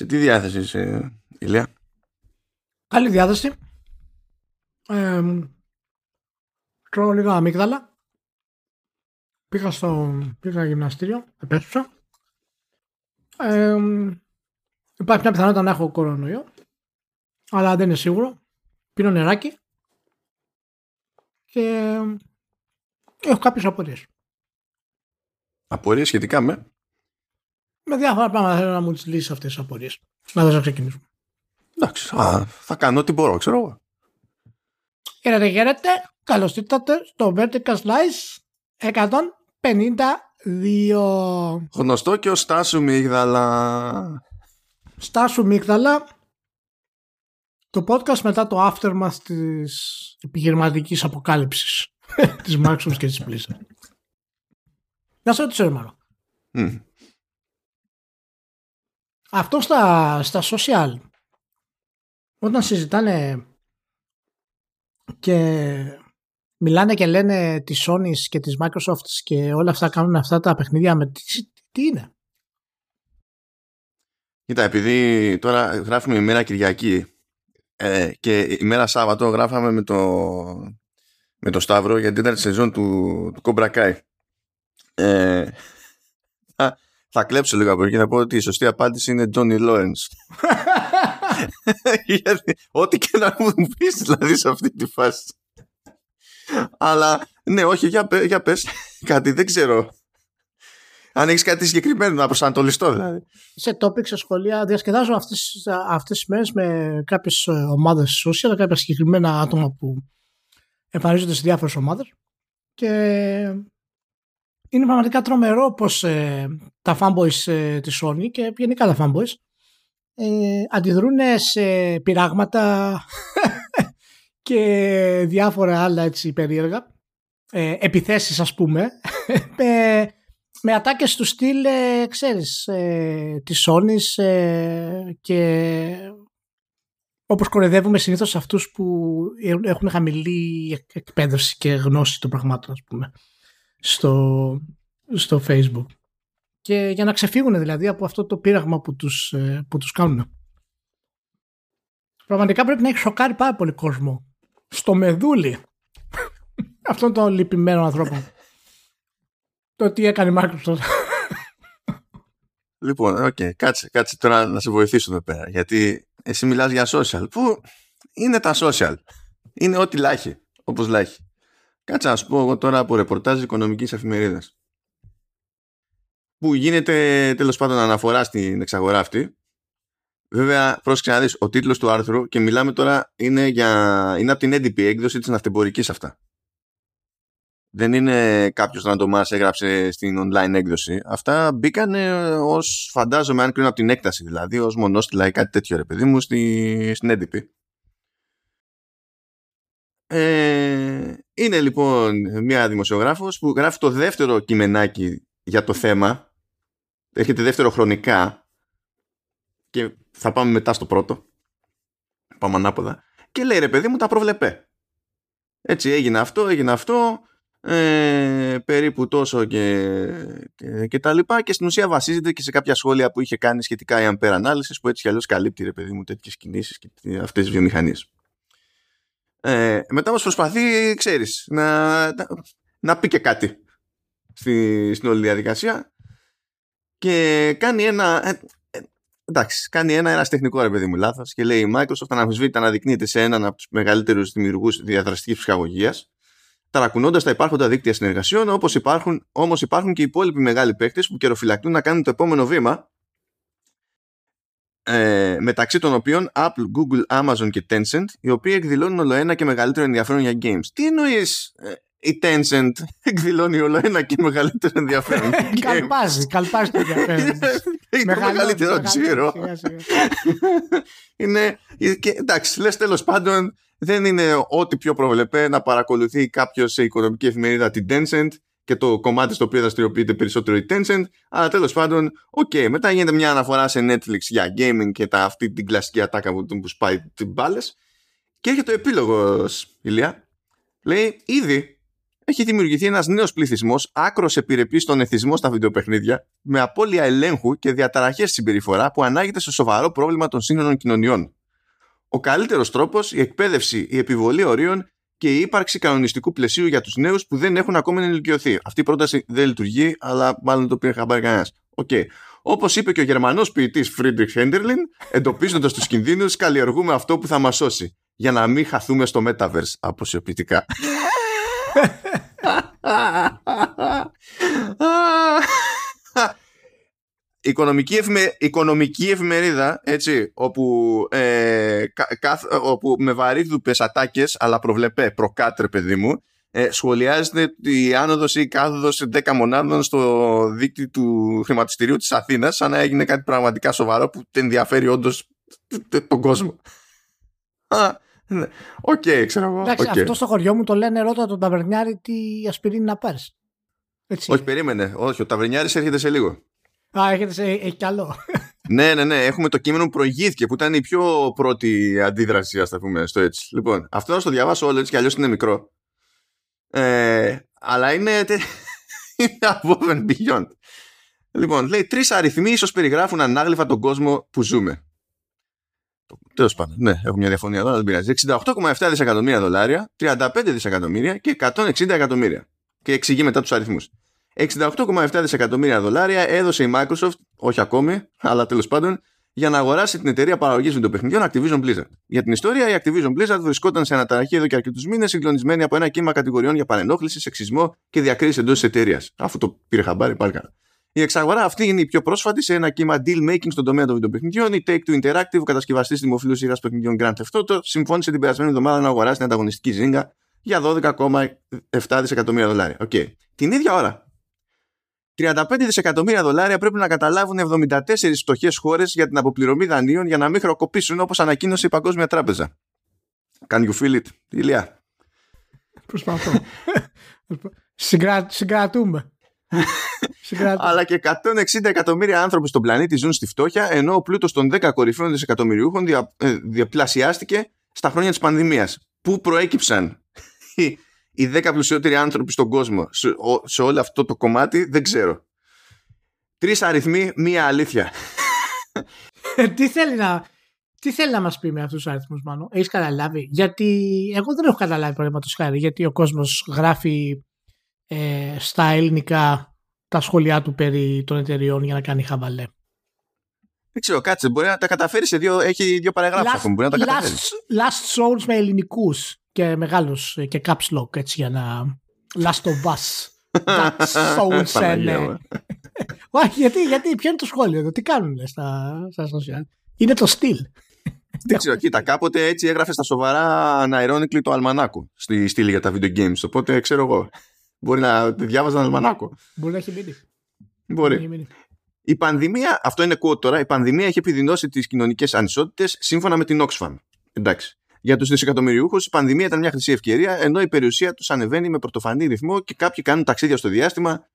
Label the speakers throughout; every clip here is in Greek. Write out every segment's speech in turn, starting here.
Speaker 1: Σε τι διάθεση είσαι, Ηλία;
Speaker 2: Καλή διάθεση. Ε, τρώω λίγα αμύγδαλα. Πήγα στο πήγα γυμναστήριο, επέστρεψα. Ε, υπάρχει μια πιθανότητα να έχω κορονοϊό, αλλά δεν είναι σίγουρο. Πίνω νεράκι και έχω κάποιες απορίες.
Speaker 1: Απορίες σχετικά με;
Speaker 2: Με διάφορα πράγματα θέλω να μου τις λύσεις αυτές τις απορίες. Να δώσω να ξεκινήσουμε.
Speaker 1: Εντάξει, α, θα κάνω ό,τι μπορώ, ξέρω εγώ.
Speaker 2: Χαίρετε, χαίρετε. Καλώς ήρθατε στο Vertical Slice 152.
Speaker 1: Γνωστό και ο Στάσου Μίγδαλα.
Speaker 2: Στάσου Μίγδαλα, το podcast μετά το aftermath της επιχειρηματικής αποκάλυψης της Microsoft και της Blizzard. Να σε ρωτήσω, μάλλον.
Speaker 1: Mm.
Speaker 2: Αυτό στα, στα social, όταν συζητάνε και μιλάνε και λένε τη Sony και της Microsoft και όλα αυτά κάνουν αυτά τα παιχνίδια με τι, τι είναι.
Speaker 1: Κοίτα, επειδή τώρα γράφουμε ημέρα Κυριακή ε, και ημέρα Σάββατο γράφαμε με το, με το Σταύρο για την τέταρτη σεζόν του, του Cobra Kai. Ε, θα, θα κλέψω λίγο από εκεί να πω ότι η σωστή απάντηση είναι Johnny Lawrence. Γιατί, ό,τι και να μου πεις δηλαδή σε αυτή τη φάση. Αλλά ναι, όχι, για, πε- για πες κάτι, δεν ξέρω. Αν έχεις κάτι συγκεκριμένο να προσανατολιστώ δηλαδή.
Speaker 2: σε topic, σε σχολεία, διασκεδάζω αυτές, αυτές τις μέρες με κάποιες ε, ομάδες social, κάποια συγκεκριμένα άτομα που εμφανίζονται σε διάφορες ομάδες και είναι πραγματικά τρομερό πως ε, τα fanboys ε, της Sony και γενικά τα fanboys ε, αντιδρούν σε πειράγματα και διάφορα άλλα έτσι περίεργα ε, επιθέσεις ας πούμε με, με ατάκες του στυλ ε, ξέρεις ε, της Sony ε, και όπως κορεδεύουμε συνήθως αυτούς που έχουν χαμηλή εκ- εκπαίδευση και γνώση των πραγμάτων ας πούμε στο, στο facebook και για να ξεφύγουν δηλαδή από αυτό το πείραγμα που τους, ε, που τους κάνουν. Πραγματικά πρέπει να έχει σοκάρει πάρα πολύ κόσμο. Στο μεδούλι αυτών των λυπημένων ανθρώπων. το τι έκανε η Microsoft.
Speaker 1: Λοιπόν, οκ, κάτσε, κάτσε τώρα να σε βοηθήσω εδώ πέρα. Γιατί εσύ μιλάς για social. Πού είναι τα social; Είναι ό,τι λάχει, όπως λάχει. Κάτσε να σου πω εγώ τώρα από ρεπορτάζ οικονομικής εφημερίδας. Που γίνεται τέλος πάντων αναφορά στην εξαγορά αυτή. Βέβαια, πρόσεξε να δεις, ο τίτλος του άρθρου και μιλάμε τώρα είναι, για, είναι από την έντυπη έκδοση της Ναυτεμπορικής αυτά. Δεν είναι κάποιος ραντομάς έγραψε στην online έκδοση. Αυτά μπήκαν ως, φαντάζομαι, αν κρίνω από την έκταση δηλαδή, ως μονόστιλα ή κάτι τέτοιο ρε παιδί μου, στη, στην NDP. Ε, είναι λοιπόν μια δημοσιογράφος που γράφει το δεύτερο κειμενάκι για το θέμα. Έρχεται δεύτερο χρονικά και θα πάμε μετά στο πρώτο. Πάμε ανάποδα. Και λέει ρε παιδί μου τα προβλεπέ. Έτσι έγινε αυτό, έγινε αυτό, ε, περίπου τόσο και, και, και τα λοιπά και στην ουσία βασίζεται και σε κάποια σχόλια που είχε κάνει σχετικά η Ampere Analysis που έτσι κι αλλιώς καλύπτει ρε παιδί μου τέτοιες κινήσεις και αυτές τις βιομηχανίες. Ε, μετά όμως προσπαθεί, ξέρεις, να, να, να πει και κάτι στη, στην όλη διαδικασία και κάνει ένα, ε, ε, εντάξει, κάνει ένα ένας τεχνικό ρε παιδί μου λάθος και λέει η Microsoft αναμφισβήτητα αναδεικνύεται σε έναν από τους μεγαλύτερους δημιουργούς διαδραστικής ψυχαγωγίας ταρακουνώντας τα υπάρχοντα δίκτυα συνεργασιών όπως υπάρχουν, όμως υπάρχουν και οι υπόλοιποι μεγάλοι παίκτες που καιροφυλακτούν να κάνουν το επόμενο βήμα ε, μεταξύ των οποίων Apple, Google, Amazon και Tencent οι οποίοι εκδηλώνουν όλο ένα και μεγαλύτερο ενδιαφέρον για games. Τι εννοείς ε, η Tencent εκδηλώνει όλο ένα και μεγαλύτερο ενδιαφέρον για games;
Speaker 2: καλπάζει, καλπάζει το ενδιαφέρον.
Speaker 1: Είναι το μεγαλύτερο, δεν ξέρω.
Speaker 2: σιγά, σιγά.
Speaker 1: είναι, και, εντάξει, λες τέλος πάντων δεν είναι ό,τι πιο προβλεπέ να παρακολουθεί κάποιος σε οικονομική εφημερίδα την Tencent και το κομμάτι στο οποίο δραστηριοποιείται περισσότερο η Tencent. Αλλά τέλος πάντων, οκ, μετά γίνεται μια αναφορά σε Netflix για gaming και τα, αυτή την κλασική ατάκα που, που σπάει τις μπάλες. Και έρχεται ο επίλογος, Ηλία. Λέει ήδη έχει δημιουργηθεί ένας νέος πληθυσμός, άκρως επιρρεπής στον εθισμό στα βιντεοπαιχνίδια, με απώλεια ελέγχου και διαταραχές συμπεριφοράς που ανάγεται σε σοβαρό πρόβλημα των σύγχρονων κοινωνιών. Ο καλύτερος τρόπος, η εκπαίδευση, η επιβολή ορίων και η ύπαρξη κανονιστικού πλαισίου για τους νέους που δεν έχουν ακόμη ενηλικιωθεί. Αυτή η πρόταση δεν λειτουργεί, αλλά μάλλον το πήρε χαμπάρι κανένας. Okay. Όπως είπε και ο Γερμανός ποιητής Φρίντριχ Χέντερλιν, εντοπίζοντας τους κινδύνους, καλλιεργούμε αυτό που θα μας σώσει. Για να μην χαθούμε στο Metaverse αποσιοποιητικά. οικονομική, εφημε... οικονομική εφημερίδα έτσι, όπου, ε, καθ... όπου με βαρύγδουπες ατάκες αλλά προβλεπέ προκάτ ρε παιδί μου ε, σχολιάζεται η άνοδος ή κάθοδος 10 μονάδων στο δείκτη του χρηματιστηρίου της Αθήνας σαν να έγινε κάτι πραγματικά σοβαρό που ενδιαφέρει όντως τον κόσμο. Ναι. OK, okay, ξέρω εγώ.
Speaker 2: Εντάξει, okay. αυτό στο χωριό μου το λένε ρώτα τον ταβερνιάρη τι ασπιρίνη να πάρεις.
Speaker 1: Όχι, περίμενε. Όχι, ο ταβερνιάρης έρχεται σε λίγο.
Speaker 2: Α, έρχεται σε. Έχει κι άλλο.
Speaker 1: ναι, ναι, ναι. Έχουμε το κείμενο που προηγήθηκε, που ήταν η πιο πρώτη αντίδραση, ας τα πούμε, στο έτσι. Λοιπόν, αυτό να το διαβάσω όλο έτσι κι αλλιώς είναι μικρό. Ε, αλλά είναι. είναι above and beyond. Λοιπόν, λέει τρεις αριθμοί ίσως περιγράφουν ανάγλυφα τον κόσμο που ζούμε. Τέλος πάντων, ναι, έχω μια διαφωνία εδώ, δεν πειράζει. 68,7 δισεκατομμύρια δολάρια, 35 δισεκατομμύρια και 160 εκατομμύρια. Και εξηγεί μετά τους αριθμούς. 68,7 δισεκατομμύρια δολάρια έδωσε η Microsoft, όχι ακόμη, αλλά τέλος πάντων, για να αγοράσει την εταιρεία παραγωγής βιντεοπαιχνιδιών Activision Blizzard. Για την ιστορία, η Activision Blizzard βρισκόταν σε αναταραχή εδώ και αρκετούς μήνες, συγκλονισμένη από ένα κύμα κατηγοριών για παρενόχληση, σεξισμό και διακρίσει εντός της εταιρείας. Αφού το πήρε χαμπάρι, πάλι καλά. Η εξαγορά αυτή είναι η πιο πρόσφατη σε ένα κύμα deal making στον τομέα των βιντεοπαιχνιδιών. Η Take-Two Interactive, κατασκευαστής δημοφιλούς σειράς παιχνιδιών Grand Theft Auto, συμφώνησε την περασμένη εβδομάδα να αγοράσει την ανταγωνιστική ζήγκα για 12,7 δισεκατομμύρια δολάρια. Okay. Την ίδια ώρα, 35 δισεκατομμύρια δολάρια πρέπει να καταλάβουν 74 φτωχές χώρες για την αποπληρωμή δανείων για να μην χρεοκοπήσουν όπως ανακοίνωσε η Παγκόσμια Τράπεζα. Can you feel it, Ηλία.
Speaker 2: Προσπαθώ. Συγκρα... Συγκρατούμε.
Speaker 1: Αλλά και 160 εκατομμύρια άνθρωποι στον πλανήτη ζουν στη φτώχεια, ενώ ο πλούτος των 10 κορυφαίων δισεκατομμυριούχων δια, ε, διαπλασιάστηκε στα χρόνια της πανδημίας. Πού προέκυψαν οι, οι 10 πλουσιότεροι άνθρωποι στον κόσμο σε, σε όλο αυτό το κομμάτι, δεν ξέρω. Τρεις αριθμοί, μία αλήθεια.
Speaker 2: Ε, τι θέλει να. Τι θέλει να μας πει με αυτούς τους αριθμούς, Μάνο, έχεις καταλάβει; Γιατί εγώ δεν έχω καταλάβει, παραδείγματος χάρη, γιατί ο κόσμος γράφει ε, στα ελληνικά τα σχόλιά του περί των εταιριών για να κάνει χαβαλέ.
Speaker 1: Δεν ξέρω, κάτσε. Μπορεί να τα καταφέρει σε δύο. Έχει δύο παραγράφους Μπορεί να τα καταφέρεις.
Speaker 2: Last, last Souls με ελληνικούς και μεγάλου και caps lock έτσι για να. Last of Us. That Souls and... Όχι, γιατί, γιατί, ποιο είναι το σχόλιο εδώ, τι κάνουν στα, στα social; Είναι το στυλ.
Speaker 1: Δεν ξέρω, κοίτα, κάποτε έτσι έγραφε στα σοβαρά ironically το αλμανάκο στη στήλη για τα video games. Οπότε ξέρω εγώ. Μπορεί να διάβαζαν αλμανάκο.
Speaker 2: Μπορεί να έχει μείνει.
Speaker 1: Μπορεί. Η πανδημία, αυτό είναι quote τώρα, η πανδημία έχει επιδεινώσει τις κοινωνικές ανισότητες σύμφωνα με την Oxfam. Εντάξει. Για τους δισεκατομμυριούχους, η πανδημία ήταν μια χρυσή ευκαιρία, ενώ η περιουσία τους ανεβαίνει με πρωτοφανή ρυθμό και κάποιοι κάνουν ταξίδια στο διάστημα.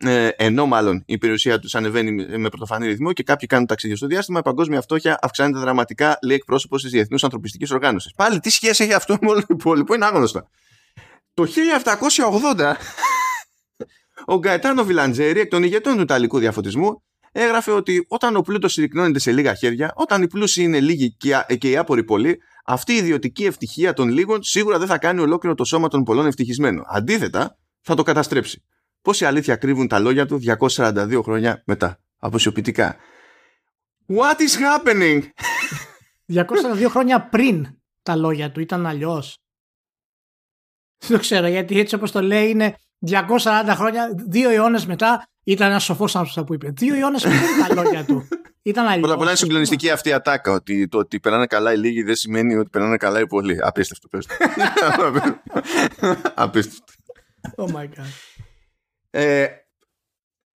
Speaker 1: Ε, ενώ μάλλον η περιουσία τους ανεβαίνει με πρωτοφανή ρυθμό και κάποιοι κάνουν ταξίδια στο διάστημα, η παγκόσμια φτώχεια αυξάνεται δραματικά, λέει εκπρόσωπος της Διεθνούς Ανθρωπιστικής Οργάνωσης. Πάλι τι σχέση έχει αυτό με όλο το υπόλοιπο, είναι άγνωστο. Το 1780 ο Γκαετάνο Βιλαντζέρη, εκ των ηγετών του Ιταλικού διαφωτισμού, έγραφε ότι όταν ο πλούτος συρρυκνώνεται σε λίγα χέρια, όταν οι πλούσιοι είναι λίγοι και οι άποροι πολλοί, αυτή η ιδιωτική ευτυχία των λίγων σίγουρα δεν θα κάνει ολόκληρο το σώμα των πολλών ευτυχισμένο. Αντίθετα, θα το καταστρέψει. Πόση αλήθεια κρύβουν τα λόγια του 242 χρόνια μετά. Αποσιοποιητικά. What is happening?
Speaker 2: 242 χρόνια πριν τα λόγια του ήταν αλλιώς. Δεν ξέρω γιατί έτσι όπως το λέει είναι 240 χρόνια, δύο αιώνες μετά ήταν ένας σοφός άνθρωπος που είπε. Δύο αιώνες πριν τα λόγια του. Ήταν αλλιώ.
Speaker 1: Πρώτα απ' όλα είναι συγκλονιστική αυτή η ατάκα. Ότι το ότι περνάνε καλά οι λίγοι δεν σημαίνει ότι περνάνε καλά οι πολλοί. Απίστευτο. Πες. Απίστευτο.
Speaker 2: Oh my God.
Speaker 1: Ε,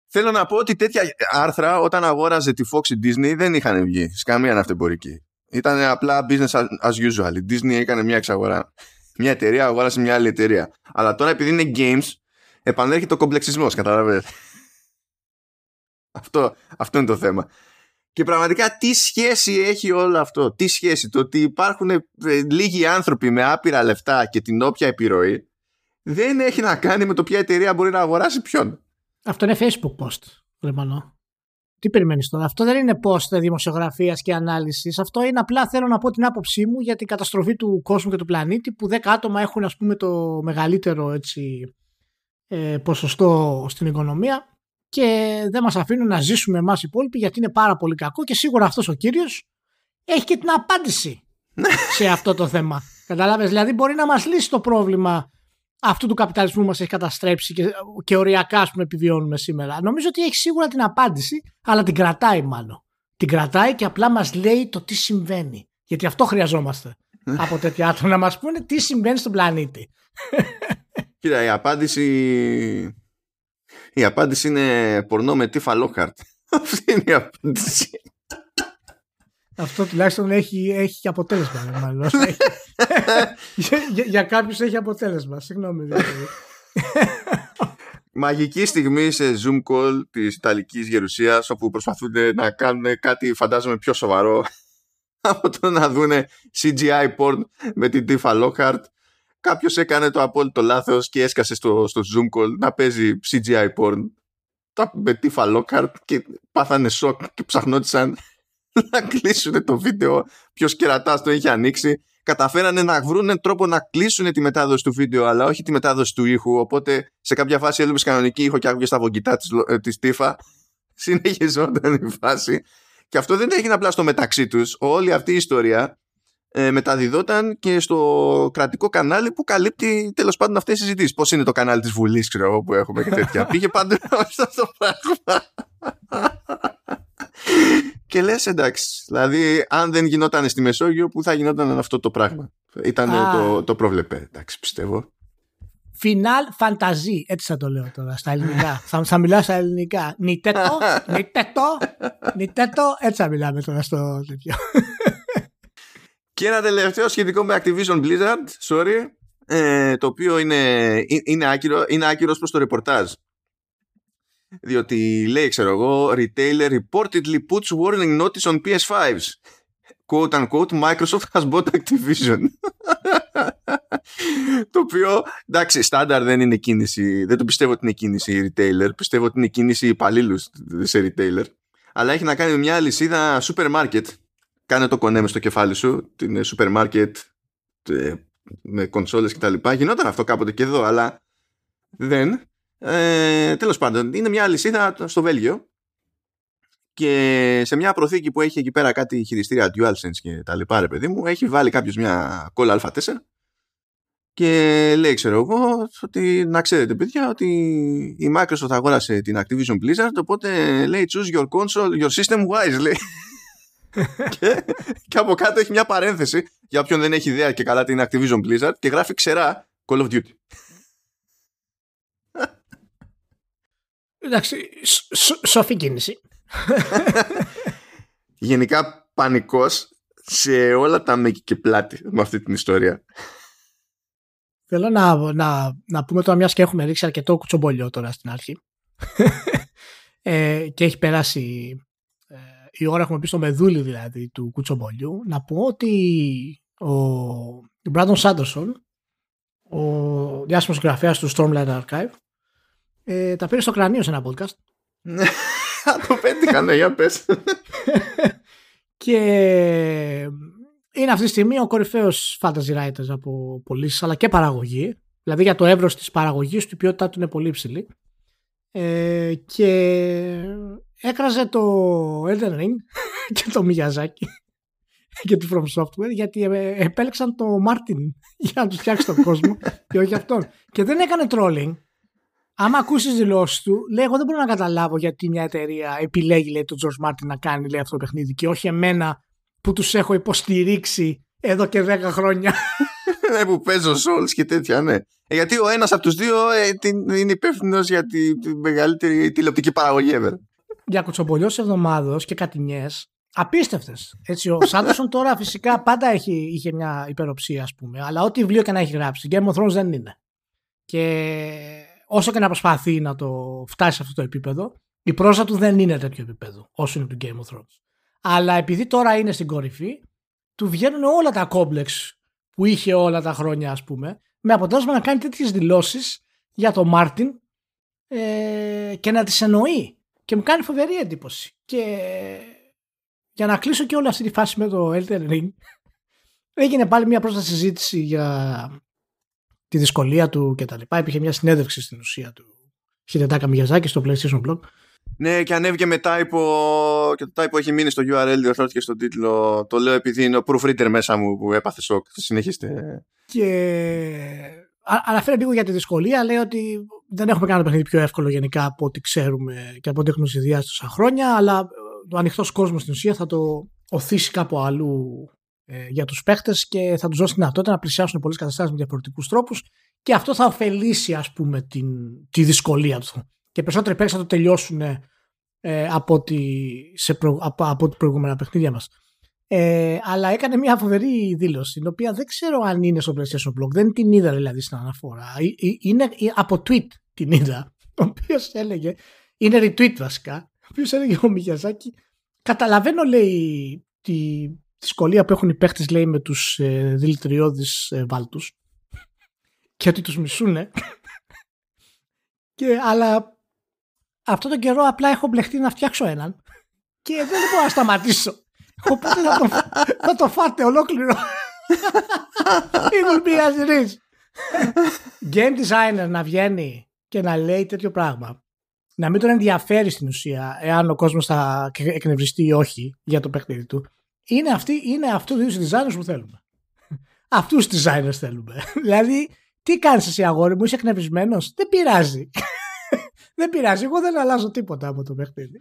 Speaker 1: θέλω να πω ότι τέτοια άρθρα όταν αγόραζε τη Fox η Disney δεν είχαν βγει σε καμία ναυτεμπορική. Ήταν απλά business as usual. Η Disney έκανε μια εξαγορά μια εταιρεία αγόρασε μια άλλη εταιρεία. Αλλά τώρα επειδή είναι games, επανέρχεται ο κομπλεξισμός, καταλαβαίνετε. αυτό, αυτό είναι το θέμα. Και πραγματικά τι σχέση έχει όλο αυτό, τι σχέση, το ότι υπάρχουν ε, λίγοι άνθρωποι με άπειρα λεφτά και την όποια επιρροή δεν έχει να κάνει με το ποια εταιρεία μπορεί να αγοράσει ποιον.
Speaker 2: Αυτό είναι Facebook post, Λεμανό. Τι περιμένεις τώρα; Αυτό δεν είναι post δημοσιογραφίας και ανάλυσης. Αυτό είναι απλά θέλω να πω την άποψή μου για την καταστροφή του κόσμου και του πλανήτη που 10 άτομα έχουν ας πούμε το μεγαλύτερο έτσι, ε, ποσοστό στην οικονομία και δεν μας αφήνουν να ζήσουμε εμάς οι υπόλοιποι γιατί είναι πάρα πολύ κακό και σίγουρα αυτός ο κύριος έχει και την απάντηση σε αυτό το θέμα. Καταλάβες, δηλαδή μπορεί να μας λύσει το πρόβλημα αυτού του καπιταλισμού μας έχει καταστρέψει και, και οριακά ας πούμε επιβιώνουμε σήμερα. Νομίζω ότι έχει σίγουρα την απάντηση, αλλά την κρατάει μάλλον. Την κρατάει και απλά μας λέει το τι συμβαίνει. Γιατί αυτό χρειαζόμαστε από τέτοια άτομα να μας πούνε τι συμβαίνει στον πλανήτη.
Speaker 1: Κοίτα, η απάντηση η απάντηση είναι πορνό με τίφα Lockhart. Αυτή είναι η απάντηση.
Speaker 2: Αυτό τουλάχιστον έχει, έχει αποτέλεσμα. Μάλλον. για, για κάποιους έχει αποτέλεσμα. Συγγνώμη. Δηλαδή.
Speaker 1: Μαγική στιγμή σε Zoom call της Ιταλικής Γερουσίας όπου προσπαθούν να κάνουν κάτι φαντάζομαι πιο σοβαρό από το να δούνε CGI porn με την Tifa Lockhart κάποιος έκανε το απόλυτο λάθος και έσκασε στο, στο Zoom call να παίζει CGI porn. Τα με τη φαλόκαρτ και πάθανε σοκ και ψαχνόντουσαν να κλείσουν το βίντεο. Ποιος κερατάς το είχε ανοίξει. Καταφέρανε να βρουν τρόπο να κλείσουν τη μετάδοση του βίντεο, αλλά όχι τη μετάδοση του ήχου. Οπότε σε κάποια φάση έλειπε κανονική ήχο και άκουγε στα βογκητά της της τύφα. Συνεχιζόταν η φάση. Και αυτό δεν έγινε απλά στο μεταξύ τους. Όλη αυτή η ιστορία ε, μεταδιδόταν και στο κρατικό κανάλι που καλύπτει τέλος πάντων αυτές τις συζητήσεις. Πώς είναι το κανάλι της Βουλής, ξέρω εγώ, που έχουμε και τέτοια. Πήγε πάντα αυτό το πράγμα. και λες εντάξει, δηλαδή αν δεν γινόταν στη Μεσόγειο, πού θα γινόταν αυτό το πράγμα; Ήταν το, το πρόβλεπε, εντάξει, πιστεύω.
Speaker 2: Φινάλ φανταζή, έτσι θα το λέω τώρα στα ελληνικά. θα, θα μιλάω στα ελληνικά. Νιτέτο, νιτέτο, νιτέτο, έτσι θα μιλάμε τώρα στο τέτοιο.
Speaker 1: Και ένα τελευταίο σχετικό με Activision Blizzard, sorry, ε, το οποίο είναι, είναι, άκυρο, είναι άκυρος προς το ρεπορτάζ. Διότι λέει, ξέρω εγώ, retailer reportedly puts warning notice on PS5s. Quote unquote, Microsoft has bought Activision. το οποίο, εντάξει, στάνταρ δεν είναι κίνηση, δεν το πιστεύω ότι είναι κίνηση retailer, πιστεύω ότι είναι κίνηση υπαλλήλους σε retailer. Αλλά έχει να κάνει με μια αλυσίδα supermarket κάνε το κονέ στο κεφάλι σου, την σούπερ μάρκετ με κονσόλες και τα λοιπά. Γινόταν αυτό κάποτε και εδώ, αλλά δεν. Ε, τέλος πάντων, είναι μια αλυσίδα στο Βέλγιο και σε μια προθήκη που έχει εκεί πέρα κάτι χειριστήρια DualSense και τα λοιπά, ρε παιδί μου, έχει βάλει κάποιος μια κόλλα Α4 και λέει, ξέρω εγώ, ότι να ξέρετε παιδιά ότι η Microsoft αγόρασε την Activision Blizzard οπότε λέει choose your console, your system wise λέει και, και από κάτω έχει μια παρένθεση για όποιον δεν έχει ιδέα και καλά την Activision Blizzard και γράφει ξερά Call of Duty.
Speaker 2: Εντάξει, σοφή κίνηση.
Speaker 1: Γενικά πανικός σε όλα τα μέγη και πλάτη με αυτή την ιστορία.
Speaker 2: Θέλω να, να, να πούμε τώρα, μιας και έχουμε ρίξει αρκετό κουτσομπολιό τώρα στην αρχή ε, και έχει περάσει η ώρα έχουμε πει στο μεδούλι δηλαδή του κουτσομπολιού να πω ότι ο Μπράντον Σάντερσον ο διάσημος γραφέας του Stormlight Archive ε, τα πήρε στο κρανίο σε ένα podcast.
Speaker 1: Ναι, το πέτυχα ναι για πες.
Speaker 2: Και είναι αυτή τη στιγμή ο κορυφαίος fantasy writer από πωλήσεις αλλά και παραγωγή. Δηλαδή για το εύρος της παραγωγής του η ποιότητά του είναι πολύ υψηλή. Ε, και έκραζε το Elden Ring και το Miyazaki και τη From Software γιατί ε, επέλεξαν το Martin για να τους φτιάξει τον κόσμο και όχι αυτόν. Και δεν έκανε trolling. Άμα ακούσεις δηλώσεις του, λέει: Εγώ δεν μπορώ να καταλάβω γιατί μια εταιρεία επιλέγει λέει, τον George Martin να κάνει λέει, αυτό το παιχνίδι και όχι εμένα που τους έχω υποστηρίξει εδώ και 10 χρόνια.
Speaker 1: Ναι, που παίζω Souls και τέτοια, ναι. Ε, γιατί ο ένας από τους δύο ε, είναι υπεύθυνος για τη, τη μεγαλύτερη τηλεοπτική παραγωγή ever
Speaker 2: για κουτσομπολιό εβδομάδος και κατηνιέ απίστευτες. Ο Σάντερσον τώρα φυσικά πάντα έχει, είχε μια υπεροψία, ας πούμε, αλλά ό,τι βιβλίο και να έχει γράψει, Game of Thrones δεν είναι. Και όσο και να προσπαθεί να το φτάσει σε αυτό το επίπεδο, η πρόζα του δεν είναι τέτοιο επίπεδο όσο είναι του Game of Thrones. Αλλά επειδή τώρα είναι στην κορυφή, του βγαίνουν όλα τα κόμπλεξ που είχε όλα τα χρόνια, ας πούμε. με αποτέλεσμα να κάνει τέτοιες δηλώσεις για τον Μάρτιν ε, και να τις εννοεί και μου κάνει φοβερή εντύπωση και για να κλείσω και όλη αυτή τη φάση με το Elden Ring έγινε πάλι μια πρόσθετη συζήτηση για τη δυσκολία του και τα λοιπά. Υπήρχε μια συνέντευξη στην ουσία του Χιδετάκα Μιγιαζάκη στο PlayStation Blog.
Speaker 1: Ναι, και ανέβηκε με typo και το typo έχει μείνει στο URL, διορθώθηκε στον τίτλο. Το λέω επειδή είναι ο proofreader μέσα μου που έπαθε σοκ. Συνεχίστε.
Speaker 2: Και αναφέρει λίγο για τη δυσκολία. Λέει ότι δεν έχουμε κάνει το παιχνίδι πιο εύκολο γενικά από ό,τι ξέρουμε και από ό,τι έχουμε συνδυάσει τόσα χρόνια, αλλά ε, ο ανοιχτός κόσμος στην ουσία θα το οθήσει κάπου αλλού ε, για τους παίχτες και θα τους δώσει δυνατότητα να πλησιάσουν πολλές καταστάσεις με διαφορετικούς τρόπους και αυτό θα ωφελήσει, ας πούμε, την, τη δυσκολία τους. Και περισσότεροι παίχτες θα το τελειώσουν ε, από, τη, σε προ, από, από προηγούμενα παιχνίδια μας. Ε, αλλά έκανε μια φοβερή δήλωση, την οποία δεν ξέρω αν είναι στο PlayStation Blog. Δεν την είδα δηλαδή στην αναφορά. Ε, ε, είναι από tweet την είδα, ο οποίος έλεγε, είναι retweet βασικά, ο οποίος έλεγε ο Μιγιαζάκη, καταλαβαίνω λέει τη δυσκολία που έχουν οι παίχτες λέει με τους ε, δηλητηριώδεις ε, βάλτους και ότι τους μισούνε και, αλλά αυτό τον καιρό απλά έχω μπλεχτεί να φτιάξω έναν και δεν μπορώ να σταματήσω Οπότε θα το, θα το φάτε ολόκληρο. Evil be as Game designer να βγαίνει και να λέει τέτοιο πράγμα. Να μην τον ενδιαφέρει στην ουσία εάν ο κόσμος θα εκνευριστεί ή όχι για το παιχνίδι του. Είναι, αυτοί, είναι αυτού του designers που θέλουμε. Αυτούς τους designers θέλουμε. δηλαδή, τι κάνεις εσύ αγόρι μου, είσαι εκνευρισμένος; Δεν πειράζει. δεν πειράζει. Εγώ δεν αλλάζω τίποτα από το παιχνίδι.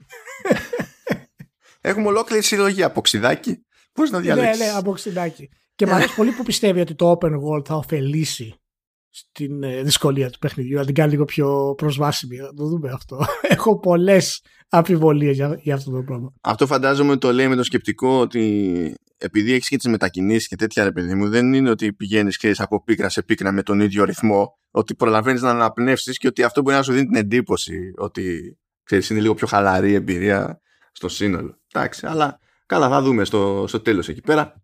Speaker 1: Έχουμε ολόκληρη συλλογή από ξυδάκι. Πώ να διαλέξεις.
Speaker 2: Ναι, ναι, από ξυδάκι. Και μου αρέσει πολύ που πιστεύει ότι το open world θα ωφελήσει στην ε, δυσκολία του παιχνιδιού, να την κάνει λίγο πιο προσβάσιμη. Να το δούμε αυτό. Έχω πολλές αμφιβολίες για, για αυτό το πράγμα.
Speaker 1: Αυτό φαντάζομαι το λέει με το σκεπτικό ότι επειδή έχεις και τις μετακινήσεις και τέτοια ρε παιδί μου, δεν είναι ότι πηγαίνεις από πίκρα σε πίκρα με τον ίδιο ρυθμό, ότι προλαβαίνεις να αναπνεύσεις και ότι αυτό μπορεί να σου δίνει την εντύπωση ότι ξέρεις, είναι λίγο πιο χαλαρή εμπειρία στο σύνολο. Εντάξει, αλλά καλά θα δούμε στο, στο τέλος εκεί πέρα.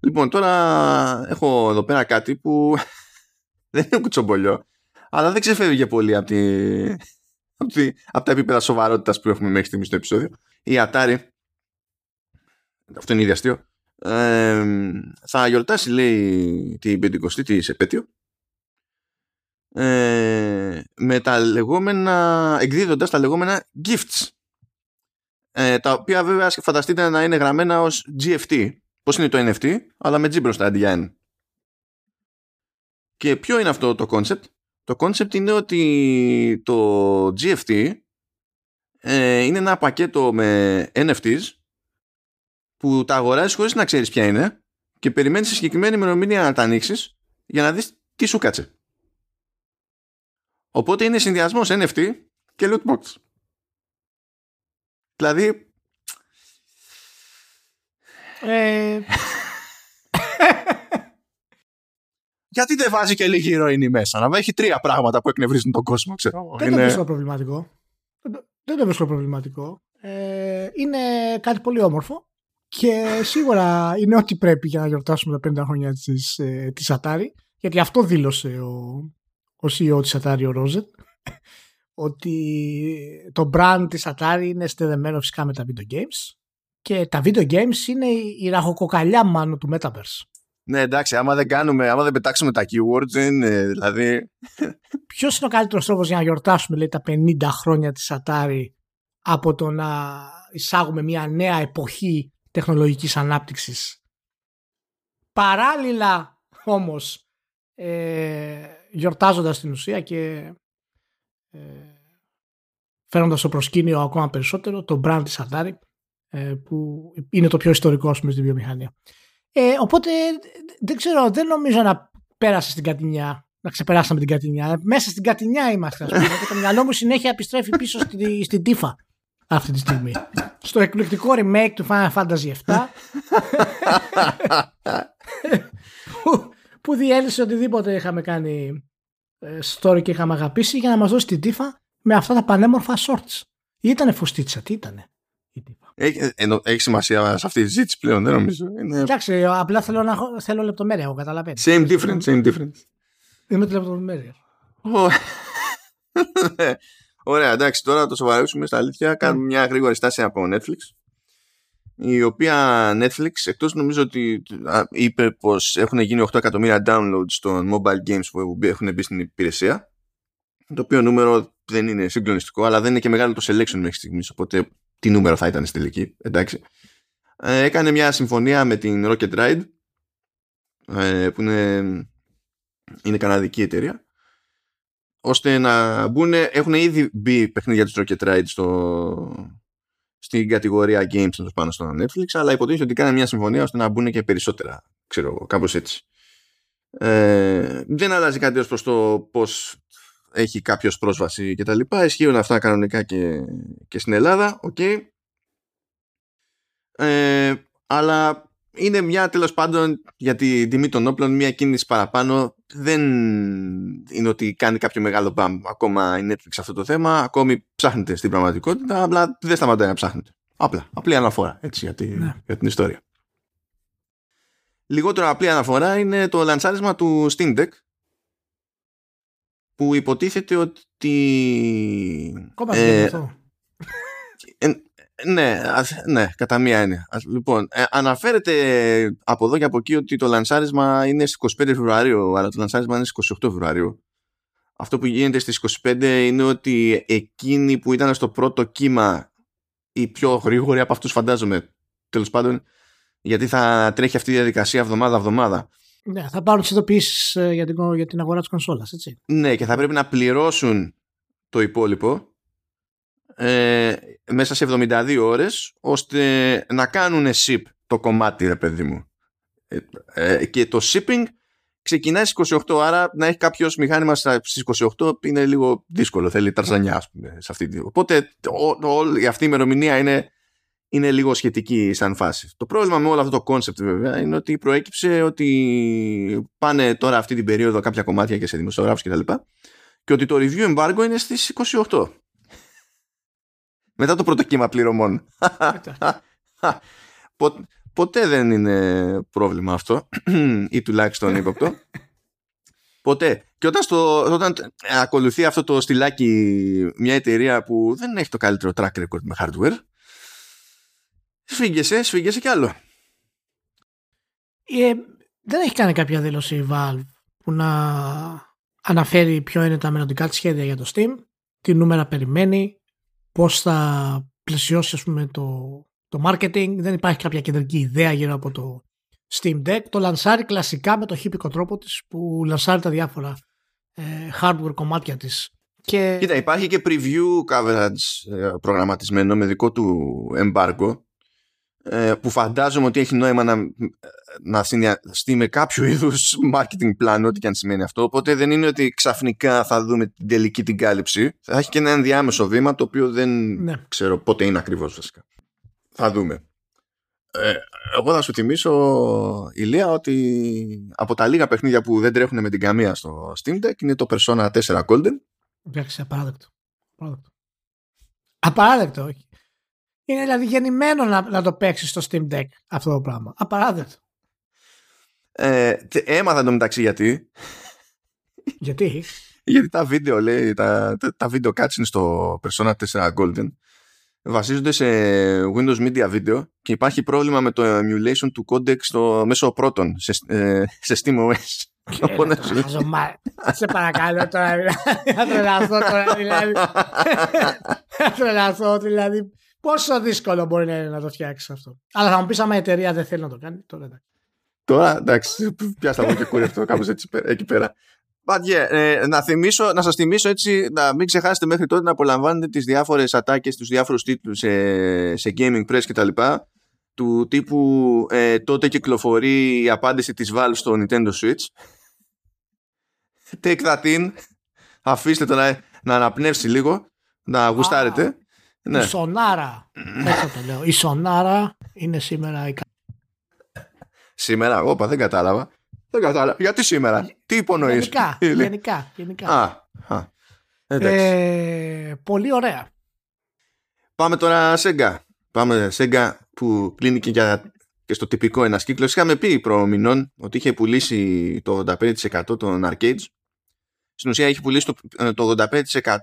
Speaker 1: Λοιπόν, τώρα έχω εδώ πέρα κάτι που δεν είναι κουτσομπολιό, αλλά δεν ξεφεύγει πολύ από, τη, από, τη, από τα επίπεδα σοβαρότητας που έχουμε μέχρι στιγμής στο επεισόδιο. Η Atari, αυτό είναι ήδη αστείο, ε, θα γιορτάσει λέει την 50η της επέτειο ε, με τα λεγόμενα, εκδίδοντας τα λεγόμενα gifts ε, τα οποία βέβαια φανταστείτε να είναι γραμμένα ως GFT. Πώς είναι το NFT, αλλά με G μπροστά αντί για N. Και ποιο είναι αυτό το concept? Το concept είναι ότι το GFT ε, είναι ένα πακέτο με NFTs που τα αγοράζεις χωρίς να ξέρεις ποια είναι και περιμένεις σε συγκεκριμένη ημερομηνία να τα ανοίξεις για να δεις τι σου κάτσε. Οπότε είναι συνδυασμός NFT και loot Δηλαδή. Ε... Γιατί δεν βάζει και λίγη ηρωίνη μέσα, να έχει τρία πράγματα που εκνευρίζουν τον κόσμο, ξέρω.
Speaker 2: Δεν είναι... το βρίσκω προβληματικό. Δεν το βρίσκω προβληματικό. Ε, είναι κάτι πολύ όμορφο και σίγουρα είναι ό,τι πρέπει για να γιορτάσουμε τα 50 χρόνια της, ε, της Atari γιατί αυτό δήλωσε ο, ο CEO της Atari, ο Ρόζετ ότι το brand της Atari είναι στεδεμένο φυσικά με τα video games και τα video games είναι η ραχοκοκαλιά μάλλον του Metaverse.
Speaker 1: Ναι, εντάξει, άμα δεν κάνουμε, άμα δεν πετάξουμε τα keywords, είναι, δηλαδή.
Speaker 2: Ποιος είναι ο καλύτερος τρόπος για να γιορτάσουμε λέει, τα 50 χρόνια της Atari από το να εισάγουμε μια νέα εποχή τεχνολογικής ανάπτυξης; Παράλληλα όμως ε, γιορτάζοντας την ουσία και ε, φέροντας στο προσκήνιο ακόμα περισσότερο το brand της Atari ε, που είναι το πιο ιστορικό πούμε, στη βιομηχανία. Ε, οπότε δεν ξέρω, δεν νομίζω να πέρασε στην Κατινιά, να ξεπεράσαμε την Κατινιά. Μέσα στην Κατινιά είμαστε, ας πούμε. και το μυαλό μου συνέχεια επιστρέφει πίσω στη, στην τύφα αυτή τη στιγμή. Στο εκπληκτικό remake του Final Fantasy VII που, που διέλυσε οτιδήποτε είχαμε κάνει story και είχαμε αγαπήσει για να μας δώσει την τύφα με αυτά τα πανέμορφα shorts. Ή ήτανε φουστίτσα, τι ήτανε η τύφα.
Speaker 1: Έχει, εννο, έχει σημασία σε αυτή τη συζήτηση πλέον, δεν νομίζω. Είναι...
Speaker 2: Εντάξει, απλά θέλω, να, έχω- θέλω λεπτομέρεια, εγώ καταλαβαίνω.
Speaker 1: Same difference, same difference.
Speaker 2: Είναι τη λεπτομέρεια.
Speaker 1: Ω. Ωραία, εντάξει, τώρα να το σοβαρεύσουμε στα αλήθεια. Κάνουμε μια γρήγορη στάση από Netflix. Η οποία Netflix, εκτός νομίζω ότι α, είπε πως έχουν γίνει 8 εκατομμύρια downloads των mobile games που έχουν μπει στην υπηρεσία. Το οποίο νούμερο δεν είναι συγκλονιστικό, αλλά δεν είναι και μεγάλο το selection μέχρι στιγμής, οπότε τι νούμερο θα ήταν στη τελική, εντάξει. Ε, έκανε μια συμφωνία με την Rocket Ride, ε, που είναι, είναι καναδική εταιρεία, ώστε να μπουν, έχουν ήδη μπει παιχνίδια του Rocket Ride στο, στην κατηγορία games τέλος πάντων στο Netflix, αλλά υποτίθεται ότι κάνει μια συμφωνία ώστε να μπουν και περισσότερα, ξέρω εγώ, κάπως έτσι. Ε, δεν αλλάζει κάτι ως προς το πώς έχει κάποιος πρόσβαση και τα λοιπά. Ισχύουν αυτά κανονικά και, και στην Ελλάδα, οκ. Ε, αλλά είναι μια τέλος πάντων για την τιμή των όπλων μια κίνηση παραπάνω δεν είναι ότι κάνει κάποιο μεγάλο μπαμ ακόμα η Netflix αυτό το θέμα ακόμη ψάχνετε στην πραγματικότητα απλά δεν σταματάει να ψάχνετε απλά, απλή αναφορά έτσι για, τη,
Speaker 2: Ναι.
Speaker 1: για την ιστορία λιγότερο απλή αναφορά είναι το λανσάρισμα του Steam Deck που υποτίθεται ότι
Speaker 2: Ακόμα
Speaker 1: ε,
Speaker 2: δεν αυτό.
Speaker 1: Ε, ναι, ας- ναι, κατά μία έννοια. Ας- Λοιπόν, ε, αναφέρεται από εδώ και από εκεί ότι το λανσάρισμα είναι στις 25 Φεβρουαρίου, αλλά το λανσάρισμα είναι στις 28 Φεβρουαρίου. Αυτό που γίνεται στις 25 είναι ότι εκείνοι που ήταν στο πρώτο κύμα οι πιο γρήγοροι από αυτούς φαντάζομαι, τέλος πάντων, γιατί θα τρέχει αυτή η διαδικασία εβδομάδα-εβδομάδα.
Speaker 2: Ναι, θα πάρουν τις ειδοποιήσεις για, την, για την αγορά της κονσόλας, έτσι.
Speaker 1: Ναι, και θα πρέπει να πληρώσουν το υπόλοιπο ε, μέσα σε 72 ώρες ώστε να κάνουν ship το κομμάτι, ρε παιδί μου. Ε, ε, και το shipping ξεκινάει στις 28, άρα να έχει κάποιος μηχάνημα στα- στις 28 είναι λίγο δύσκολο, θέλει ταρζανιά, ας πούμε, σε αυτή τη... Οπότε ο, ο, η αυτή η ημερομηνία είναι, είναι λίγο σχετική σαν φάση. Το πρόβλημα με όλο αυτό το concept βέβαια είναι ότι προέκυψε ότι πάνε τώρα αυτή την περίοδο κάποια κομμάτια και σε δημοσιογράφους και τα λοιπά και ότι το review embargo είναι στις 28. Μετά το πρώτο κύμα πληρωμών. Πο- ποτέ δεν είναι πρόβλημα αυτό ή τουλάχιστον ύποπτο. Ποτέ. Και όταν, στο, όταν ακολουθεί αυτό το στυλάκι μια εταιρεία που δεν έχει το καλύτερο track record με hardware σφίγγεσαι, σφίγγεσαι κι άλλο.
Speaker 2: Ε, δεν έχει κάνει κάποια δήλωση η Valve που να αναφέρει ποιο είναι τα μελλοντικά της σχέδια για το Steam, τι νούμερα περιμένει, πώς θα πλαισιώσει ας πούμε, το, το marketing. Δεν υπάρχει κάποια κεντρική ιδέα γύρω από το Steam Deck. Το λανσάρει κλασικά με το χύπικο τρόπο της που λανσάρει τα διάφορα ε, hardware κομμάτια της. Και...
Speaker 1: Κοίτα, υπάρχει και preview coverage ε, προγραμματισμένο με δικό του embargo ε, που φαντάζομαι ότι έχει νόημα να, να συνδυαστεί με κάποιο είδους marketing plan, ό,τι και αν σημαίνει αυτό. Οπότε δεν είναι ότι ξαφνικά θα δούμε την τελική την κάλυψη. Θα έχει και ένα ενδιάμεσο βήμα το οποίο δεν
Speaker 2: Ναι.
Speaker 1: ξέρω πότε είναι ακριβώς βασικά. Θα δούμε. Ε, εγώ θα σου θυμίσω, Ηλία, ότι από τα λίγα παιχνίδια που δεν τρέχουν με την καμία στο Steam Deck είναι το Persona 4 Golden
Speaker 2: Εντάξει, απαράδεκτο. Απαράδεκτο. Απαράδεκτο, όχι. Είναι δηλαδή γεννημένο να, να το παίξεις στο Steam Deck αυτό το πράγμα. Απαράδεκτο.
Speaker 1: Ε, τε- έμαθα εντωμεταξύ γιατί.
Speaker 2: Γιατί;
Speaker 1: Γιατί τα βίντεο, λέει, τα, τα, τα βίντεο cutscenes στο Persona 4 Golden βασίζονται σε Windows Media Video και υπάρχει πρόβλημα με το emulation του codec στο μέσο πρώτον σε, ε, σε SteamOS. Οπότε σου λέει-
Speaker 2: Χαζομά. Σε παρακαλώ τώρα. δηλαδή. Να τρελαθώ τώρα δηλαδή. Να τρελαθώ δηλαδή. Πόσο δύσκολο μπορεί να είναι να το φτιάξεις αυτό. Αλλά θα μου πεις άμα η εταιρεία δεν θέλει να το κάνει. Τώρα εντάξει.
Speaker 1: Τώρα, εντάξει, πιάστα μου και κούρευτο κάπως έτσι πέρα- εκεί πέρα. But yeah, ε, να, θυμίσω, να σας θυμίσω έτσι, να μην ξεχάσετε μέχρι τότε να απολαμβάνετε τις διάφορες ατάκες, τους διάφορους τίτλους σε, σε Gaming Press κτλ. Του τύπου ε, τότε κυκλοφορεί η απάντηση της Valve στο Nintendo Switch. Take that in. Αφήστε το να, να αναπνεύσει λίγο, να γουστάρετε. Ναι.
Speaker 2: Η Σονάρα. Έτσι το λέω. Η Σονάρα είναι σήμερα η κα-
Speaker 1: Σήμερα, όπα, δεν κατάλαβα. Δεν κατάλαβα. Γιατί σήμερα, τι υπονοείς;
Speaker 2: Γενικά. Γενικά. γενικά.
Speaker 1: Α, α. Εντάξει.
Speaker 2: Ε, πολύ ωραία.
Speaker 1: Πάμε τώρα Sega. πάμε Sega που κλείνει και, για, και στο τυπικό ένας κύκλος. Είχαμε πει προμηνών ότι είχε πουλήσει το 85% των arcades. Στην ουσία έχει πουλήσει το, το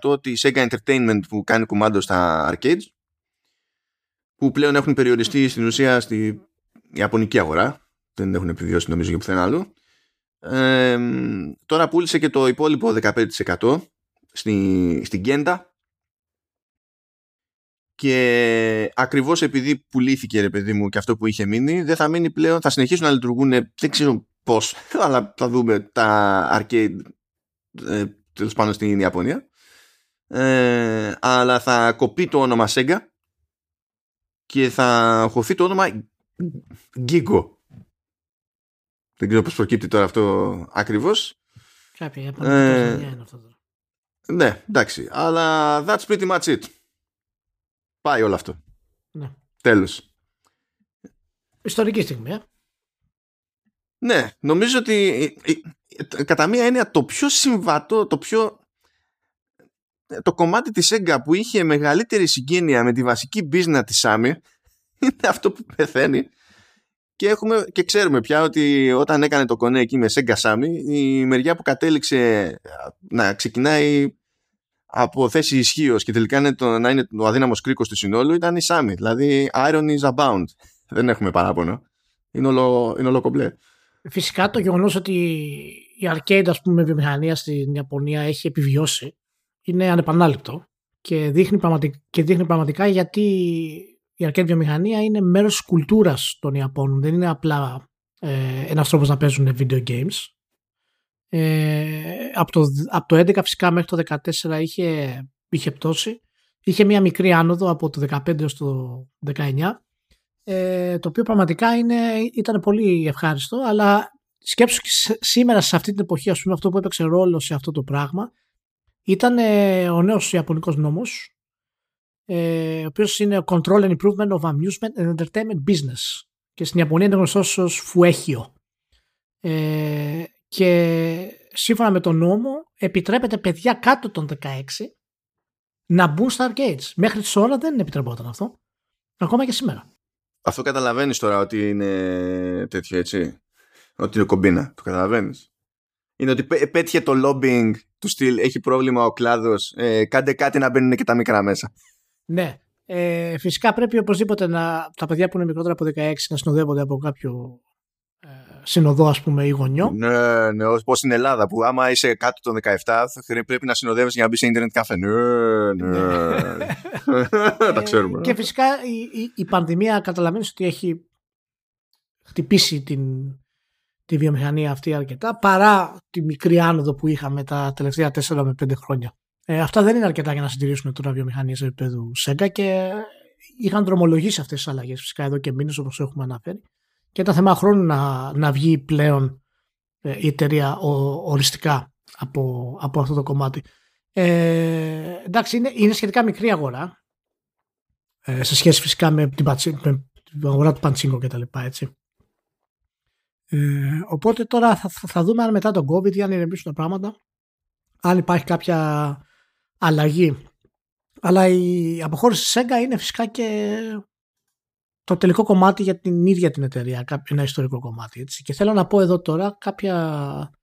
Speaker 1: 85% της Sega Entertainment που κάνει κουμάντο στα arcades που πλέον έχουν περιοριστεί στην ουσία στη Ιαπωνική αγορά. Δεν έχουν επιβιώσει νομίζω για πουθενά άλλο. Ε, τώρα πούλησε και το υπόλοιπο 15% στη, στην Κέντα. Και ακριβώς επειδή πουλήθηκε ρε παιδί μου και αυτό που είχε μείνει δεν θα μείνει πλέον, θα συνεχίσουν να λειτουργούν δεν ξέρω πώς, αλλά θα δούμε τα arcade ε, τέλος πάνω στην Ιαπωνία. Ε, αλλά θα κοπεί το όνομα Sega και θα χωθεί το όνομα Gigo δεν ξέρω πώς προκύπτει τώρα αυτό ακριβώς
Speaker 2: Κάποια ε, είναι αυτό τώρα.
Speaker 1: Ναι, εντάξει. Αλλά that's pretty much it. Πάει όλο αυτό.
Speaker 2: Ναι.
Speaker 1: Τέλος.
Speaker 2: Ιστορική στιγμή, ε.
Speaker 1: Ναι, νομίζω ότι ε, ε, κατά μία έννοια το πιο συμβατό, το πιο το κομμάτι της Sega που είχε μεγαλύτερη συγγένεια με τη βασική business της Sami είναι αυτό που πεθαίνει και, έχουμε, και ξέρουμε πια ότι όταν έκανε το κονέ εκεί με Sega Sami η μεριά που κατέληξε να ξεκινάει από θέση ισχύως και τελικά είναι το, να είναι ο αδύναμος κρίκος του συνόλου ήταν η Σάμι. Δηλαδή, iron is abound. Δεν έχουμε παράπονο. Είναι όλο, είναι όλο κομπλέ.
Speaker 2: Φυσικά το γεγονός ότι η arcade ας πούμε, βιομηχανία στην Ιαπωνία έχει επιβιώσει είναι ανεπανάληπτο και δείχνει, πραγματικά, και δείχνει πραγματικά γιατί η arcade βιομηχανία είναι μέρος της κουλτούρας των Ιαπώνων. Δεν είναι απλά ε, ένας τρόπος να παίζουν video games. Ε, από, το, από το 11 φυσικά μέχρι το 14 είχε, είχε πτώσει. Είχε μια μικρή άνοδο από το 15 έως το 19 ε, το οποίο πραγματικά είναι, ήταν πολύ ευχάριστο αλλά σκέψου και σήμερα σε αυτή την εποχή ας πούμε αυτό που έπαιξε ρόλο σε αυτό το πράγμα ήταν ε, ο νέος Ιαπωνικός νόμος ε, ο οποίος είναι Control and Improvement of Amusement and Entertainment Business και στην Ιαπωνία είναι γνωστός ως Φουέχιο ε, και σύμφωνα με τον νόμο επιτρέπεται παιδιά κάτω των 16 να μπουν στα arcades. Μέχρι τώρα δεν επιτρεπόταν αυτό. Ακόμα και σήμερα.
Speaker 1: Αυτό καταλαβαίνεις τώρα ότι είναι τέτοιο έτσι; Ότι είναι κομπίνα. Το καταλαβαίνεις; Είναι ότι πέτυχε το lobbying του στυλ. Έχει πρόβλημα ο κλάδος. Ε, κάντε κάτι να μπαίνουν και τα μικρά μέσα.
Speaker 2: Ναι. Ε, φυσικά πρέπει οπωσδήποτε να, τα παιδιά που είναι μικρότερα από 16 να συνοδεύονται από κάποιο συνοδό ας πούμε ή γονιό.
Speaker 1: Ναι, ναι, όπως στην Ελλάδα που άμα είσαι κάτω των 17 πρέπει να συνοδεύεσαι για να μπει σε ίντερνετ καφέ. Ναι, ναι. Τα ξέρουμε.
Speaker 2: Και φυσικά η, η, η πανδημία καταλαβαίνεις ότι έχει χτυπήσει την, τη βιομηχανία αυτή αρκετά παρά τη μικρή άνοδο που είχαμε τα τελευταία 4 με 5 χρόνια. Ε, αυτά δεν είναι αρκετά για να συντηρήσουμε τώρα βιομηχανία σε επίπεδο ΣΕΓΚΑ και είχαν δρομολογήσει αυτές τις αλλαγές φυσικά εδώ και μήνες όπως έχουμε αναφέρει και ήταν θέμα χρόνου να, να βγει πλέον ε, η εταιρεία ο, οριστικά από, από αυτό το κομμάτι. Ε, εντάξει, είναι, είναι σχετικά μικρή αγορά ε, σε σχέση φυσικά με την, με την αγορά του Παντσίνκο και τα λοιπά, έτσι. Ε, οπότε τώρα θα, θα δούμε αν μετά τον COVID αν ηρεμήσουν τα πράγματα αν υπάρχει κάποια αλλαγή αλλά η αποχώρηση της Sega είναι φυσικά και το τελικό κομμάτι για την ίδια την εταιρεία, ένα ιστορικό κομμάτι. Έτσι. Και θέλω να πω εδώ τώρα κάποια...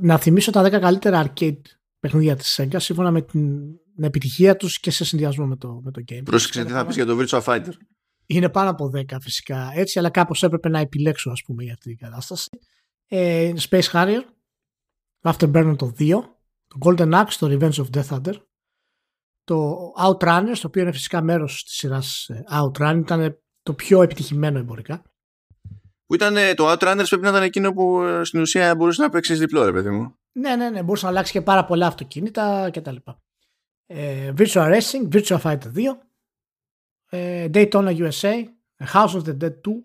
Speaker 2: Να θυμίσω τα 10 καλύτερα arcade παιχνίδια της Sega σύμφωνα με την επιτυχία τους και σε συνδυασμό με το, με το game.
Speaker 1: Πρόσεξε τι θα πεις για το Virtua Fighter.
Speaker 2: Είναι πάνω από 10 φυσικά έτσι, αλλά κάπως έπρεπε να επιλέξω ας πούμε για αυτή την κατάσταση. Ε, Space Harrier, Afterburner το 2, το Golden Axe, το Revenge of Death Thunder, το Outrunners, το οποίο είναι φυσικά μέρος της σειράς ε, Outrun, ήταν το πιο επιτυχημένο εμπορικά.
Speaker 1: Που ήταν το Outrunners πρέπει να ήταν εκείνο που ε, στην ουσία μπορούσε να παίξεις διπλό, ρε παιδί μου.
Speaker 2: Ναι, ναι, ναι, μπορούσε να αλλάξει και πάρα πολλά αυτοκίνητα κτλ. Ε, Virtual Racing, Virtual Fighter 2, ε, Daytona USA, House of the Dead 2,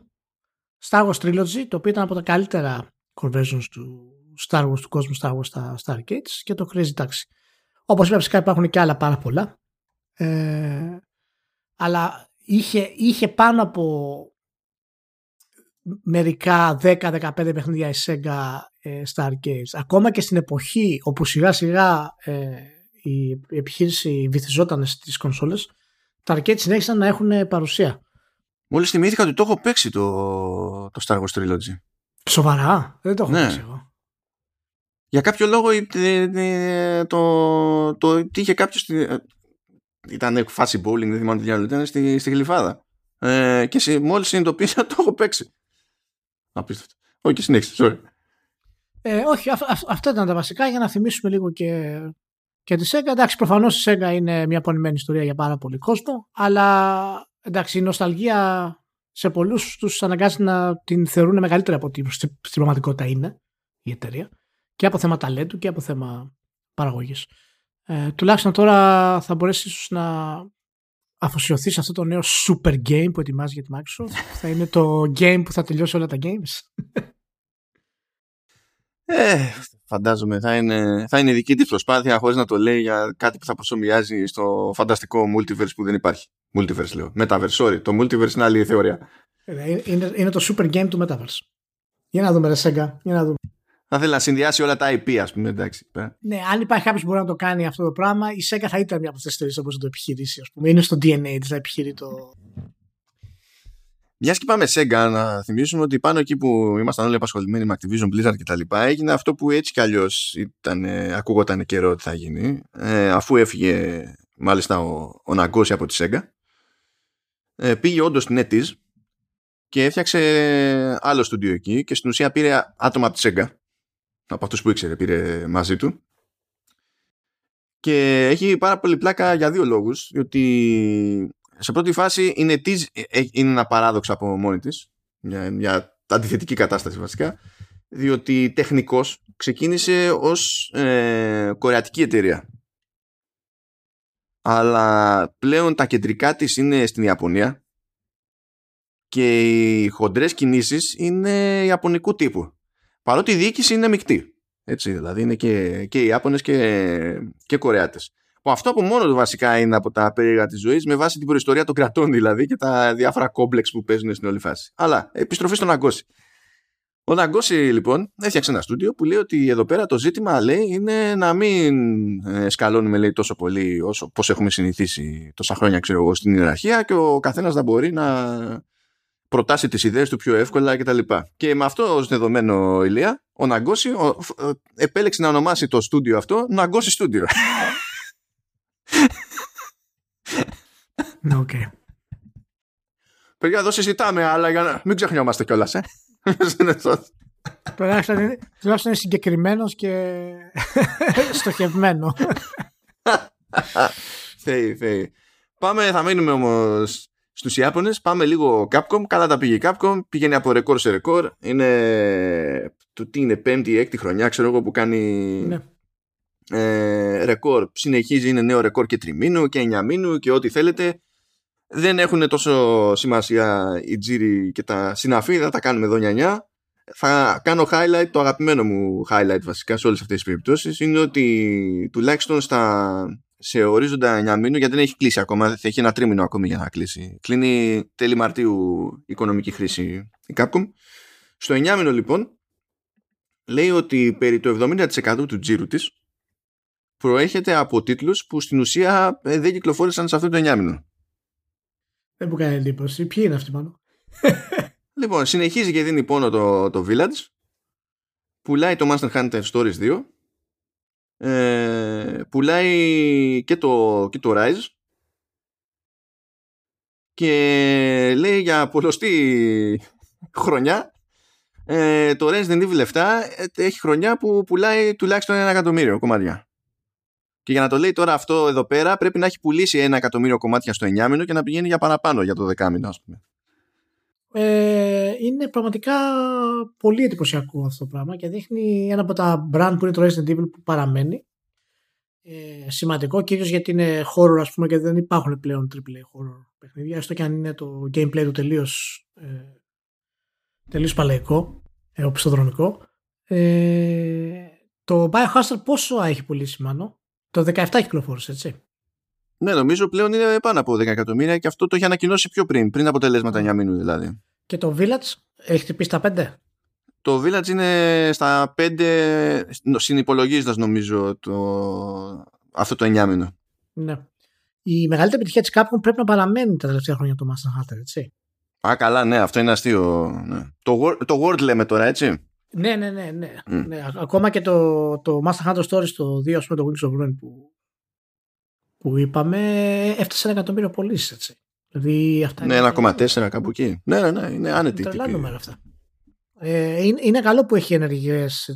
Speaker 2: Star Wars Trilogy, το οποίο ήταν από τα καλύτερα conversions του Star Wars, του κόσμου Star Wars στα, στα arcades και το Crazy Taxi. Όπως είπα, φυσικά υπάρχουν και άλλα πάρα πολλά. Ε, αλλά είχε, είχε πάνω από μερικά 10-15 παιχνίδια η Sega ε, στα arcades. Ακόμα και στην εποχή όπου σιγά σιγά ε, η επιχείρηση βυθιζόταν στις κονσόλες, τα arcade συνέχισαν να έχουν παρουσία.
Speaker 1: Μόλις θυμήθηκα ότι το έχω παίξει το, το Star Wars Trilogy.
Speaker 2: Σοβαρά, δεν το έχω
Speaker 1: Ναι.
Speaker 2: παίξει εγώ.
Speaker 1: Για κάποιο λόγο ε, ε, το, το, το είχε κάποιος. Ήταν φάση bowling, δεν θυμάμαι τι άλλο ήταν, στη, στη γλυφάδα. Ε, και σε, μόλις συνειδητοποίησα το έχω παίξει. Απίστευτο. Όχι, συνέχισε, sorry.
Speaker 2: Ε, όχι, αυ, αυ, αυτά ήταν τα βασικά για να θυμίσουμε λίγο και, και τη Sega. Εντάξει, προφανώς η Sega είναι μια πονημένη ιστορία για πάρα πολύ κόσμο, αλλά εντάξει, η νοσταλγία σε πολλούς τους αναγκάζει να την θεωρούν μεγαλύτερη από ό,τι στην στην πραγματικότητα είναι η εταιρεία. Και από θέμα ταλέντου και από θέμα παραγωγής. Ε, τουλάχιστον τώρα θα μπορέσεις ίσως να αφοσιωθείς σε αυτό το νέο super game που ετοιμάζεις για τη Microsoft. θα είναι το game που θα τελειώσει όλα τα games.
Speaker 1: Ε, φαντάζομαι θα είναι, θα είναι δική της προσπάθεια χωρίς να το λέει για κάτι που θα προσωμιάζει στο φανταστικό multiverse που δεν υπάρχει. Multiverse λέω. Metaverse, sorry. Το multiverse είναι άλλη θεωρία.
Speaker 2: Ε, Είναι, είναι το super game του Metaverse. Για να δούμε, ρε Sega. Για να δούμε.
Speaker 1: Θα ήθελα να συνδυάσει όλα τα IP, ας πούμε, εντάξει. Ε.
Speaker 2: Ναι, αν υπάρχει κάποιος που μπορεί να το κάνει αυτό το πράγμα, η Sega θα ήταν μια από αυτές τις εταιρείες που να το επιχειρήσει. Ας πούμε. Είναι στο DNA της να επιχειρεί το.
Speaker 1: Μιας και πάμε Sega, να θυμίσουμε ότι πάνω εκεί που ήμασταν όλοι απασχολημένοι με Activision Blizzard κτλ. έγινε αυτό που έτσι κι αλλιώς ακούγονταν καιρό ότι θα γίνει. Ε, αφού έφυγε μάλιστα ο, ο Nagoshi από τη Sega, ε, πήγε όντως στην NetEase και έφτιαξε άλλο στούντιο εκεί και στην ουσία πήρε άτομα από τη Sega. Από αυτούς που ήξερε, πήρε μαζί του. Και έχει πάρα πολύ πλάκα για δύο λόγους. Διότι σε πρώτη φάση η NetEase ε, είναι ένα παράδοξο από μόνη της. Μια, μια αντιθετική κατάσταση βασικά. Διότι τεχνικώς ξεκίνησε ως ε, κορεατική εταιρεία. Αλλά πλέον τα κεντρικά της είναι στην Ιαπωνία και οι χοντρές κινήσεις είναι ιαπωνικού τύπου. Παρότι η διοίκηση είναι μεικτή. Έτσι, δηλαδή είναι και, και οι Ιάπωνες και, και Κορεάτες. Που αυτό από μόνο του βασικά είναι από τα περίεργα της ζωής με βάση την προϊστορία των κρατών δηλαδή και τα διάφορα κόμπλεξ που παίζουν στην όλη φάση. Αλλά επιστροφή στον Αγκώση. Ο Ναγκώση λοιπόν έφτιαξε ένα στούντιο που λέει ότι εδώ πέρα το ζήτημα λέει είναι να μην ε, σκαλώνουμε λέει τόσο πολύ όσο πώς έχουμε συνηθίσει τόσα χρόνια ξέρω εγώ στην ιεραρχία και ο καθένας να μπορεί να προτάσσει τις ιδέες του πιο εύκολα κτλ. Και, και με αυτό ως δεδομένο Ηλία ο Ναγκόσι ο, ο, επέλεξε να ονομάσει το στούντιο αυτό Nagoshi Studio.
Speaker 2: Ναι, οκ.
Speaker 1: Παιδιά εδώ συζητάμε αλλά για να μην ξεχνιόμαστε κιόλας ε.
Speaker 2: Τουλάχιστον είναι, τουλάχιστον είναι συγκεκριμένος και στοχευμένο.
Speaker 1: Θεοί, θεοί. Πάμε, θα μείνουμε όμως στους Ιάπωνες. Πάμε λίγο Capcom. Καλά τα πήγε η Capcom. Πήγαινε από ρεκόρ σε ρεκόρ. Είναι. Το τι είναι, πέμπτη, έκτη χρονιά, ξέρω εγώ, που κάνει
Speaker 2: ναι.
Speaker 1: ε, ρεκόρ. Συνεχίζει, είναι νέο ρεκόρ και τριμήνου και εννιαμήνου και ό,τι θέλετε. Δεν έχουν τόσο σημασία οι τζίροι και τα συναφή, θα τα κάνουμε εδώ νιανιά. Θα κάνω highlight, το αγαπημένο μου highlight βασικά σε όλες αυτές τις περιπτώσεις είναι ότι τουλάχιστον στα, σε ορίζοντα 9 μήνου, γιατί δεν έχει κλείσει ακόμα, θα έχει ένα τρίμηνο ακόμη για να κλείσει. Κλείνει τέλη Μαρτίου οικονομική χρήση η Capcom. Στο 9 μήνο λοιπόν λέει ότι περί το 70% του τζίρου της προέρχεται από τίτλους που στην ουσία ε, δεν κυκλοφόρησαν σε αυτό το 9 μήνο.
Speaker 2: Δεν μου κάνει εντύπωση. Ποιοι είναι αυτοί πάνω.
Speaker 1: Λοιπόν, συνεχίζει και δίνει πόνο το, το Village. Πουλάει το Monster Hunter Stories 2. Ε, πουλάει και το, και το Rise. Και λέει για πολλωστή χρονιά ε, το Resident Evil 7 έχει χρονιά που πουλάει τουλάχιστον ένα εκατομμύριο κομμάτια. Και για να το λέει τώρα αυτό εδώ πέρα πρέπει να έχει πουλήσει ένα εκατομμύριο κομμάτια στο 9 μήνο και να πηγαίνει για παραπάνω για το 10 μήνο ας πούμε.
Speaker 2: Ε, είναι πραγματικά πολύ εντυπωσιακό αυτό το πράγμα και δείχνει ένα από τα brand που είναι το Resident Evil που παραμένει. Ε, σημαντικό κυρίως γιατί είναι horror ας πούμε και δεν υπάρχουν πλέον AAA horror παιχνίδια έστω και αν είναι το gameplay του τελείως ε, τελείως παλαϊκό ε, οπισθοδρομικό. Ε, το Biohazard πόσο έχει πουλήσει μάλλον το 17 κυκλοφόρησε έτσι.
Speaker 1: Ναι, νομίζω πλέον είναι πάνω από 10 εκατομμύρια και αυτό το έχει ανακοινώσει πιο πριν, πριν αποτελέσματα 9 μήνου δηλαδή.
Speaker 2: Και το Village έχει πει στα 5.
Speaker 1: Το Village είναι στα 5 συνυπολογίζοντας νομίζω το... αυτό το 9 μήνο.
Speaker 2: Ναι. η μεγαλύτερη επιτυχία της Capcom πρέπει να παραμένει τα τελευταία χρόνια το Master Hunter, έτσι.
Speaker 1: Α, καλά, ναι, αυτό είναι αστείο. Ναι. Το, το Word λέμε τώρα, έτσι.
Speaker 2: Ναι, ναι, ναι. ναι. Mm. ναι. Ακόμα και το, το Master Hunter Stories το 2, ας πούμε, το Wings of Ruin που, που είπαμε, έφτασε ένα εκατομμύριο πωλήσεις, έτσι. Δηλαδή αυτά
Speaker 1: ναι, 1,4 κάπου εκεί. Ναι, ναι, ναι, είναι άνετη.
Speaker 2: Τρελά νούμερα αυτά. Ε, είναι, είναι, καλό που έχει ενεργές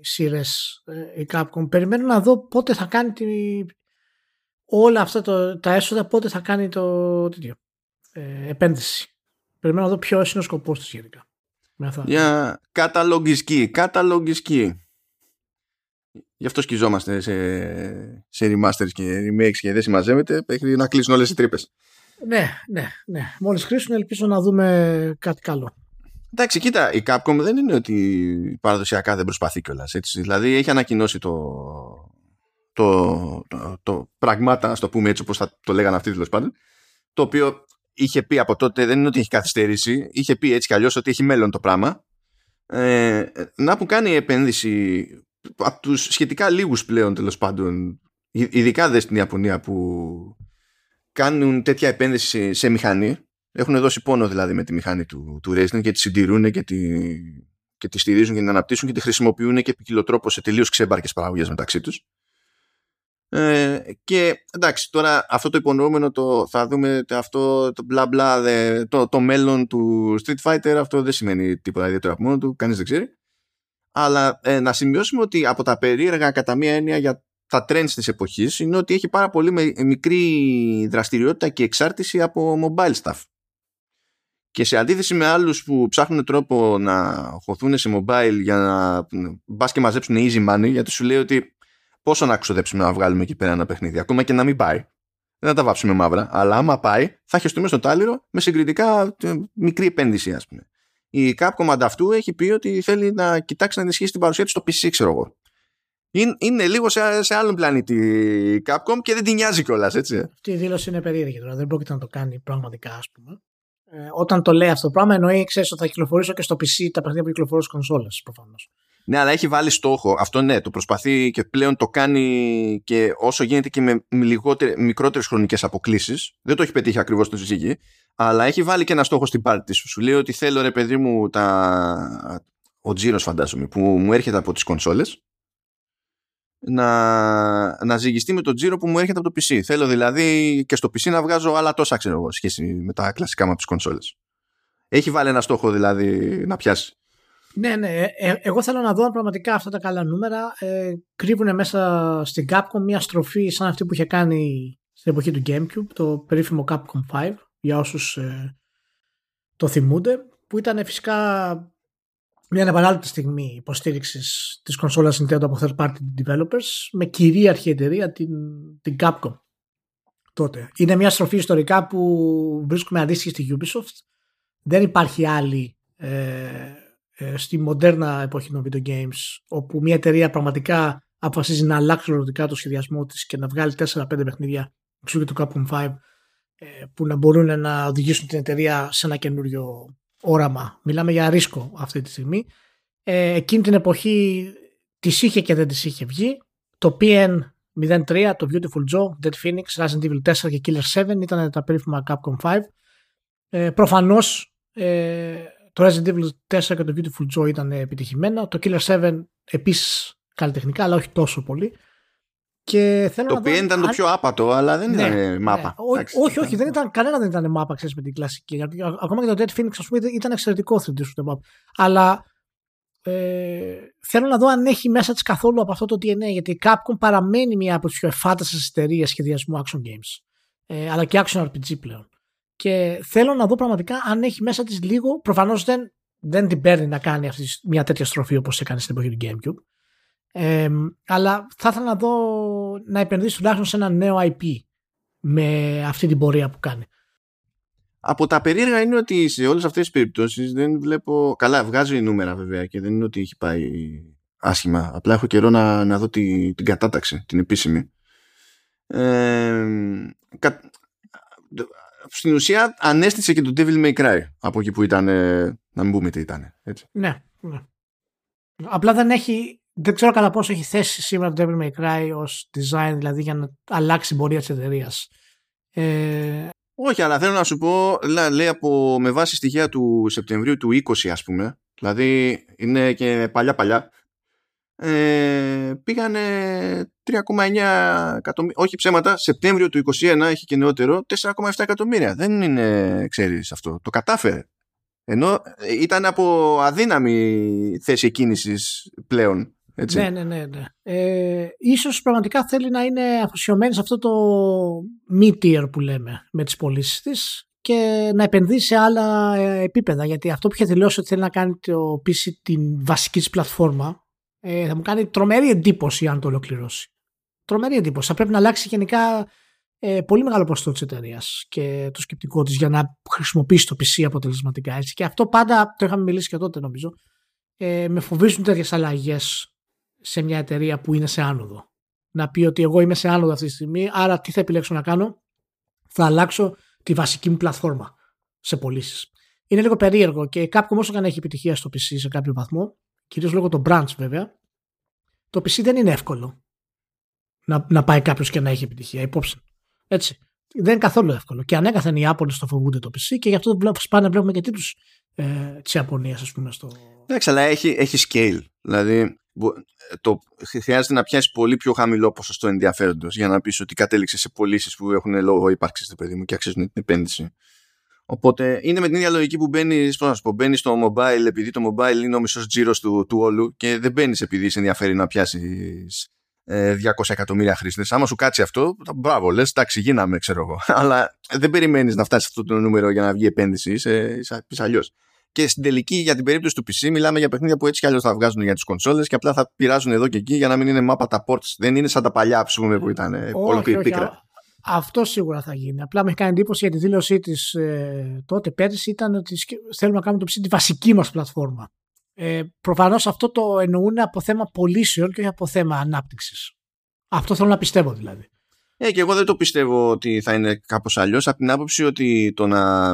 Speaker 2: σειρές ε, η Capcom. Περιμένω να δω πότε θα κάνει τη, όλα αυτά το, τα έσοδα, πότε θα κάνει το τέτοιο, ε, επένδυση. Περιμένω να δω ποιος είναι ο σκοπός της γενικά.
Speaker 1: Για καταλογιστική, καταλογιστική. Γι' αυτό σκιζόμαστε σε, σε remasters και remakes και δεν συμμαζεύεται μέχρι να κλείσουν όλες οι τρύπες.
Speaker 2: Ναι, ναι, ναι. Μόλις κλείσουν ελπίζω να δούμε κάτι καλό.
Speaker 1: Εντάξει, κοίτα, η Capcom δεν είναι ότι παραδοσιακά δεν προσπαθεί κιόλας. Δηλαδή έχει ανακοινώσει το, το, το, το πραγμάτα, ας το πούμε έτσι όπως θα το λέγανε αυτοί τέλος πάντων, το οποίο είχε πει από τότε, δεν είναι ότι έχει καθυστερήσει, είχε πει έτσι κι αλλιώς ότι έχει μέλλον το πράγμα. Ε, να που κάνει επένδυση από τους σχετικά λίγους πλέον τέλος πάντων, ειδικά δε στην Ιαπωνία που κάνουν τέτοια επένδυση σε μηχανή. Έχουν δώσει πόνο δηλαδή με τη μηχανή του, του Racing και τη συντηρούν και τη, και τη στηρίζουν και την αναπτύσσουν και τη χρησιμοποιούν και ποικιλοτρόπως σε τελείως ξέμπαρκες παραγωγές μεταξύ τους. Ε, και εντάξει, τώρα αυτό το υπονοούμενο το, θα δούμε αυτό το μπλα μπλα, το, το μέλλον του Street Fighter, αυτό δεν σημαίνει τίποτα ιδιαίτερο από μόνο του, κανείς δεν ξέρει. Αλλά ε, να σημειώσουμε ότι από τα περίεργα κατά μία έννοια για τα trends της εποχής είναι ότι έχει πάρα πολύ μικρή δραστηριότητα και εξάρτηση από mobile stuff. Και σε αντίθεση με άλλους που ψάχνουν τρόπο να χωθούν σε mobile για να μπας και μαζέψουν easy money γιατί σου λέει ότι πόσο να ξοδέψουμε να βγάλουμε εκεί πέρα ένα παιχνίδι ακόμα και να μην πάει. Δεν θα τα βάψουμε μαύρα, αλλά άμα πάει θα χεστούμε στο τάλιρο με συγκριτικά ε, μικρή επένδυση ας πούμε. Η Capcom ανταυτού έχει πει ότι θέλει να κοιτάξει να ενισχύσει την παρουσία του στο PC ξέρω εγώ είναι, είναι λίγο σε, σε άλλον πλανήτη η Capcom και δεν την νοιάζει κιόλας, έτσι.
Speaker 2: Αυτή η δήλωση είναι περίεργη τώρα. Δεν πρόκειται να το κάνει πραγματικά, ας πούμε. Ε, όταν το λέει αυτό το πράγμα, εννοεί, ξέρεις ότι θα κυκλοφορήσω και στο PC τα παιχνίδια που κυκλοφορούν στις κονσόλες, προφανώς.
Speaker 1: Ναι, αλλά έχει βάλει στόχο. Αυτό ναι, το προσπαθεί και πλέον το κάνει και όσο γίνεται και με μικρότερες χρονικές αποκλήσει. Δεν το έχει πετύχει ακριβώς το συζύγι, αλλά έχει βάλει και ένα στόχο στην πάρτη τη. Σου λέει ότι θέλω ρε παιδί μου τα... ο τζίρος, φαντάζομαι, που μου έρχεται από τις κονσόλες να, να ζυγιστεί με το τζίρο που μου έρχεται από το PC. Θέλω δηλαδή και στο PC να βγάζω άλλα τόσα ξέρω εγώ σχέση με τα κλασικά μου από τις κονσόλες. Έχει βάλει ένα στόχο δηλαδή να πιάσει.
Speaker 2: Ναι, ναι. Ε, ε, εγώ θέλω να δω αν πραγματικά αυτά τα καλά νούμερα ε, κρύβουν μέσα στην Capcom μια στροφή σαν αυτή που είχε κάνει στην εποχή του GameCube, το περίφημο Capcom 5, για όσους ε, το θυμούνται, που ήταν φυσικά μια ανεπανάληπτη στιγμή υποστήριξης της κονσόλας Nintendo από third party developers με κυρίαρχη εταιρεία την, την Capcom τότε. Είναι μια στροφή ιστορικά που βρίσκουμε αντίστοιχη στη Ubisoft. Δεν υπάρχει άλλη ε, ε, στη μοντέρνα εποχή των video games όπου μια εταιρεία πραγματικά αποφασίζει να αλλάξει ολοκληρωτικά το σχεδιασμό της και να βγάλει 4-5 παιχνίδια εξού και του Capcom 5 ε, που να μπορούν να οδηγήσουν την εταιρεία σε ένα καινούριο όραμα. Μιλάμε για ρίσκο αυτή τη στιγμή. Ε, εκείνη την εποχή της είχε και δεν της είχε βγει. Το PN03, το Beautiful Joe, Dead Phoenix, Resident Evil 4 και Killer 7 ήταν τα περίφημα Capcom 5. Ε, προφανώς ε, το Resident Evil 4 και το Beautiful Joe ήταν επιτυχημένα. Το Killer 7 επίσης καλλιτεχνικά αλλά όχι τόσο πολύ. Και θέλω
Speaker 1: το οποίο ήταν το πιο άπατο, αλλά δεν ναι, ήταν ναι. μάπα.
Speaker 2: όχι, όχι, δεν ήταν, κανένα δεν ήταν μάπα, ξέρεις, με την κλασική. Ακόμα και το Dead Phoenix, ας πούμε, ήταν εξαιρετικό 3D map. Αλλά ε, θέλω να δω αν έχει μέσα της καθόλου από αυτό το DNA, γιατί η Capcom παραμένει μια από τις πιο εφάνταστε εταιρείες σχεδιασμού action games. Ε, αλλά και action RPG πλέον. Και θέλω να δω πραγματικά αν έχει μέσα της λίγο. Προφανώς δεν, δεν την παίρνει να κάνει αυτή, μια τέτοια στροφή όπως έκανε στην εποχή του GameCube. Ε, αλλά θα ήθελα να δω να επενδύσει τουλάχιστον σε ένα νέο IP με αυτή την πορεία που κάνει.
Speaker 1: Από τα περίεργα είναι ότι σε όλες αυτές τις περιπτώσεις δεν βλέπω... Καλά, βγάζει νούμερα βέβαια και δεν είναι ότι έχει πάει άσχημα. Απλά έχω καιρό να, να δω τη, την κατάταξη, την επίσημη. Ε, κα... Στην ουσία ανέστησε και το Devil May Cry από εκεί που ήταν, να μην πούμε τι ήταν. Έτσι.
Speaker 2: Ναι, ναι. Απλά δεν έχει δεν ξέρω κατά πόσο έχει θέσει σήμερα το Devil May Cry ως design, δηλαδή για να αλλάξει την πορεία της εταιρείας Ε,
Speaker 1: όχι, αλλά θέλω να σου πω, λέει από, με βάση στοιχεία του Σεπτεμβρίου του 20 ας πούμε, δηλαδή είναι και παλιά παλιά, ε, πήγανε 3,9 εκατομμύρια, όχι ψέματα, Σεπτέμβριο του 21 έχει και νεότερο 4,7 εκατομμύρια. Δεν είναι, ξέρεις αυτό, το κατάφερε. Ενώ ήταν από αδύναμη θέση κίνησης πλέον. Έτσι.
Speaker 2: Ναι, ναι, ναι. ναι. Ε, ίσως πραγματικά θέλει να είναι αφοσιωμένη σε αυτό το mid-tier που λέμε με τις πωλήσεις της και να επενδύσει σε άλλα ε, επίπεδα γιατί αυτό που είχε δηλώσει ότι θέλει να κάνει το PC την βασική της πλατφόρμα ε, θα μου κάνει τρομερή εντύπωση αν το ολοκληρώσει. Τρομερή εντύπωση. Θα πρέπει να αλλάξει γενικά ε, πολύ μεγάλο ποσοστό της εταιρείας και το σκεπτικό της για να χρησιμοποιήσει το PC αποτελεσματικά. Έτσι. Και αυτό πάντα το είχαμε μιλήσει και τότε νομίζω. Ε, με φοβίζουν τέτοιες αλλαγές σε μια εταιρεία που είναι σε άνοδο. Να πει ότι εγώ είμαι σε άνοδο αυτή τη στιγμή, άρα τι θα επιλέξω να κάνω, θα αλλάξω τη βασική μου πλατφόρμα σε πωλήσεις. Είναι λίγο περίεργο και κάποιο όσο και αν έχει επιτυχία στο PC σε κάποιο βαθμό, κυρίως λόγω των branch βέβαια, το PC δεν είναι εύκολο να, να πάει κάποιος και να έχει επιτυχία. Υπόψη. Έτσι. Δεν είναι καθόλου εύκολο. Και ανέκαθεν οι Ιάπωνε το φοβούνται το PC και γι' αυτό σπάνε βλέπουμε και τίτλου ε, της Ιαπωνίας, ας πούμε. Στο...
Speaker 1: Εντάξει, αλλά έχει, έχει scale. Δηλαδή, το, χρειάζεται να πιάσεις πολύ πιο χαμηλό ποσοστό ενδιαφέροντος για να πεις ότι κατέληξες σε πωλήσεις που έχουν λόγο ύπαρξης, παιδί μου, και αξίζουν την επένδυση. Οπότε είναι με την ίδια λογική που μπαίνεις μπαίνεις στο mobile επειδή το mobile είναι ο μισός τζίρος του, του όλου και δεν μπαίνεις επειδή σε ενδιαφέρει να πιάσεις 200 ε, εκατομμύρια χρήστες. Άμα σου κάτσει αυτό, μπράβο, λες, εντάξει, γίναμε, ξέρω εγώ. Αλλά δεν περιμένεις να φτάσεις αυτό το νούμερο για να βγει επένδυση, πει αλλιώς. Και στην τελική, για την περίπτωση του PC, μιλάμε για παιχνίδια που έτσι κι αλλιώς θα βγάζουν για τις κονσόλες και απλά θα πειράζουν εδώ και εκεί για να μην είναι μάπα τα ports. Δεν είναι σαν τα παλιά, πούμε, που ήταν ολόκληρη πίκρα.
Speaker 2: Αυτό σίγουρα θα γίνει. Απλά με έχει κάνει εντύπωση για τη δήλωσή της ε, τότε πέρυσι ήταν ότι θέλουμε να κάνουμε το PC τη βασική μας πλατφόρμα. Ε, Προφανώς αυτό το εννοούν από θέμα πωλήσεων και όχι από θέμα ανάπτυξης. Αυτό θέλω να πιστεύω δηλαδή.
Speaker 1: Ε, και εγώ δεν το πιστεύω ότι θα είναι κάπως αλλιώς από την άποψη ότι το να.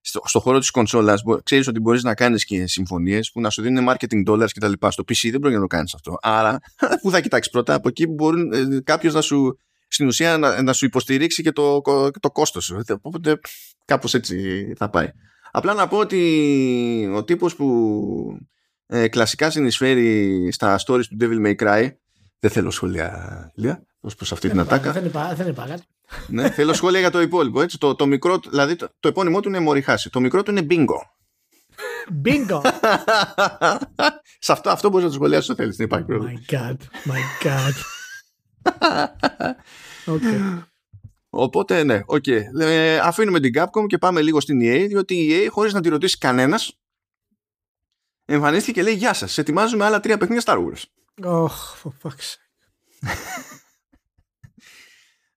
Speaker 1: Στο, στο χώρο της κονσόλας ξέρεις ότι μπορείς να κάνεις και συμφωνίες που να σου δίνουν marketing dollars κτλ. Στο PC δεν μπορεί να το κάνεις αυτό. Άρα, πού θα κοιτάξεις πρώτα, από εκεί που μπορεί ε, κάποιος να σου στην ουσία να, να σου υποστηρίξει και το, το κόστος σου. Οπότε κάπως έτσι θα πάει. Απλά να πω ότι ο τύπος που ε, κλασικά συνεισφέρει στα stories του Devil May Cry δεν θέλω σχόλια, Λία, ως προς αυτή την ατάκα.
Speaker 2: Δεν είπα, δεν είπα
Speaker 1: ναι, θέλω σχόλια για το υπόλοιπο. Έτσι. Το, το μικρό, δηλαδή το, το επώνυμό του είναι Μοριχάση. Το μικρό του είναι Bingo.
Speaker 2: Bingo.
Speaker 1: Σε αυτό, αυτό μπορείς να το σχολιάσεις όσο θέλεις. Δεν υπάρχει
Speaker 2: πρόβλημα. My God, my God.
Speaker 1: okay. Οπότε ναι, okay. Ε, αφήνουμε την Capcom και πάμε λίγο στην EA διότι η EA χωρίς να τη ρωτήσει κανένας εμφανίστηκε και λέει γεια σας, ετοιμάζουμε άλλα τρία παιχνίδια Star Wars.
Speaker 2: Oh, for fuck's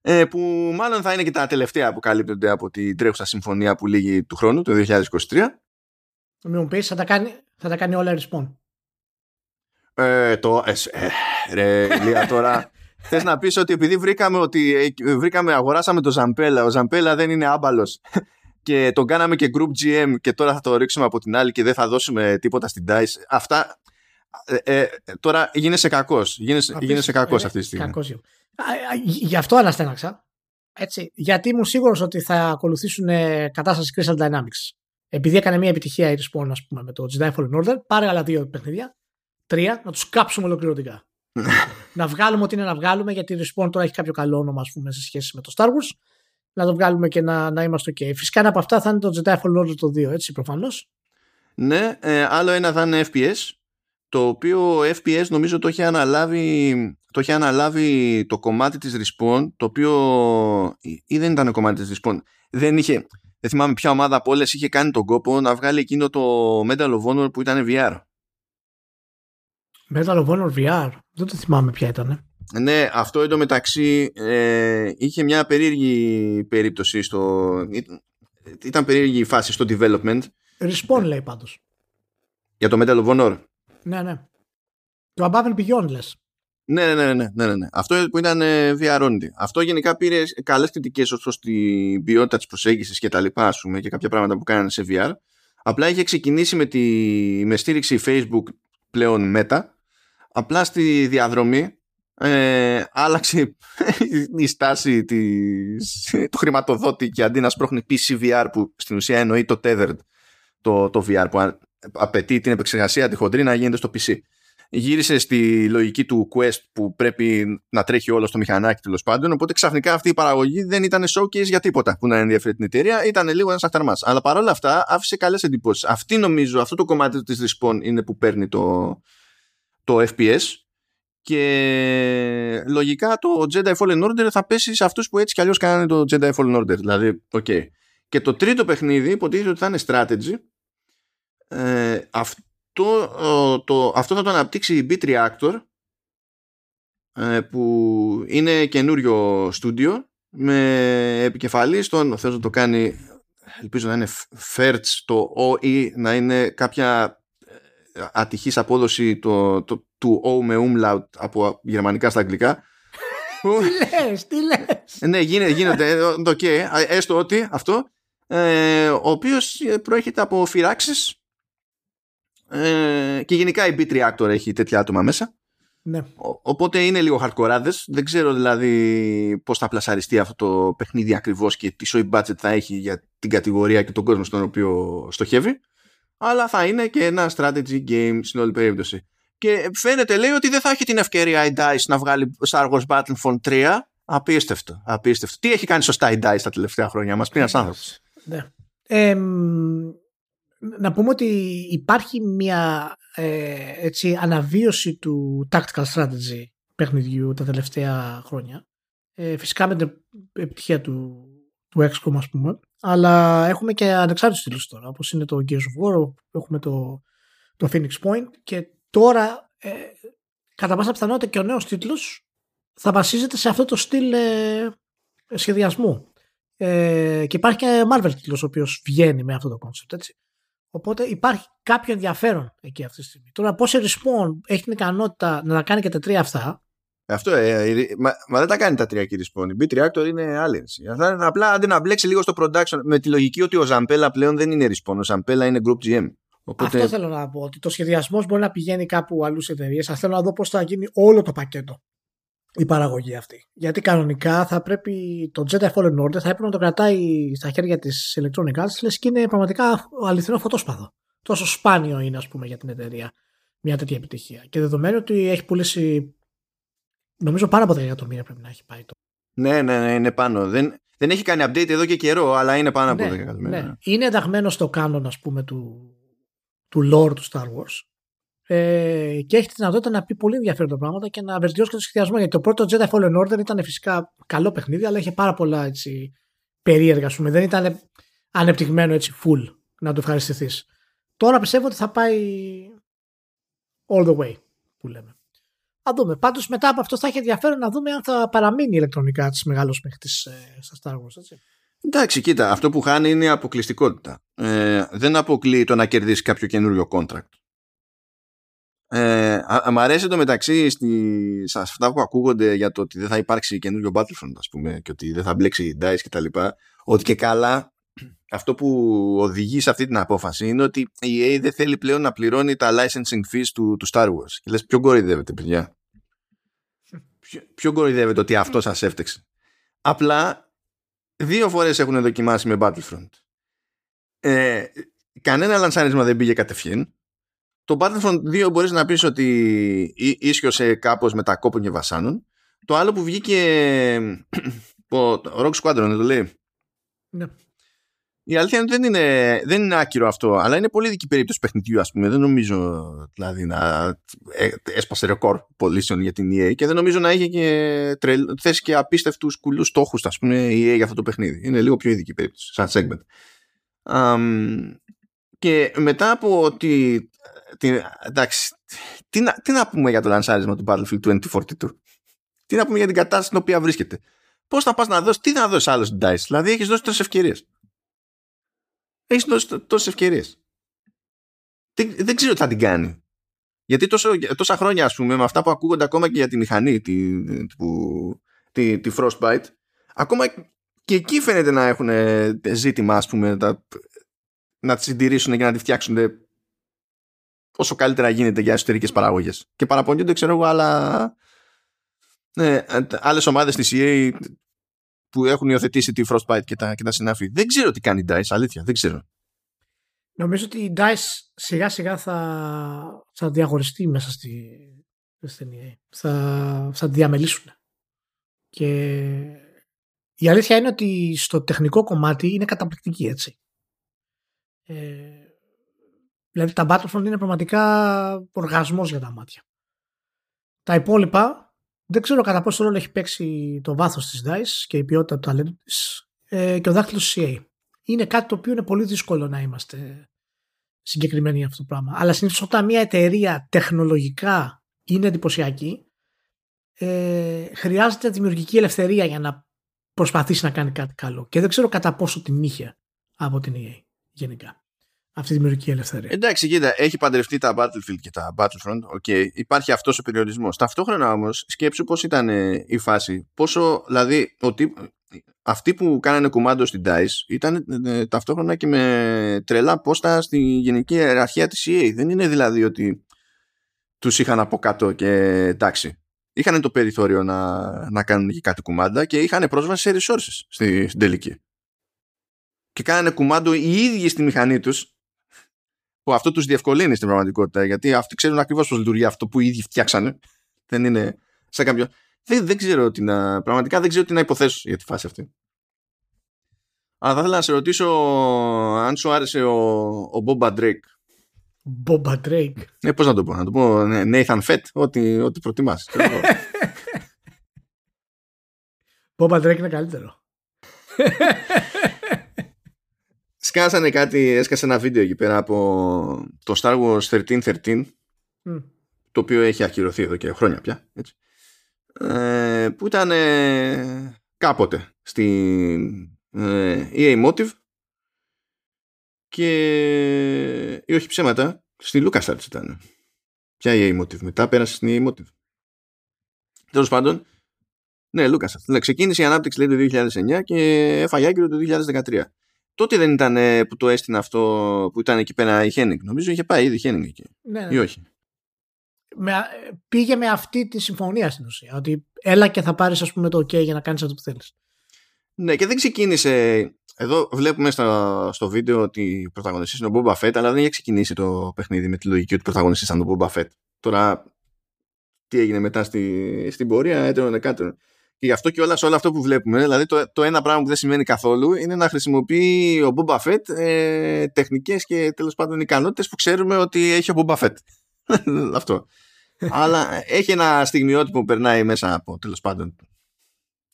Speaker 1: ε, που μάλλον θα είναι και τα τελευταία που καλύπτονται από την τρέχουσα συμφωνία που λύγει του χρόνου, το 2023.
Speaker 2: Μην μου πεις, θα τα κάνει, θα τα κάνει όλα respawn.
Speaker 1: Ε, το, ε, ε, ρε, Λία, τώρα Θες να πεις ότι επειδή βρήκαμε ότι ε, βρήκαμε, αγοράσαμε το Ζαμπέλα, ο Ζαμπέλα δεν είναι άμπαλος και τον κάναμε και group GM και τώρα θα το ρίξουμε από την άλλη και δεν θα δώσουμε τίποτα στην DICE. Αυτά ε, ε, τώρα γίνεσαι κακός. Γίνεσαι, γίνεσαι κακός αυτή τη στιγμή.
Speaker 2: Κακός. Γι' αυτό αναστέναξα. Έτσι, γιατί ήμουν σίγουρος ότι θα ακολουθήσουν κατάσταση Crystal Dynamics. Επειδή έκανε μια επιτυχία η Respawn, ας πούμε, με το Jedi Fallen Order, πάρε άλλα δύο παιχνίδια, τρία, να τους κάψουμε ολοκληρωτικά. να βγάλουμε ό,τι είναι να βγάλουμε, γιατί η Respawn τώρα έχει κάποιο καλό όνομα, ας πούμε, σε σχέση με το Star Wars. Να το βγάλουμε και να, να είμαστε OK. Φυσικά ένα από αυτά θα είναι το Jedi Fallen Order το 2, έτσι προφανώς.
Speaker 1: Ναι, ε, άλλο ένα θα είναι FPS. Το οποίο FPS νομίζω το έχει αναλάβει το, έχει αναλάβει το κομμάτι της Respawn, το οποίο ή δεν ήταν κομμάτι της Respawn. Δεν είχε, δεν θυμάμαι ποια ομάδα από όλες είχε κάνει τον κόπο να βγάλει εκείνο το Medal of Honor που ήταν VR.
Speaker 2: Medal of Honor VR. Δεν το θυμάμαι ποια ήταν.
Speaker 1: Ναι, αυτό εντωμεταξύ ε, είχε μια περίεργη περίπτωση στο... Ήταν περίεργη η φάση στο development.
Speaker 2: Respawn λέει πάντως.
Speaker 1: Για το Medal of Honor.
Speaker 2: Ναι, ναι. Το Above and Beyond λες.
Speaker 1: Ναι, ναι, ναι, ναι, ναι, Αυτό που ήταν ε, VR only. Αυτό γενικά πήρε καλές κριτικές ως προς την ποιότητα της προσέγγισης και τα λοιπά, ας πούμε, και κάποια πράγματα που κάνανε σε VR. Απλά είχε ξεκινήσει με, τη, με στήριξη Facebook πλέον Meta Απλά στη διαδρομή ε, άλλαξε η στάση της, του χρηματοδότη και αντί να σπρώχνει PCVR που στην ουσία εννοεί το tethered το, το VR που απαιτεί την επεξεργασία τη χοντρή να γίνεται στο PC γύρισε στη λογική του Quest που πρέπει να τρέχει όλο στο μηχανάκι τέλος πάντων. Οπότε ξαφνικά αυτή η παραγωγή δεν ήταν showcase για τίποτα που να ενδιαφέρει την εταιρεία, ήταν λίγο ένας αχταρμάς. Αλλά παρόλα αυτά άφησε καλές εντυπώσεις. Αυτή νομίζω, αυτό το κομμάτι της Respawn είναι που παίρνει το, το FPS. Και λογικά το Jedi Fallen Order θα πέσει σε αυτούς που έτσι κι αλλιώς κάνανε το Jedi Fallen Order. Δηλαδή, ok. Και το τρίτο παιχνίδι υποτίθεται ότι θα είναι strategy. Ε, αυτό το, το, αυτό θα το αναπτύξει η Beat Reactor ε, που είναι καινούριο στούντιο με επικεφαλή στον θέλω να το κάνει ελπίζω να είναι Fertz το OE να είναι κάποια ε, ατυχής απόδοση το, το, του O με umlaut από γερμανικά στα αγγλικά.
Speaker 2: Τι λες, τι λες.
Speaker 1: Ναι γίνεται, γίνεται το okay, έστω ότι αυτό ε, ο οποίος προέρχεται από φυράξεις ε, και γενικά η Beat Reactor έχει τέτοια άτομα μέσα.
Speaker 2: Ναι.
Speaker 1: Ο, οπότε είναι λίγο χαρτκοράδες. Δεν ξέρω δηλαδή πώς θα πλασαριστεί αυτό το παιχνίδι ακριβώς και τι show budget θα έχει για την κατηγορία και τον κόσμο στον οποίο στοχεύει. Αλλά θα είναι και ένα strategy game στην όλη περίπτωση. Και φαίνεται λέει ότι δεν θα έχει την ευκαιρία η DICE να βγάλει Star Wars Battlefront 3. Απίστευτο, απίστευτο. Τι έχει κάνει σωστά η DICE τα τελευταία χρόνια, μας πει ένας άνθρωπος.
Speaker 2: Ναι. Ε, να πούμε ότι υπάρχει μια ε, έτσι, αναβίωση του tactical strategy παιχνιδιού τα τελευταία χρόνια. Ε, φυσικά με την επιτυχία του, του XCOM ας πούμε. Αλλά έχουμε και ανεξάρτητους στήλους τώρα όπως είναι το Gears of War, έχουμε το, το Phoenix Point και τώρα ε, κατά πάσα πιθανότητα και ο νέος τίτλος θα βασίζεται σε αυτό το στυλ ε, σχεδιασμού. Ε, και υπάρχει και Marvel τίτλος ο οποίος βγαίνει με αυτό το concept έτσι. Οπότε υπάρχει κάποιο ενδιαφέρον εκεί αυτή τη στιγμή. Τώρα, πώς η Respawn έχει την ικανότητα να τα κάνει και τα τρία αυτά;
Speaker 1: Αυτό, ε, μα, μα, δεν τα κάνει τα τρία και η Respawn. Η Beat Reactor είναι άλλη. Απλά αντί να μπλέξει λίγο στο production με τη λογική ότι ο Ζαμπέλα πλέον δεν είναι Respawn. Ο Ζαμπέλα είναι Group GM.
Speaker 2: Οπότε... Αυτό θέλω να πω. Ότι το σχεδιασμός μπορεί να πηγαίνει κάπου αλλού σε εταιρείες. Αλλά θέλω να δω πώς θα γίνει όλο το πακέτο η παραγωγή αυτή. Γιατί κανονικά θα πρέπει το Jedi Fallen Order θα έπρεπε να το κρατάει στα χέρια της Electronic Arts λες και είναι πραγματικά αληθινό φωτόσπαδο. Τόσο σπάνιο είναι ας πούμε για την εταιρεία μια τέτοια επιτυχία. Και δεδομένου ότι έχει πουλήσει νομίζω πάνω από 10 εκατομμύρια πρέπει να έχει πάει το.
Speaker 1: Ναι, ναι, ναι, είναι πάνω. Δεν, δεν έχει κάνει update εδώ και καιρό, αλλά είναι πάνω από
Speaker 2: ναι,
Speaker 1: 10 εκατομμύρια.
Speaker 2: Ναι. Είναι ενταγμένο στο κάνον ας πούμε του, του lore του Star Wars ε, και έχει τη δυνατότητα να πει πολύ ενδιαφέροντα πράγματα και να βελτιώσει και το σχεδιασμό. Γιατί το πρώτο Jedi Fallen Order ήταν φυσικά καλό παιχνίδι, αλλά είχε πάρα πολλά έτσι, περίεργα. Πούμε. Δεν ήταν ανεπτυγμένο έτσι full να το ευχαριστηθείς. Τώρα πιστεύω ότι θα πάει all the way που λέμε. Α δούμε. Πάντως μετά από αυτό θα έχει ενδιαφέρον να δούμε αν θα παραμείνει ηλεκτρονικά τη μεγάλος παίχτης ε, στα Star Wars. Έτσι.
Speaker 1: Εντάξει, κοίτα, αυτό που χάνει είναι η αποκλειστικότητα. Ε, δεν αποκλείει το να κερδίσει κάποιο καινούριο contract. Ε, μ' αρέσει το μεταξύ στη, σε αυτά που ακούγονται για το ότι δεν θα υπάρξει καινούριο Battlefront ας πούμε και ότι δεν θα μπλέξει DICE και τα λοιπά ότι και καλά αυτό που οδηγεί σε αυτή την απόφαση είναι ότι η EA δεν θέλει πλέον να πληρώνει τα licensing fees του, του Star Wars. Και λες ποιο κοροϊδεύετε παιδιά; Ποιο, ποιο κοροϊδεύετε ότι αυτό σας έφτεξε απλά δύο φορές έχουν δοκιμάσει με Battlefront. Ε, κανένα λανσάρισμα δεν πήγε κατευθείαν το Battlefront 2 μπορείς να πεις ότι ίσιοσε κάπως με τα κόπων και βασάνων. Το άλλο που βγήκε το Rock Squadron δεν το λέει;
Speaker 2: Ναι.
Speaker 1: Η αλήθεια είναι ότι δεν είναι, δεν είναι άκυρο αυτό, αλλά είναι πολύ δική περίπτωση παιχνιδιού, ας πούμε. Δεν νομίζω δηλαδή να ε, έσπασε ρεκόρ πωλήσεων για την EA και δεν νομίζω να είχε και τρελ, θέσει και απίστευτους κουλούς στόχους, ας πούμε, η EA για αυτό το παιχνίδι. Είναι λίγο πιο ειδική περίπτωση, σαν segment. Um, και μετά από ότι τι, εντάξει, τι να, τι να πούμε για το λανσάρισμα του Battlefield 2042. Τι να πούμε για την κατάσταση στην οποία βρίσκεται; Πώς θα πας να δώσεις, τι να δώσεις άλλο στην DICE; Δηλαδή έχεις δώσει τόσες ευκαιρίες. Έχεις δώσει τόσες ευκαιρίες. Δεν, ξέρω τι θα την κάνει. Γιατί τόσο, τόσα χρόνια, ας πούμε, με αυτά που ακούγονται ακόμα και για τη μηχανή, τη, τη, τη, Frostbite, ακόμα και εκεί φαίνεται να έχουν ζήτημα, ας πούμε, να τη συντηρήσουν και να τη φτιάξουν όσο καλύτερα γίνεται για εσωτερικές παραγωγές. Και παραπονιούνται, ξέρω εγώ, άλλα Ναι, άλλες ομάδες της EA που έχουν υιοθετήσει τη Frostbite και τα, και τα συνάφη. Δεν ξέρω τι κάνει η DICE, αλήθεια, δεν ξέρω.
Speaker 2: Νομίζω ότι η DICE σιγά σιγά θα, θα διαχωριστεί μέσα στη, στην EA. Θα, θα τη διαμελήσουν. Και η αλήθεια είναι ότι στο τεχνικό κομμάτι είναι καταπληκτική έτσι. Ε, δηλαδή τα Battlefront είναι πραγματικά οργασμός για τα μάτια. Τα υπόλοιπα δεν ξέρω κατά πόσο ρόλο έχει παίξει το βάθος της DICE και η ποιότητα του ταλέντου της ε, και ο δάχτυλος CA. Είναι κάτι το οποίο είναι πολύ δύσκολο να είμαστε συγκεκριμένοι για αυτό το πράγμα. Αλλά συνήθως όταν μια εταιρεία τεχνολογικά είναι εντυπωσιακή, ε, χρειάζεται δημιουργική ελευθερία για να προσπαθήσει να κάνει κάτι καλό. Και δεν ξέρω κατά πόσο την είχε από την EA γενικά. Αυτή τη δημιουργική ελευθερία.
Speaker 1: Εντάξει, κοίτα, έχει παντρευτεί τα Battlefield και τα Battlefront. Okay, υπάρχει αυτός ο περιορισμός. Ταυτόχρονα όμως, σκέψου πώς ήταν ε, η φάση. Πόσο, δηλαδή, ότι αυτοί που κάνανε κουμάντο στην DICE ήταν ε, ταυτόχρονα και με τρελά πόστα στη γενική ιεραρχία της EA. Δεν είναι δηλαδή ότι τους είχαν από κάτω και εντάξει. Είχαν το περιθώριο να, να κάνουν και κάτι κουμάντα και είχαν πρόσβαση σε resources στη, στην τελική. Και κάνανε κουμάντο οι ίδιοι στη μηχανή τους που αυτό τους διευκολύνει στην πραγματικότητα γιατί αυτοί ξέρουν ακριβώς πώς λειτουργεί αυτό που οι ίδιοι φτιάξανε. Δεν είναι σε κάποιο... Δεν, δεν ξέρω τι να... Πραγματικά δεν ξέρω τι να υποθέσω για τη φάση αυτή. Αλλά θα ήθελα να σε ρωτήσω αν σου άρεσε ο, ο Boba Drake.
Speaker 2: Boba Drake.
Speaker 1: Ναι, πώς να το πω. Να το πω ναι, Nathan Fett, ό,τι, ό,τι προτιμάς.
Speaker 2: Boba Drake είναι καλύτερο.
Speaker 1: Σκάσανε κάτι, έσκασε ένα βίντεο εκεί πέρα από το Star Wars 1313 το οποίο έχει ακυρωθεί εδώ και χρόνια πια έτσι. Ε, που ήταν ε, κάποτε στην ε, EA Motive και ή όχι ψέματα στη LucasArts ήταν. Ποια EA Motive μετά πέρασε στην EA Motive. Τέλος πάντων ναι LucasArts. Ναι, ξεκίνησε η ανάπτυξη λέει το 2009 και έφαγε άγκυρο το 2013 τότε δεν ήταν που το έστεινε αυτό που ήταν εκεί πέρα η Henning νομίζω είχε πάει ήδη η Henning εκεί ναι, ναι. ή όχι
Speaker 2: με, πήγε με αυτή τη συμφωνία στην ουσία. Ότι έλα και θα πάρεις, ας πούμε, το OK για να κάνεις αυτό που θέλεις.
Speaker 1: Ναι, και δεν ξεκίνησε. Εδώ βλέπουμε στο, στο βίντεο ότι ο πρωταγωνιστής είναι ο Boba Fett, αλλά δεν έχει ξεκινήσει το παιχνίδι με τη λογική ότι ο πρωταγωνιστής ήταν ο Boba Fett. Τώρα, τι έγινε μετά στη, στην πορεία, έτερον εκάτερον. Και γι' αυτό και όλα σε όλο αυτό που βλέπουμε, δηλαδή το, το ένα πράγμα που δεν σημαίνει καθόλου είναι να χρησιμοποιεί ο Boba Fett ε, τεχνικές και τέλος πάντων ικανότητες που ξέρουμε ότι έχει ο Boba Fett. αυτό. Αλλά έχει ένα στιγμιότυπο που περνάει μέσα από τέλος πάντων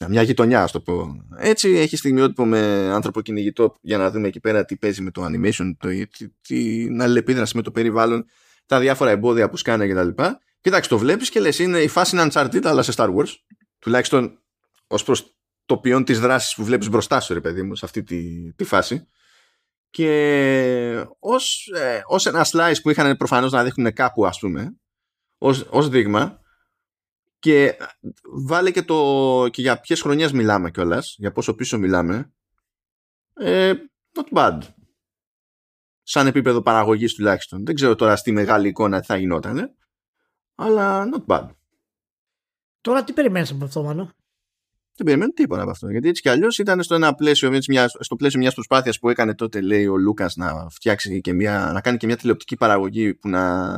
Speaker 1: μια γειτονιά, ας το πω. Έτσι, έχει στιγμιότυπο με άνθρωπο κυνηγητό για να δούμε εκεί πέρα τι παίζει με το animation, το, τι, την αλληλεπίδραση με το περιβάλλον, τα διάφορα εμπόδια που σκάνε κτλ. Κοιτάξτε, το βλέπεις και λες, είναι η φάση είναι Uncharted, αλλά σε Star Wars. Τουλάχιστον ως προς το ποιόν της δράσης που βλέπεις μπροστά σου, ρε παιδί μου, σε αυτή τη, τη φάση. Και ως, ε, ως ένα slice που είχαν προφανώς να δείχνουν κάπου ας πούμε ως, ως δείγμα και βάλε και, το, και για ποιες χρονιές μιλάμε κιόλας, για πόσο πίσω μιλάμε ε, not bad. Σαν επίπεδο παραγωγής τουλάχιστον. Δεν ξέρω τώρα στη μεγάλη εικόνα τι θα γινόταν αλλά not bad
Speaker 2: Τώρα τι περιμένεις από αυτό Μάνο;
Speaker 1: Δεν περιμένω τίποτα από αυτό. Γιατί έτσι κι αλλιώς ήταν στο ένα πλαίσιο, στο πλαίσιο μιας προσπάθειας που έκανε τότε, λέει ο Λούκας, να φτιάξει και μια, να κάνει και μια τηλεοπτική παραγωγή που να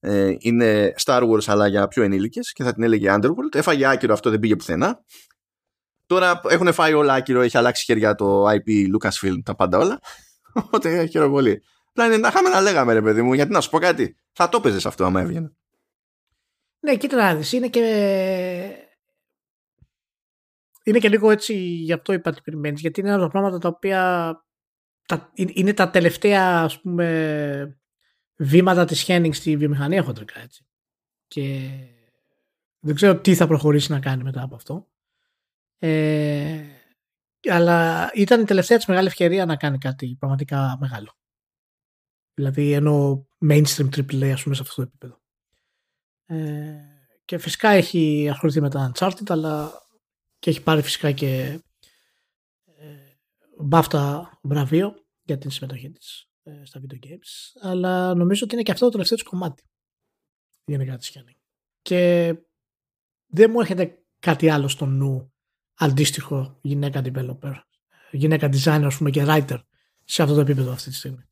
Speaker 1: ε, είναι Star Wars αλλά για πιο ενήλικες και θα την έλεγε Underworld. Έφαγε άκυρο αυτό, δεν πήγε πουθενά. Τώρα έχουν φάει όλα άκυρο, έχει αλλάξει χέρια το IP Lucasfilm, τα πάντα όλα. Οπότε χαίρομαι πολύ. Απλά είναι να είχαμε να λέγαμε, ρε παιδί μου, γιατί να σου πω κάτι. Θα το έπαιζες αυτό άμα έβγαινε.
Speaker 2: Ναι, κοίτα να δεις, είναι και είναι και λίγο έτσι γι' αυτό είπα τι περιμένεις, γιατί είναι ένα από τα πράγματα τα οποία τα, είναι τα τελευταία ας πούμε βήματα της Henning στη βιομηχανία χοντρικά έτσι. Και δεν ξέρω τι θα προχωρήσει να κάνει μετά από αυτό. Ε, αλλά ήταν η τελευταία της μεγάλη ευκαιρία να κάνει κάτι πραγματικά μεγάλο. Δηλαδή ενώ mainstream AAA ας πούμε σε αυτό το επίπεδο. Ε, και φυσικά έχει ασχοληθεί με τα Uncharted αλλά και έχει πάρει φυσικά και ε, μπάφτα βραβείο για την συμμετοχή της ε, στα video games αλλά νομίζω ότι είναι και αυτό το τελευταίο της κομμάτι γενικά της Shining και δεν μου έρχεται κάτι άλλο στο νου αντίστοιχο γυναίκα developer, γυναίκα designer ας πούμε και writer σε αυτό το επίπεδο αυτή τη στιγμή.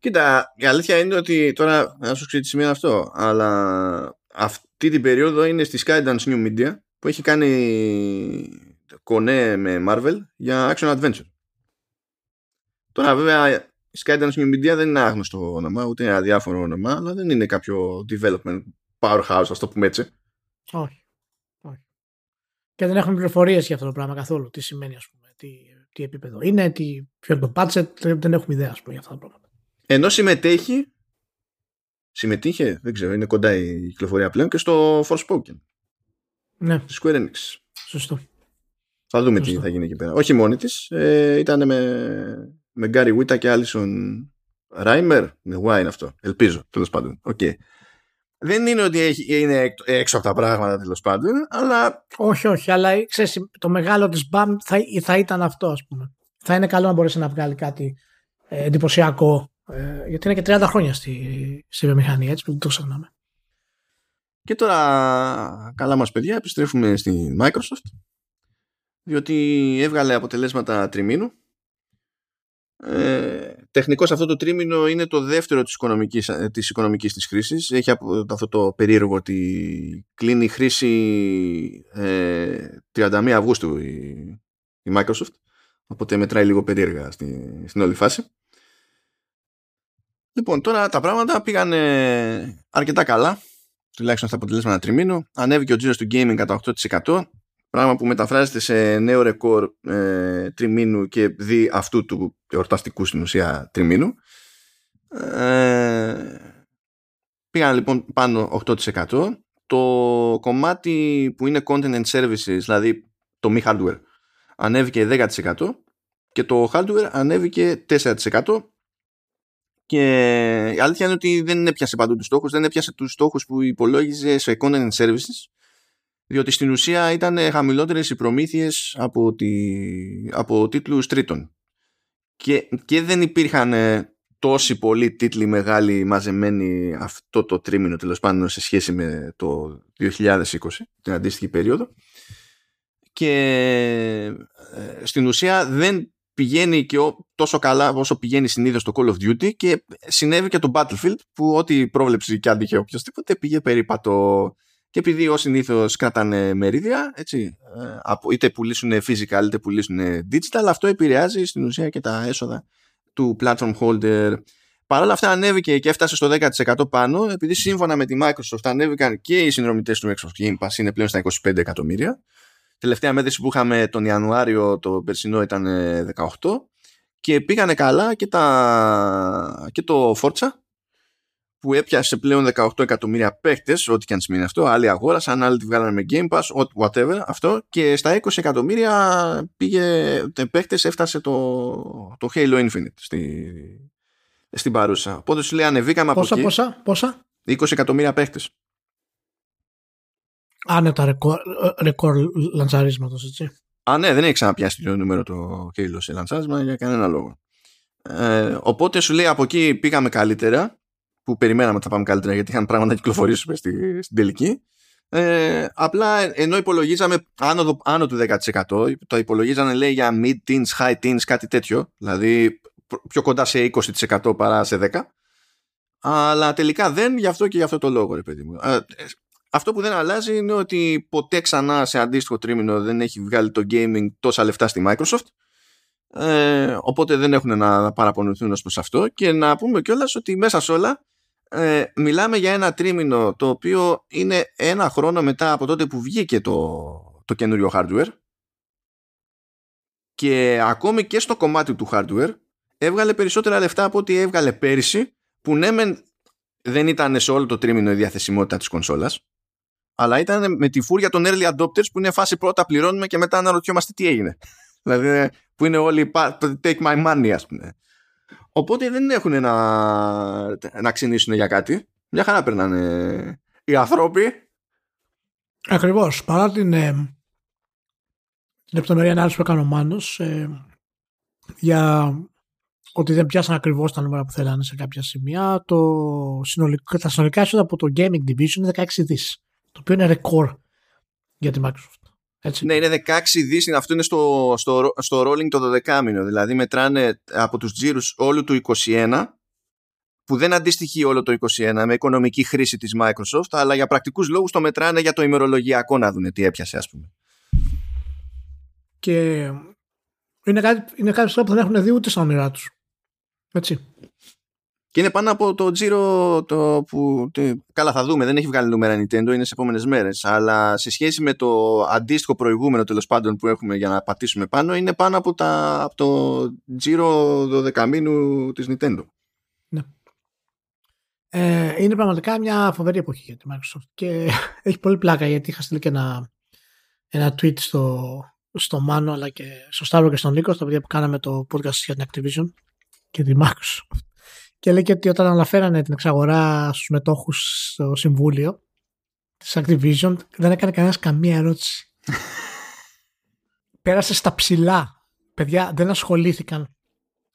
Speaker 1: Κοίτα, η αλήθεια είναι ότι τώρα να σου σημαίνει αυτό, αλλά αυτή την περίοδο είναι στη Skydance New Media που έχει κάνει κονέ με Marvel για action adventure. Τώρα βέβαια η Skydance New Media δεν είναι άγνωστο όνομα, ούτε είναι αδιάφορο όνομα, αλλά δεν είναι κάποιο development powerhouse, ας το πούμε έτσι.
Speaker 2: Όχι. Όχι. Και δεν έχουμε πληροφορίες για αυτό το πράγμα καθόλου. Τι σημαίνει, ας πούμε, τι, τι επίπεδο είναι, τι, ποιο είναι το budget, δεν έχουμε ιδέα, ας πούμε, για αυτά τα πράγματα.
Speaker 1: Ενώ συμμετέχει, συμμετείχε, δεν ξέρω, είναι κοντά η κυκλοφορία πλέον και στο Forspoken.
Speaker 2: Ναι.
Speaker 1: Στη Square Enix.
Speaker 2: Σωστό.
Speaker 1: Θα δούμε Σωστό. τι θα γίνει εκεί πέρα. Όχι μόνη της. Ε, ήταν με, με Γκάρι Βίτα και Άλισον Ράιμερ. Με Y είναι αυτό. Ελπίζω, τέλος πάντων. Okay. Δεν είναι ότι έχει, είναι έξω από τα πράγματα τέλος πάντων, αλλά.
Speaker 2: Όχι, όχι, αλλά ξέρεις, το μεγάλο της μπαμ θα, θα ήταν αυτό, ας πούμε. Θα είναι καλό να μπορέσει να βγάλει κάτι ε, εντυπωσιακό. Ε, γιατί είναι και 30 χρόνια στη, στη βιομηχανία, έτσι που το ξεχνάμε.
Speaker 1: Και τώρα, καλά μας παιδιά, επιστρέφουμε στη Microsoft διότι έβγαλε αποτελέσματα τριμήνου. Ε, τεχνικώς αυτό το τρίμηνο είναι το δεύτερο της οικονομικής της, οικονομικής της χρήσης. Έχει αυτό το περίεργο ότι κλείνει η χρήση ε, 31 Αυγούστου η, η Microsoft. Οπότε μετράει λίγο περίεργα στη, στην όλη φάση. Λοιπόν, τώρα τα πράγματα πήγαν αρκετά καλά, τουλάχιστον στα αποτελέσματα τριμήνου. Ανέβηκε ο τζίρος του gaming κατά 8%, πράγμα που μεταφράζεται σε νέο ρεκόρ ε, τριμήνου και δι αυτού του εορταστικού στην ουσία τριμήνου. Ε, πήγαν λοιπόν πάνω 8%. Το κομμάτι που είναι content and services, δηλαδή το μη hardware, ανέβηκε 10% και το hardware ανέβηκε 4% και η αλήθεια είναι ότι δεν έπιασε παντού τους στόχους, δεν έπιασε τους στόχους που υπολόγιζε σε content and services, διότι στην ουσία ήταν χαμηλότερες οι προμήθειες από, τη, από τίτλους τρίτων. Και, και δεν υπήρχαν ε, τόσοι πολλοί τίτλοι μεγάλοι μαζεμένοι αυτό το τρίμηνο τέλος πάντων σε σχέση με το 2020, την αντίστοιχη περίοδο. Και ε, στην ουσία δεν πηγαίνει και τόσο καλά όσο πηγαίνει συνήθως το Call of Duty και συνέβη και το Battlefield που ό,τι πρόβλεψη και αν είχε οποιοδήποτε πήγε περίπατο. Και επειδή ως συνήθως κράτανε μερίδια έτσι, ε, είτε πουλήσουν physical είτε πουλήσουν digital αυτό επηρεάζει στην ουσία και τα έσοδα του platform holder. Παρ' όλα αυτά ανέβηκε και έφτασε στο 10% πάνω επειδή σύμφωνα με τη Microsoft ανέβηκαν και οι συνδρομητές του Xbox Game Pass είναι πλέον στα 25 εκατομμύρια Τελευταία μέτρηση που είχαμε τον Ιανουάριο το περσινό ήταν 18 και πήγανε καλά και, τα... και το Forza που έπιασε πλέον 18 εκατομμύρια παίχτες, ό,τι και αν σημαίνει αυτό, άλλοι αγόρασαν, άλλοι τη βγάλανε με Game Pass, whatever, αυτό και στα 20 εκατομμύρια πήγε παίχτες, έφτασε το, το Halo Infinite στη, στην παρούσα. Οπότε σου λέει ανεβήκαμε
Speaker 2: πόσα,
Speaker 1: από
Speaker 2: εκεί. Πόσα, πόσα;
Speaker 1: 20 εκατομμύρια παίχτες
Speaker 2: άνετα ρεκόρ, ρεκόρ λαντσαρίσματος, έτσι.
Speaker 1: Α, ναι, δεν έχει ξαναπιάσει το νούμερο το Halo σε λαντσάρισμα για κανένα λόγο. Ε, οπότε σου λέει από εκεί πήγαμε καλύτερα, που περιμέναμε ότι θα πάμε καλύτερα γιατί είχαν πράγματα να κυκλοφορήσουμε στη, στην τελική. Ε, απλά ενώ υπολογίζαμε άνω, άνω του 10% το υπολογίζανε λέει για mid teens, high teens κάτι τέτοιο δηλαδή πιο κοντά σε 20% παρά σε 10% αλλά τελικά δεν γι' αυτό και γι' αυτό το λόγο ρε παιδί μου ε, αυτό που δεν αλλάζει είναι ότι ποτέ ξανά σε αντίστοιχο τρίμηνο δεν έχει βγάλει το gaming τόσα λεφτά στη Microsoft. Ε, οπότε δεν έχουν να παραπονηθούν ως προς αυτό. Και να πούμε κιόλας ότι μέσα σε όλα ε, μιλάμε για ένα τρίμηνο το οποίο είναι ένα χρόνο μετά από τότε που βγήκε το, το καινούριο hardware. Και ακόμη και στο κομμάτι του hardware έβγαλε περισσότερα λεφτά από ό,τι έβγαλε πέρυσι που ναι δεν ήταν σε όλο το τρίμηνο η διαθεσιμότητα της κονσόλας αλλά ήταν με τη φούρια των early adopters που είναι φάση πρώτα πληρώνουμε και μετά αναρωτιόμαστε τι έγινε. δηλαδή που είναι όλοι take my money ας πούμε. Οπότε δεν έχουν να, να ξυνήσουν για κάτι. Μια χαρά περνάνε οι ανθρώποι.
Speaker 2: Ακριβώς. Παρά την, ε, την λεπτομερή ανάλυση που έκανε ο Μάνος ε, για ότι δεν πιάσαν ακριβώς τα νούμερα που θέλανε σε κάποια σημεία. Το συνολικό, τα συνολικά έσοδα από το Gaming Division είναι 16 δις το οποίο είναι ρεκόρ για τη Microsoft. Έτσι.
Speaker 1: Ναι, είναι 16 δις, αυτό είναι στο, στο, στο rolling το 12 μήνο. Δηλαδή μετράνε από τους τζίρους όλου του 21 που δεν αντιστοιχεί όλο το 21 με οικονομική χρήση της Microsoft αλλά για πρακτικούς λόγους το μετράνε για το ημερολογιακό να δουν τι έπιασε ας πούμε.
Speaker 2: Και είναι κάτι, είναι κάτι που δεν έχουν δει ούτε στα όνειρά τους. Έτσι.
Speaker 1: Και είναι πάνω από το τζίρο το που. καλά, θα δούμε. Δεν έχει βγάλει νούμερα Nintendo, είναι σε επόμενες μέρες. Αλλά σε σχέση με το αντίστοιχο προηγούμενο τέλος πάντων που έχουμε για να πατήσουμε πάνω, είναι πάνω από, τα, από το τζίρο 12 μήνου της Nintendo.
Speaker 2: Ναι. Ε, είναι πραγματικά μια φοβερή εποχή για τη Microsoft και έχει πολύ πλάκα γιατί είχα στείλει και ένα, ένα tweet στο, στο Μάνο αλλά και στο Σταύρο και στον Νίκο στα παιδιά που κάναμε το podcast για την Activision και τη Microsoft και λέει και ότι όταν αναφέρανε την εξαγορά στους μετόχους στο συμβούλιο της Activision δεν έκανε κανένας καμία ερώτηση. Πέρασε στα ψηλά. Παιδιά δεν ασχολήθηκαν.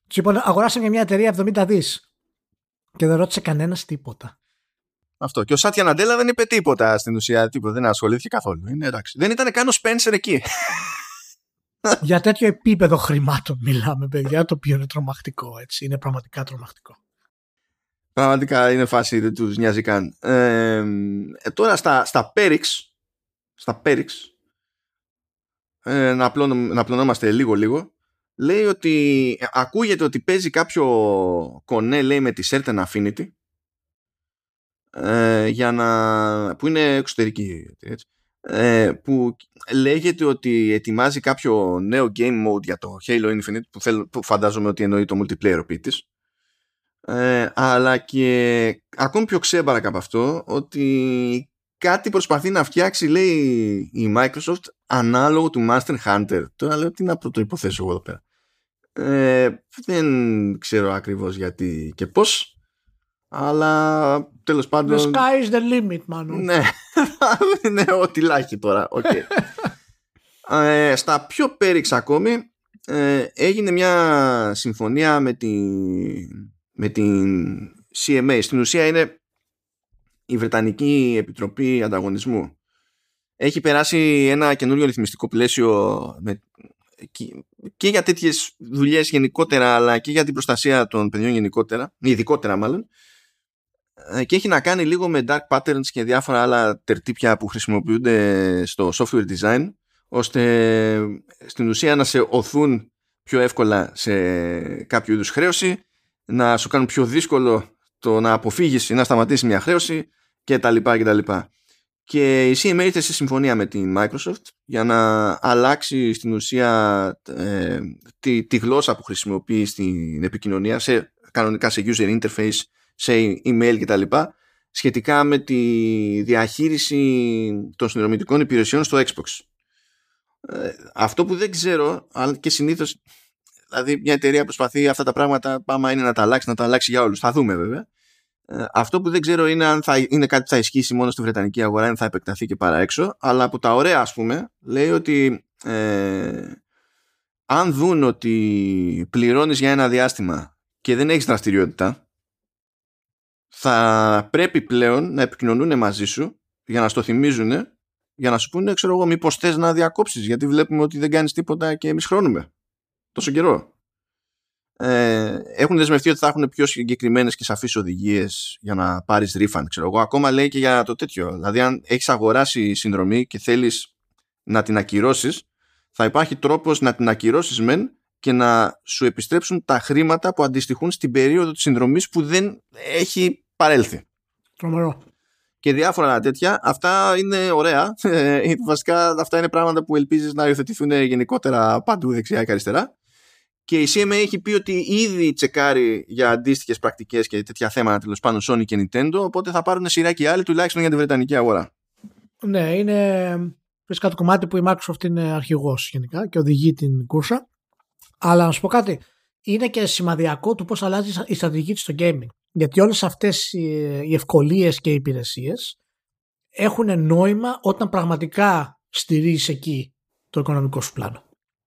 Speaker 2: Του είπαν αγοράσαμε μια εταιρεία 70 δις και δεν ρώτησε κανένας τίποτα.
Speaker 1: Αυτό. Και ο Σάτια Ναντέλα δεν είπε τίποτα στην ουσία. Τίποτα. Δεν ασχολήθηκε καθόλου. Είναι εντάξει. Δεν ήταν καν ο Σπένσερ εκεί.
Speaker 2: Για τέτοιο επίπεδο χρημάτων μιλάμε, παιδιά, το οποίο είναι τρομακτικό. Έτσι. Είναι πραγματικά τρομακτικό.
Speaker 1: Πραγματικά είναι φάση, δεν τους νοιάζει καν. Ε, τώρα στα, στα Πέριξ, στα Πέριξ, ε, να, απλώνω, να απλωνόμαστε λίγο-λίγο, λέει ότι ακούγεται ότι παίζει κάποιο κονέ, λέει, με τη Certain Affinity, ε, για να, που είναι εξωτερική, έτσι, ε, που λέγεται ότι ετοιμάζει κάποιο νέο game mode για το Halo Infinite, που, θέλω, που φαντάζομαι ότι εννοεί το multiplayer πίτης, ε, αλλά και ακόμη πιο ξέμπαρακα από αυτό ότι κάτι προσπαθεί να φτιάξει λέει η Microsoft ανάλογο του Master Hunter. Τώρα λέω τι να πρωτοϋποθέσω εγώ εδώ πέρα. Ε, δεν ξέρω ακριβώς γιατί και πώς αλλά τέλος πάντων
Speaker 2: The sky is the limit μάλλον
Speaker 1: ναι, ναι ό,τι λάχει τώρα okay. ε, στα πιο πέριξ ακόμη ε, έγινε μια συμφωνία με την με την CMA. Στην ουσία είναι η Βρετανική Επιτροπή Ανταγωνισμού. Έχει περάσει ένα καινούριο ρυθμιστικό πλαίσιο με, και, για τέτοιες δουλειές γενικότερα, αλλά και για την προστασία των παιδιών γενικότερα, ειδικότερα μάλλον. Ε, και έχει να κάνει λίγο με dark patterns και διάφορα άλλα τερτύπια που χρησιμοποιούνται στο software design, ώστε στην ουσία να σε οθούν πιο εύκολα σε κάποιο είδους χρέωση να σου κάνουν πιο δύσκολο το να αποφύγεις ή να σταματήσεις μια χρέωση και τα λοιπά και τα λοιπά. Και η CMA ήρθε σε συμφωνία με την Microsoft για να αλλάξει στην ουσία ε, τη, τη γλώσσα που χρησιμοποιεί στην επικοινωνία σε, κανονικά σε user interface, σε email και τα λοιπά σχετικά με τη διαχείριση των συνδρομητικών υπηρεσιών στο Xbox. Ε, αυτό που δεν ξέρω, αλλά και συνήθως Δηλαδή, μια εταιρεία προσπαθεί αυτά τα πράγματα, πάμε είναι να τα αλλάξει, να τα αλλάξει για όλους. Θα δούμε βέβαια. Ε, αυτό που δεν ξέρω είναι αν θα είναι κάτι που θα ισχύσει μόνο στη Βρετανική αγορά, αν θα επεκταθεί και παρά έξω. Αλλά από τα ωραία, ας πούμε, λέει ότι ε, αν δουν ότι πληρώνεις για ένα διάστημα και δεν έχεις δραστηριότητα, θα πρέπει πλέον να επικοινωνούν μαζί σου για να στο θυμίζουν, για να σου πούνε, ξέρω εγώ, μήπως θες να διακόψεις, γιατί βλέπουμε ότι δεν κάνεις τίποτα και εμείς χρώνουμε τόσο καιρό. Ε, έχουν δεσμευτεί ότι θα έχουν πιο συγκεκριμένες και σαφείς οδηγίες για να πάρεις refund. Ξέρω εγώ. Ακόμα λέει και για το τέτοιο. Δηλαδή, αν έχεις αγοράσει συνδρομή και θέλεις να την ακυρώσεις, θα υπάρχει τρόπος να την ακυρώσεις μεν και να σου επιστρέψουν τα χρήματα που αντιστοιχούν στην περίοδο της συνδρομής που δεν έχει παρέλθει.
Speaker 2: Τρομερό.
Speaker 1: Και διάφορα τέτοια. Αυτά είναι ωραία. Ε, βασικά αυτά είναι πράγματα που ελπίζεις να υιοθετηθούν γενικότερα παντού δεξιά και αριστερά και η CMA έχει πει ότι ήδη τσεκάρει για αντίστοιχες πρακτικές και τέτοια θέματα τέλος πάντων Sony και Nintendo. Οπότε θα πάρουν σειρά και άλλοι τουλάχιστον για τη Βρετανική αγορά.
Speaker 2: Ναι, είναι φυσικά το κομμάτι που η Microsoft είναι αρχηγός γενικά και οδηγεί την κούρσα. Αλλά να σου πω κάτι. Είναι και σημαδιακό του πώς αλλάζει η στρατηγική της στο gaming. Γιατί όλες αυτές οι ευκολίες και οι υπηρεσίες έχουν νόημα όταν πραγματικά στηρίζεις εκεί το οικονομικό σου πλάνο.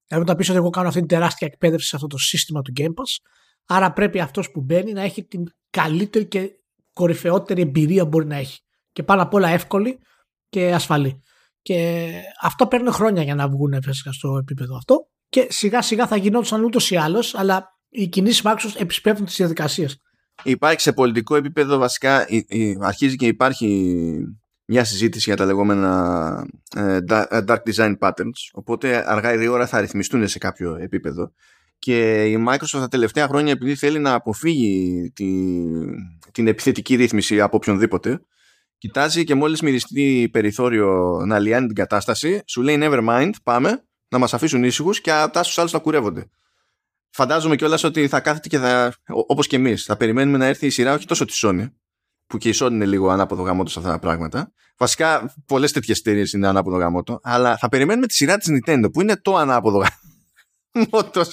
Speaker 2: Δηλαδή όταν πει ότι εγώ κάνω αυτή την τεράστια εκπαίδευση σε αυτό το σύστημα του Game Pass, άρα πρέπει αυτός που μπαίνει να έχει την καλύτερη και κορυφαιότερη εμπειρία που μπορεί να έχει. Και πάνω απ' όλα εύκολη και ασφαλή. Και αυτό παίρνει χρόνια για να βγουν φυσικά στο επίπεδο αυτό. Και σιγά σιγά θα γινόντουσαν ούτως ή άλλως, αλλά οι κινήσεις Microsoft επισπεύδουν τις διαδικασίες.
Speaker 1: Υπάρχει σε πολιτικό επίπεδο βασικά, αρχίζει και υπάρχει μια συζήτηση για τα λεγόμενα ε, ε, dark design patterns, οπότε αργά ή γρήγορα θα ρυθμιστούν σε κάποιο επίπεδο. Και η Microsoft τα τελευταία χρόνια επειδή θέλει να αποφύγει την, την επιθετική ρύθμιση από οποιονδήποτε, κοιτάζει και μόλις μυριστεί περιθώριο να λιάνει την κατάσταση, σου λέει never mind, πάμε, να μας αφήσουν ήσυχους και αυτά στους άλλους να κουρεύονται. Φαντάζομαι κιόλας ότι θα κάθεται και θα, όπως και εμείς, θα περιμένουμε να έρθει η σειρά όχι τόσο της Sony, που και η Sony είναι λίγο ανάποδο γαμότο σε αυτά τα πράγματα. Βασικά, πολλές τέτοιες εταιρείε είναι ανάποδο γαμότο, αλλά θα περιμένουμε τη σειρά της Nintendo, που είναι το ανάποδο γαμότο.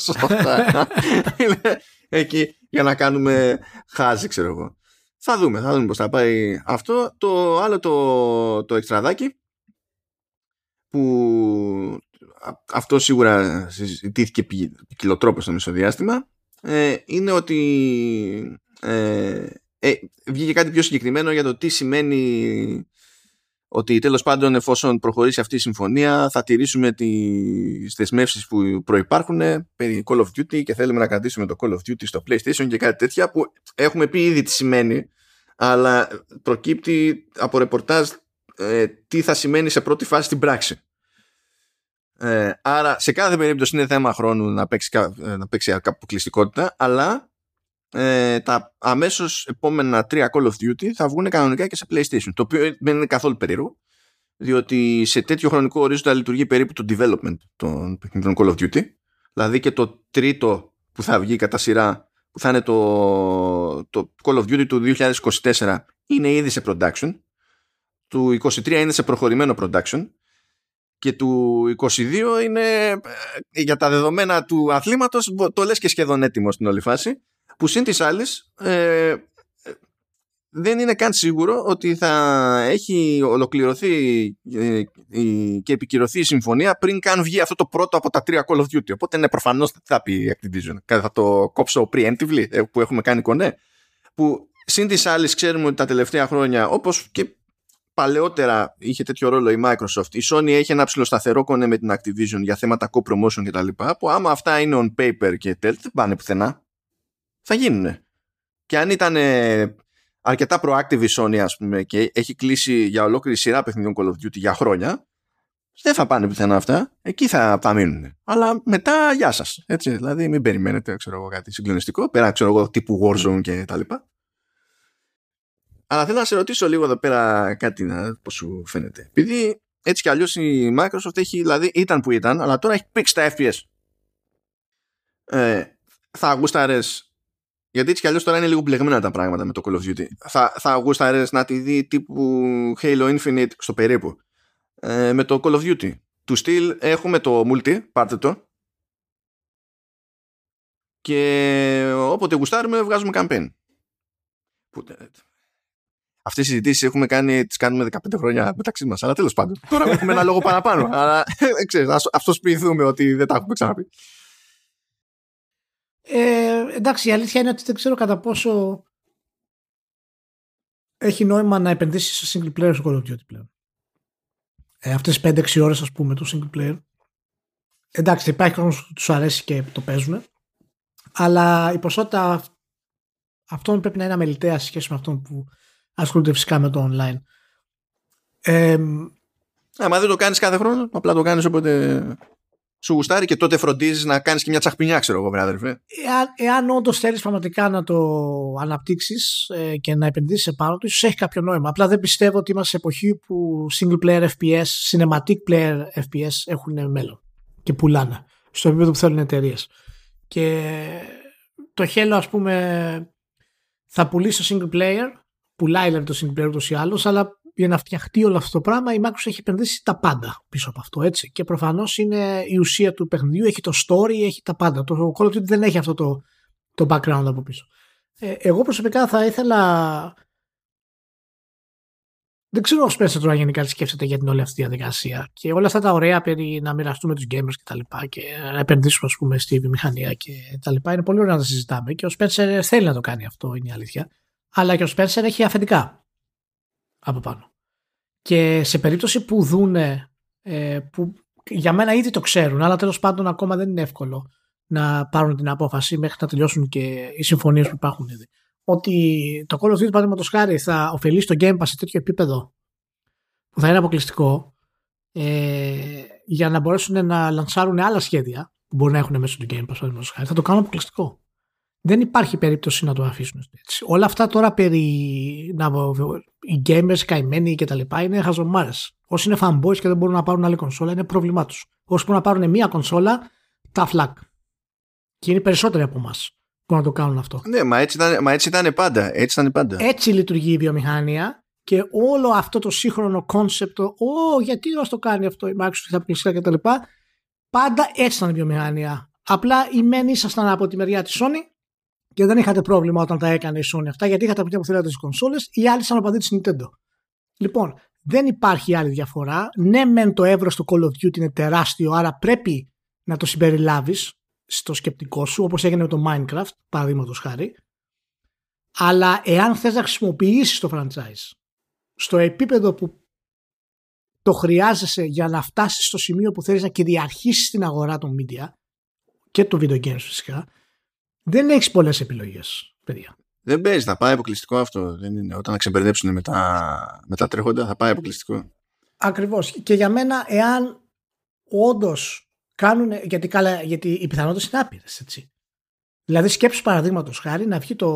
Speaker 1: εκεί για να κάνουμε χάζι, ξέρω εγώ. Θα δούμε, θα δούμε πώς θα πάει αυτό. Το άλλο το, το εξτραδάκι που αυτό σίγουρα συζητήθηκε ποικιλοτρόπως στο μεσοδιάστημα ε, είναι ότι ε, ε, βγήκε κάτι πιο συγκεκριμένο για το τι σημαίνει ότι τέλος πάντων εφόσον προχωρήσει αυτή η συμφωνία θα τηρήσουμε τις δεσμεύσεις που προϋπάρχουν περί Call of Duty και θέλουμε να κρατήσουμε το Call of Duty στο PlayStation και κάτι τέτοια που έχουμε πει ήδη τι σημαίνει αλλά προκύπτει από ρεπορτάζ ε, τι θα σημαίνει σε πρώτη φάση στην πράξη. Ε, άρα σε κάθε περίπτωση είναι θέμα χρόνου να παίξει, ε, να παίξει αποκλειστικότητα αλλά ε, τα αμέσως επόμενα τρία Call of Duty θα βγουν κανονικά και σε PlayStation το οποίο δεν είναι καθόλου περίεργο διότι σε τέτοιο χρονικό ορίζοντα λειτουργεί περίπου το development των παιχνιδιών Call of Duty. Δηλαδή και το τρίτο που θα βγει κατά σειρά που θα είναι το, το Call of Duty του 2024 είναι ήδη σε production. Του 23 είναι σε προχωρημένο production. Και του 22 είναι ε, για τα δεδομένα του αθλήματος το λες και σχεδόν έτοιμο στην όλη φάση που συν της άλλης ε, δεν είναι καν σίγουρο ότι θα έχει ολοκληρωθεί ε, και επικυρωθεί η συμφωνία πριν καν βγει αυτό το πρώτο από τα τρία Call of Duty. Οπότε ναι, προφανώς θα πει η Activision. Θα το κόψω preemptively ε, που έχουμε κάνει κονέ. Που συν της άλλης ξέρουμε ότι τα τελευταία χρόνια όπως και παλαιότερα είχε τέτοιο ρόλο η Microsoft. Η Sony έχει ένα ψηλοσταθερό κονέ με την Activision για θέματα co-promotion κτλ. Που άμα αυτά είναι on paper και τέλ, δεν πάνε πουθενά θα γίνουν. Και αν ήταν αρκετά proactive η Sony ας πούμε και έχει κλείσει για ολόκληρη σειρά παιχνιδιών Call of Duty για χρόνια δεν θα πάνε πουθενά αυτά. Εκεί θα, θα μείνουν. Αλλά μετά, γεια σας. Έτσι, δηλαδή, μην περιμένετε ξέρω εγώ, κάτι συγκλονιστικό. Πέρα, ξέρω εγώ, τύπου Warzone και τα λοιπά. Αλλά θέλω να σε ρωτήσω λίγο εδώ πέρα κάτι να πώς σου φαίνεται. Επειδή έτσι κι αλλιώς η Microsoft έχει, δηλαδή, ήταν που ήταν, αλλά τώρα έχει πήξει τα FPS. Ε, θα γούσταρες γιατί έτσι κι αλλιώς τώρα είναι λίγο μπλεγμένα τα πράγματα με το Call of Duty. Θα, θα γούσταρες να τη δει τύπου Halo Infinite στο περίπου. Ε, με το Call of Duty. Του στυλ έχουμε το multi, πάρτε το. Και όποτε γουστάρουμε βγάζουμε campaign. Ε, Αυτές οι συζητήσεις έχουμε κάνει, τις κάνουμε 15 χρόνια μεταξύ μας. Αλλά τέλος πάντων. Τώρα έχουμε ένα λόγο παραπάνω. αλλά ε, ξέρεις, ας το σπιθούμε ότι δεν τα έχουμε ξαναπεί.
Speaker 2: Ε, εντάξει, η αλήθεια είναι ότι δεν ξέρω κατά πόσο έχει νόημα να επενδύσεις σε single player στο Call of Duty πλέον. Ε, αυτές τις 5-6 ώρες ας πούμε του single player εντάξει υπάρχει κόσμο που τους αρέσει και το παίζουν αλλά η ποσότητα αυτών πρέπει να είναι αμεληταία σε σχέση με αυτόν που ασχολούνται φυσικά με το online. Ε,
Speaker 1: Άμα δεν το κάνεις κάθε χρόνο, απλά το κάνεις όποτε σου γουστάρει και τότε φροντίζεις να κάνεις και μια τσαχπινιά, ξέρω εγώ, αδερφέ.
Speaker 2: Εάν, εάν όντως θέλεις πραγματικά να το αναπτύξεις ε, και να επενδύσεις επάνω του, ίσως έχει κάποιο νόημα. Απλά δεν πιστεύω ότι είμαστε σε εποχή που single player FPS, cinematic player FPS έχουν μέλλον και πουλάνε στο επίπεδο που θέλουν εταιρείες. Και το Halo, ας πούμε, θα πουλήσει το single player, πουλάει δηλαδή το single player ούτως ή άλλως, αλλά για να φτιαχτεί όλο αυτό το πράγμα η Microsoft έχει επενδύσει τα πάντα πίσω από αυτό έτσι. Και προφανώς είναι η ουσία του παιχνιδιού έχει το story, έχει τα πάντα. Το Call of Duty δεν έχει αυτό το, το background από πίσω. Ε, εγώ προσωπικά θα ήθελα δεν ξέρω ο Spencer τώρα γενικά τι σκέφτεται για την όλη αυτή τη διαδικασία. Και όλα αυτά τα ωραία περί να μοιραστούμε τους gamers και τα λοιπά και να επενδύσουμε ας πούμε στη βιομηχανία και τα λοιπά είναι πολύ ωραία να τα συζητάμε. Και ο Spencer θέλει να το κάνει αυτό είναι η αλήθεια. Αλλά και ο Spencer έχει αφεντικά από πάνω. Και σε περίπτωση που δούνε ε, που για μένα ήδη το ξέρουν, αλλά τέλος πάντων ακόμα δεν είναι εύκολο να πάρουν την απόφαση μέχρι να τελειώσουν και οι συμφωνίες που υπάρχουν ήδη. Ότι το Call of Duty παραδείγματος χάρη θα ωφελήσει το Game Pass σε τέτοιο επίπεδο που θα είναι αποκλειστικό ε, για να μπορέσουν να λανσάρουν άλλα σχέδια που μπορεί να έχουν μέσα στο Game Pass παραδείγματος χάρη θα το κάνουν αποκλειστικό. Δεν υπάρχει περίπτωση να το αφήσουν έτσι. Όλα αυτά τώρα περί να, οι gamers καημένοι και τα λοιπά είναι χαζομάρες. Όσοι είναι fanboys και δεν μπορούν να πάρουν άλλη κονσόλα είναι πρόβλημά τους. Όσοι μπορούν να πάρουν μία κονσόλα, tough luck. Και είναι περισσότεροι από εμάς που να το κάνουν αυτό.
Speaker 1: Ναι, μα έτσι ήταν, μα έτσι ήταν πάντα. Έτσι, ήταν πάντα.
Speaker 2: έτσι λειτουργεί η βιομηχανία και όλο αυτό το σύγχρονο concept, Ω, γιατί να το κάνει αυτό η Microsoft, θα πει κτλ. Πάντα έτσι ήταν η βιομηχανία. Απλά οι μεν ήσασταν από τη μεριά της Sony και δεν είχατε πρόβλημα όταν τα έκανε η Sony αυτά, γιατί είχατε από που θέλατε τις κονσόλες, οι άλλοι σαν απαντή τη Nintendo. Λοιπόν, δεν υπάρχει άλλη διαφορά. Ναι, μεν το εύρος του Call of Duty είναι τεράστιο, άρα πρέπει να το συμπεριλάβεις στο σκεπτικό σου, όπως έγινε με το Minecraft, παραδείγματος χάρη. Αλλά εάν θες να χρησιμοποιήσεις το franchise στο επίπεδο που το χρειάζεσαι για να φτάσεις στο σημείο που θέλεις να κυριαρχήσεις την αγορά των media και το video games φυσικά, δεν έχεις πολλές επιλογές, παιδιά.
Speaker 1: Δεν παίζει, θα πάει αποκλειστικό αυτό. Δεν είναι. Όταν ξεμπερδέψουν με τα, με τα τρέχοντα, θα πάει αποκλειστικό.
Speaker 2: Ακριβώς. Και για μένα, εάν όντως κάνουν. Γιατί, καλά, γιατί οι πιθανότητες είναι άπειρες, έτσι. Δηλαδή, σκέψου παραδείγματος χάρη να βγει το,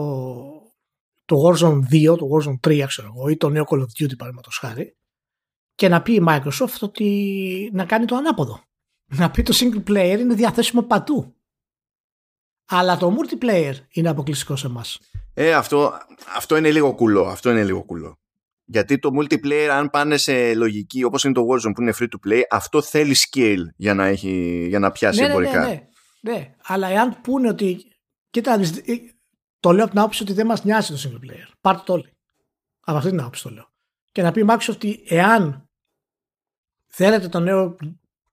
Speaker 2: το Warzone 2, το Warzone 3, ξέρω εγώ, ή το νέο Call of Duty, παραδείγματος χάρη, και να πει η Microsoft ότι να κάνει το ανάποδο. Να πει το single player είναι διαθέσιμο παντού. Αλλά το multiplayer είναι αποκλειστικό σε εμάς.
Speaker 1: Ε, αυτό, αυτό είναι λίγο κουλό. Αυτό είναι λίγο κουλό. Γιατί το multiplayer, αν πάνε σε λογική, όπως είναι το Warzone που είναι free to play, αυτό θέλει scale για να, έχει, για να πιάσει
Speaker 2: ναι, ναι,
Speaker 1: εμπορικά.
Speaker 2: Ναι, ναι, ναι. Αλλά εάν πούνε ότι. Κοίτα, ε, το λέω από την άποψη ότι δεν μας νοιάζει το single player. Πάρτε το όλοι. Από αυτή την άποψη το λέω. Και να πει Microsoft ότι εάν θέλετε το νέο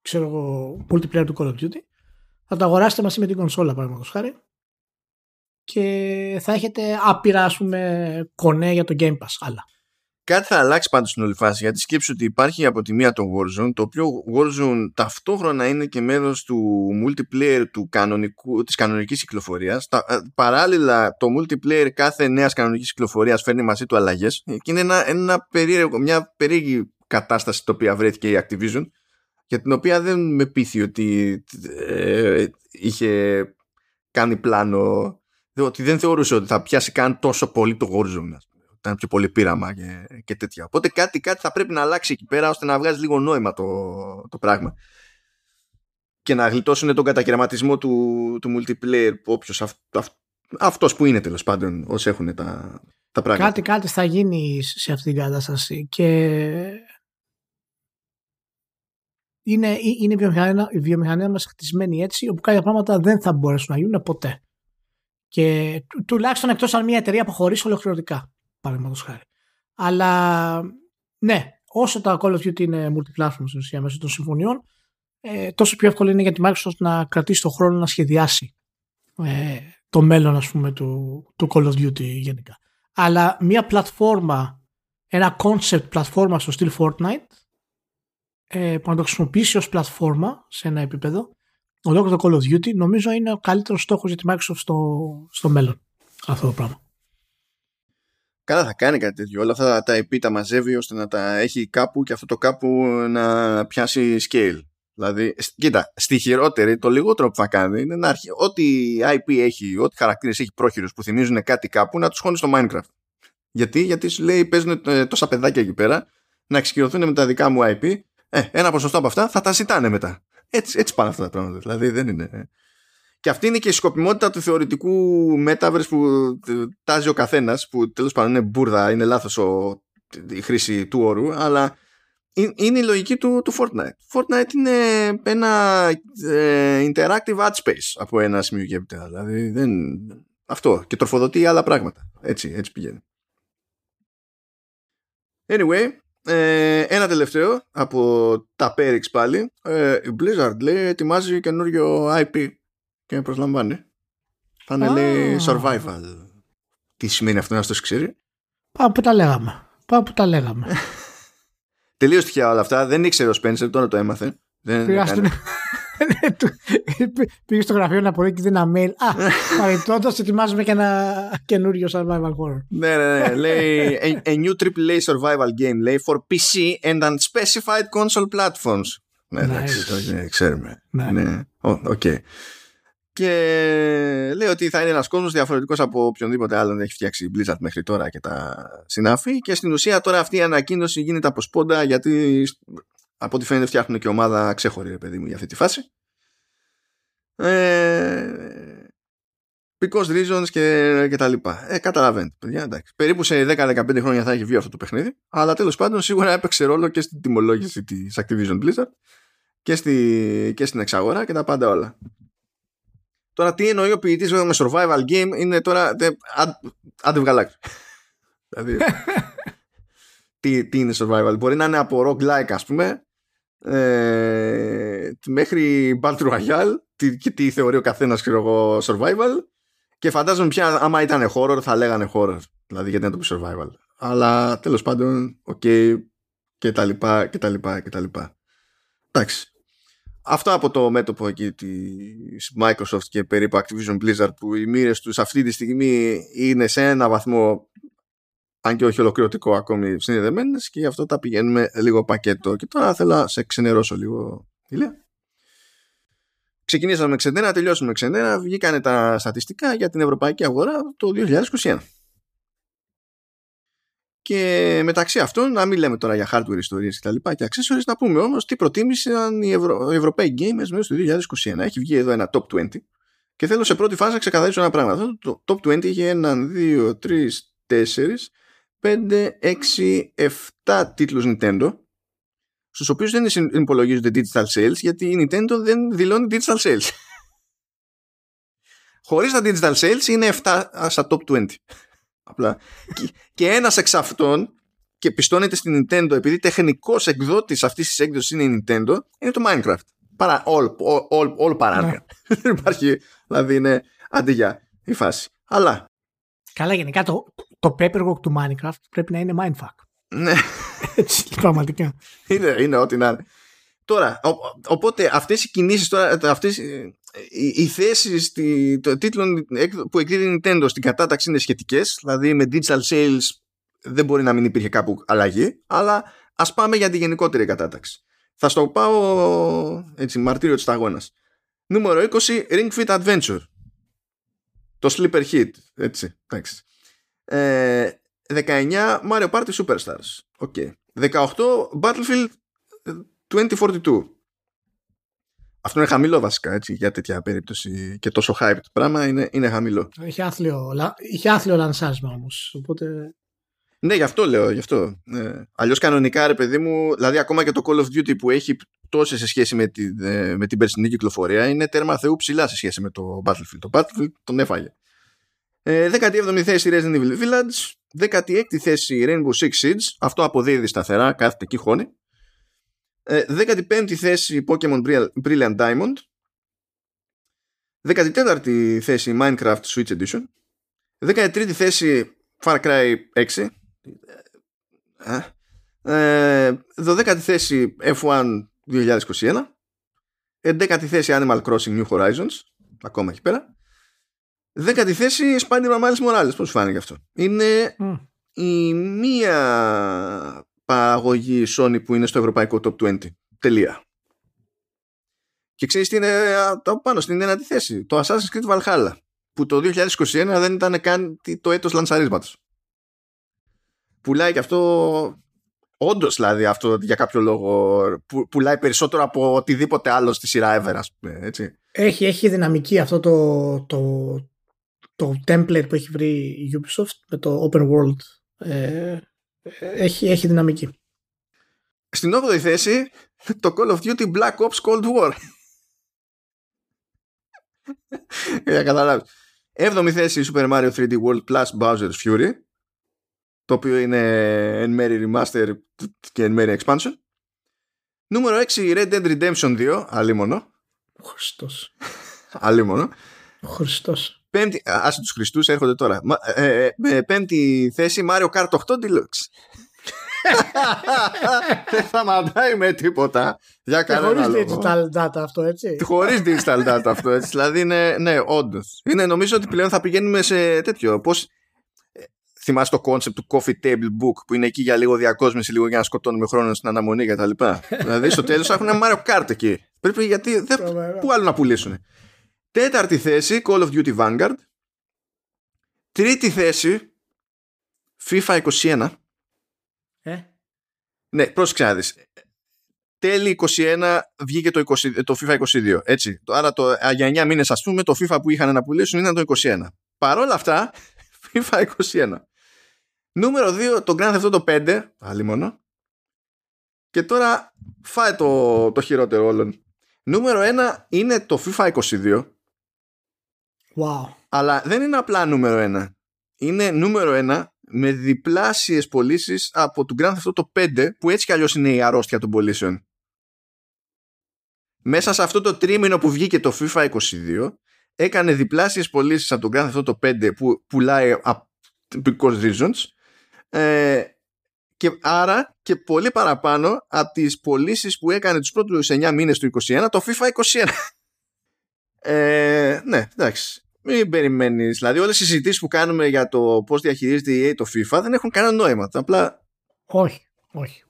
Speaker 2: ξέρω multiplayer του Call of Duty, θα το αγοράσετε μαζί με την κονσόλα, παραδείγματος χάρη, και θα έχετε άπειρα ας πούμε κονέ για το Game Pass άλλα.
Speaker 1: Κάτι θα αλλάξει πάντως στην όλη φάση γιατί σκέψου ότι υπάρχει από τη μία το Warzone το οποίο Warzone ταυτόχρονα είναι και μέρος του multiplayer του κανονικού, της κανονικής κυκλοφορίας. Τα, ε, παράλληλα το multiplayer κάθε νέας κανονικής κυκλοφορίας φέρνει μαζί του αλλαγές. Και είναι ένα, ένα περίεργο, μια περίεργη κατάσταση το οποία βρέθηκε η Activision για την οποία δεν με πείθει ότι ε, είχε κάνει πλάνο ότι δεν θεωρούσε ότι θα πιάσει καν τόσο πολύ το Warzone. Ήταν πιο πολύ πείραμα και, και τέτοια. Οπότε κάτι, κάτι θα πρέπει να αλλάξει εκεί πέρα ώστε να βγάζει λίγο νόημα το, το πράγμα. Και να γλιτώσουν τον κατακαιρματισμό του, του multiplayer που όποιος αυ, αυ, αυτός που είναι τέλος πάντων όσοι έχουν τα, τα πράγματα.
Speaker 2: Κάτι, κάτι θα γίνει σε αυτή την κατάσταση και είναι, είναι η βιομηχανία, η βιομηχανία μας χτισμένη έτσι όπου κάποια πράγματα δεν θα μπορέσουν να γίνουν ποτέ. Και τουλάχιστον εκτός αν μια εταιρεία αποχωρήσει ολοκληρωτικά, παραδείγματος χάρη. Αλλά ναι, όσο τα Call of Duty είναι multiplatform στην ουσία μέσω των συμφωνιών, ε, τόσο πιο εύκολο είναι για τη Microsoft να κρατήσει τον χρόνο να σχεδιάσει ε, το μέλλον ας πούμε του, του Call of Duty γενικά. Αλλά μια πλατφόρμα, ένα concept πλατφόρμα στο στυλ Fortnite ε, που να το χρησιμοποιήσει ως πλατφόρμα σε ένα επίπεδο ολόκληρο το Call of Duty νομίζω είναι ο καλύτερος στόχος για τη Microsoft στο, στο μέλλον αυτό το πράγμα.
Speaker 1: Καλά θα κάνει κάτι τέτοιο. Όλα αυτά τα IP τα μαζεύει ώστε να τα έχει κάπου και αυτό το κάπου να πιάσει scale. Δηλαδή, κοίτα, στη χειρότερη, το λιγότερο που θα κάνει είναι να αρχίσει ό,τι IP έχει, ό,τι χαρακτήρες έχει πρόχειρους που θυμίζουν κάτι κάπου να τους χώνει στο Minecraft. Γιατί, γιατί σου λέει παίζουν ε, τόσα παιδάκια εκεί πέρα να εξοικειωθούν με τα δικά μου IP. Ε, ένα ποσοστό από αυτά θα τα ζητάνε μετά. Έτσι, έτσι πάνε αυτά τα πράγματα. Δηλαδή δεν είναι. Και αυτή είναι και η σκοπιμότητα του θεωρητικού Metaverse που τάζει ο καθένας, που τέλος πάντων είναι μπουρδα, είναι λάθος η χρήση του όρου, αλλά είναι η λογική του, του Fortnite. Fortnite είναι ένα ε, interactive ad space από ένα σημείο και έπειτα. Δηλαδή δεν... αυτό και τροφοδοτεί άλλα πράγματα. Έτσι, έτσι πηγαίνει. Anyway, ε, ένα τελευταίο από τα Perix πάλι. Ε, η Blizzard λέει ετοιμάζει καινούριο IP και προσλαμβάνει. Θα είναι λέει survival. Τι σημαίνει αυτό να το ξέρει;
Speaker 2: Πάμε που τα λέγαμε. Πάμε που τα λέγαμε.
Speaker 1: Τελείω τυχαία όλα αυτά. Δεν ήξερε ο Σπένσερ, τώρα το έμαθε. Δεν
Speaker 2: Πήγε στο γραφείο να πω και ένα mail. Α, παρεμπιπτόντως ετοιμάζουμε και ένα καινούριο survival horror.
Speaker 1: ναι, ναι, ναι. Λέει a, a new AAA survival game λέει for PC and unspecified console platforms. Ναι, εντάξει, ξέρουμε. Ναι, ναι. Οκ. Και λέει ότι θα είναι ένας κόσμος διαφορετικός από οποιονδήποτε άλλον έχει φτιάξει η Blizzard μέχρι τώρα και τα συναφή. Και στην ουσία τώρα αυτή η ανακοίνωση γίνεται από σπόντα γιατί από ό,τι φαίνεται φτιάχνουν και ομάδα ξέχωρη, ρε παιδί μου, για αυτή τη φάση. Ε, because reasons και, και τα λοιπά. Ε, καταλαβαίνετε, παιδιά, εντάξει. Περίπου σε 10-15 χρόνια θα έχει βγει αυτό το παιχνίδι, αλλά τέλος πάντων σίγουρα έπαιξε ρόλο και στην τιμολόγηση της Activision Blizzard και, στη, και στην εξαγορά και τα πάντα όλα. Τώρα τι εννοεί ο ποιητής με survival game είναι τώρα άντε βγαλάκι. δηλαδή τι, τι είναι survival. Μπορεί να είναι από roguelike ας πούμε ε, μέχρι Battle Royale τι, και τι θεωρεί ο καθένας ξέρω εγώ survival. Και φαντάζομαι πια άμα ήταν horror θα λέγανε horror. Δηλαδή γιατί να το πει survival. Αλλά τέλος πάντων OK okay, και τα λοιπά και τα λοιπά και τα λοιπά. Εντάξει. Αυτό από το μέτωπο εκεί της Microsoft και περίπου Activision Blizzard που οι μοίρες τους αυτή τη στιγμή είναι σε ένα βαθμό αν και όχι ολοκληρωτικό ακόμη συνδεδεμένες και γι' αυτό τα πηγαίνουμε λίγο πακέτο. Και τώρα θέλω να σε ξενερώσω λίγο, Ηλία. Ξεκινήσαμε με ξενέρα, τελειώσαμε με ξενέρα, βγήκανε τα στατιστικά για την ευρωπαϊκή αγορά το 2021. Και μεταξύ αυτών, να μην λέμε τώρα για hardware ιστορίες και τα λοιπά και accessories, να πούμε όμως τι προτίμησαν οι, Ευρω... οι Ευρωπαίοι gamers μέσα στο 2021. Έχει βγει εδώ ένα top 20 και θέλω σε πρώτη φάση να ξεκαθαρίσω ένα πράγμα. Αυτό το top 20 είχε έναν, δύο, τρεις, τέσσερις, 5, 6, 7 τίτλους Nintendo στους οποίους δεν υπολογίζονται digital sales γιατί η Nintendo δεν δηλώνει digital sales. Χωρίς τα digital sales είναι 7 στα top 20. Απλά. και ένας εξ αυτών και πιστώνεται στην Nintendo επειδή τεχνικός εκδότης αυτής της έκδοσης είναι η Nintendo είναι το Minecraft. Παρά, all, all, all, all παράνοια. Ναι. δεν υπάρχει, δηλαδή είναι αντί η φάση. Αλλά
Speaker 2: Καλά, γενικά το, το paperwork του Minecraft πρέπει να είναι mindfuck.
Speaker 1: Ναι.
Speaker 2: Έτσι, πραγματικά.
Speaker 1: είναι, είναι ό,τι να είναι. Τώρα, οπότε αυτές οι κινήσεις, τώρα, αυτές, οι, οι θέσεις των τίτλων που εκδίδει η Nintendo στην κατάταξη είναι σχετικές, δηλαδή με digital sales δεν μπορεί να μην υπήρχε κάπου αλλαγή, αλλά ας πάμε για τη γενικότερη κατάταξη. Θα στο πάω έτσι, μαρτύριο της αγώνας. Νούμερο 20, Ring Fit Adventure. Το Sleeper Hit, έτσι, εντάξει. Ε, 19 Mario Party Superstars. Okay. 18 Battlefield 2042. Αυτό είναι χαμηλό βασικά έτσι, για τέτοια περίπτωση και τόσο hype το πράγμα είναι, είναι χαμηλό.
Speaker 2: Είχε άθλιο, είχε άθλιο λανσάσμα όμως, οπότε...
Speaker 1: Ναι, γι' αυτό λέω, γι' αυτό. Ναι. Αλλιώς κανονικά ρε παιδί μου, δηλαδή ακόμα και το Call of Duty που έχει τόσο σε σχέση με, τη, ε, με την περσινή κυκλοφορία είναι τέρμα θεού ψηλά σε σχέση με το Battlefield. Το Battlefield τον έφαγε. Ε, 17η θέση Resident Evil Village. 16η θέση Rainbow Six Siege. Αυτό αποδίδει σταθερά, κάθεται εκεί χώνει. Ε, 15η θέση Pokemon Brilliant Diamond. 14η θέση Minecraft Switch Edition. 13η θέση Far Cry 6. Ε, 12η θέση F1 2021. 11η θέση Animal Crossing New Horizons. Ακόμα εκεί πέρα. Δέκατη θέση Spider-Man Miles Morales. Πώς φάνηκε αυτό; Είναι η μία παραγωγή Sony που είναι στο ευρωπαϊκό top 20. Τελεία. Και ξέρεις τι είναι το πάνω στην ένατη θέση. Το Assassin's Creed Valhalla. Που το 2021 δεν ήταν καν το έτος λανσαρίσματος. Πουλάει και αυτό Όντως, δηλαδή, αυτό για κάποιο λόγο που, πουλάει περισσότερο από οτιδήποτε άλλο στη σειρά ever, ας πούμε, έτσι.
Speaker 2: Έχει, έχει δυναμική αυτό το, το, το template που έχει βρει η Ubisoft με το open world ε, έχει, έχει δυναμική.
Speaker 1: Στην 8η θέση το Call of Duty Black Ops Cold War. Για καταλάβεις. 7η θέση Super Mario 3D World Plus Bowser's Fury το οποίο είναι εν μέρη remaster και εν μέρη expansion. Νούμερο 6 Red Dead Redemption 2, αλίμονο.
Speaker 2: Ο Χριστός.
Speaker 1: αλίμονο.
Speaker 2: Ο Χριστός.
Speaker 1: Πέμπτη, άσε τους Χριστούς έρχονται τώρα. Ε, ε, πέμπτη θέση Mario Kart 8 Deluxe. Δεν σταματάει με τίποτα. Για κανένα
Speaker 2: Χωρίς
Speaker 1: λόγο.
Speaker 2: digital data αυτό, έτσι.
Speaker 1: Χωρίς digital data αυτό έτσι. Δηλαδή είναι, ναι, όντως. Είναι νομίζω ότι πλέον θα πηγαίνουμε σε τέτοιο. Πώς. Θυμάσαι το concept του coffee table book που είναι εκεί για λίγο διακόσμηση, λίγο για να σκοτώνουμε χρόνο στην αναμονή κτλ. δηλαδή στο τέλος έχουν ένα Mario Kart εκεί. Πρέπει γιατί. Δεν,
Speaker 2: Τρομερό.
Speaker 1: πού άλλο να πουλήσουν. Τέταρτη θέση Call of Duty Vanguard. Τρίτη θέση FIFA 21.
Speaker 2: Ε,
Speaker 1: Ναι, πρόσεξε να δεις. Τέλη 21 βγήκε το, 20, το FIFA 22. Έτσι. Άρα το, α, για 9 μήνες ας πούμε το FIFA που είχαν να πουλήσουν ήταν το 21. Παρ' όλα αυτά FIFA 21. Νούμερο 2 το Grand Theft Auto 5. Άλλη μόνο. Και τώρα φάει το, το χειρότερο όλων. Νούμερο 1 είναι το FIFA 22.
Speaker 2: Wow.
Speaker 1: Αλλά δεν είναι απλά νούμερο 1. Είναι νούμερο 1 με διπλάσιες πωλήσεις από του Grand Theft Auto 5 που έτσι κι αλλιώς είναι η αρρώστια των πωλήσεων. Μέσα σε αυτό το τρίμηνο που βγήκε το FIFA 22 έκανε διπλάσιες πωλήσεις από τον Grand Theft Auto 5 που πουλάει up- because reasons ε, και άρα και πολύ παραπάνω από τις πωλήσεις που έκανε τους πρώτους 9 μήνες του 21 το FIFA 21. Ε, ναι, εντάξει. Μην περιμένεις. Δηλαδή, όλες οι συζητήσεις που κάνουμε για το πώς διαχειρίζεται η EA το FIFA δεν έχουν κανένα νόημα. Απλά
Speaker 2: Όχι, όχι.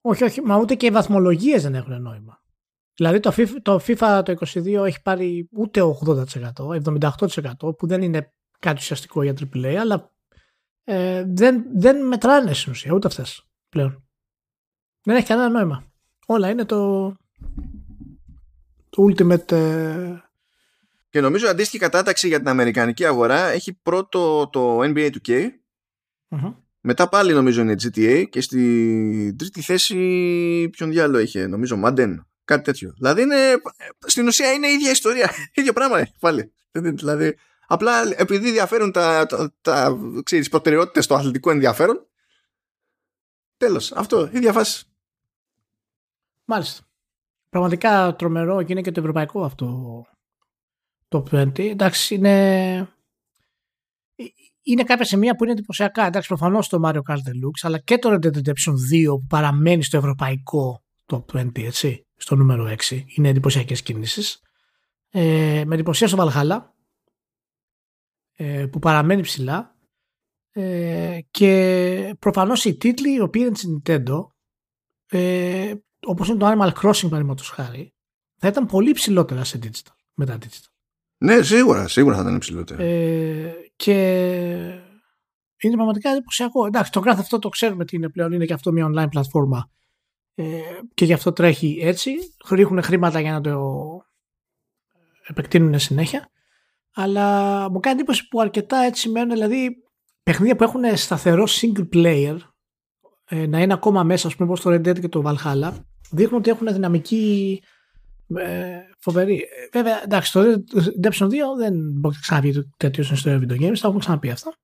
Speaker 2: Όχι, όχι, μα ούτε και οι βαθμολογίες δεν έχουν νόημα. Δηλαδή το FIFA, το FIFA το 22 έχει πάρει ούτε 80%, 78% που δεν είναι κάτι ουσιαστικό για AAA, αλλά ε, δεν, δεν μετράνε στην ουσία ούτε αυτές πλέον. Δεν έχει κανένα νόημα. Όλα είναι το, το ultimate ε,
Speaker 1: Και νομίζω αντίστοιχη κατάταξη για την Αμερικανική αγορά έχει πρώτο το NBA 2K.
Speaker 2: μμμ.
Speaker 1: Μετά πάλι νομίζω είναι GTA και στη τρίτη θέση ποιον διάλογο είχε, νομίζω Madden, κάτι τέτοιο. Δηλαδή είναι, στην ουσία είναι η ίδια ιστορία, ίδιο πράγμα είναι πάλι. Δηλαδή, απλά επειδή διαφέρουν τα, τα, τα ξέρεις, προτεραιότητες στο αθλητικό ενδιαφέρον, τέλος, αυτό, ίδια φάση.
Speaker 2: Μάλιστα. Πραγματικά τρομερό και είναι και το ευρωπαϊκό αυτό το 20. Εντάξει, είναι, είναι κάποια σημεία που είναι εντυπωσιακά. Εντάξει, προφανώς το Mario Kart Deluxe, αλλά και το Red Dead Redemption 2 που παραμένει στο ευρωπαϊκό top 20, έτσι, στο νούμερο 6. Είναι εντυπωσιακές κινήσεις. Ε, με εντυπωσία στο Valhalla, ε, που παραμένει ψηλά. Ε, και προφανώς οι τίτλοι οι οποίοι είναι της Nintendo ε, όπως είναι το Animal Crossing παραδείγματος χάρη θα ήταν πολύ ψηλότερα σε digital μετά digital
Speaker 1: Ναι, σίγουρα, σίγουρα θα ήταν υψηλότερο.
Speaker 2: ε, και είναι πραγματικά εντυπωσιακό. Εντάξει το Grand αυτό το ξέρουμε τι είναι πλέον είναι και αυτό μια online πλατφόρμα ε, και γι' αυτό τρέχει έτσι. Ρίχνουν χρήματα για να το επεκτείνουν συνέχεια. Αλλά μου κάνει εντύπωση που αρκετά έτσι μένουν δηλαδή παιχνίδια που έχουν σταθερό single player ε, να είναι ακόμα μέσα, ας πούμε, όπως το Red Dead και το Valhalla, δείχνουν ότι έχουν δυναμική ε, φοβερή. Ε, βέβαια, εντάξει, το Red Redemption 2 δεν μπορεί να ξαναπεί τέτοιο στην ιστορία video games, τα έχουμε ξαναπεί αυτά.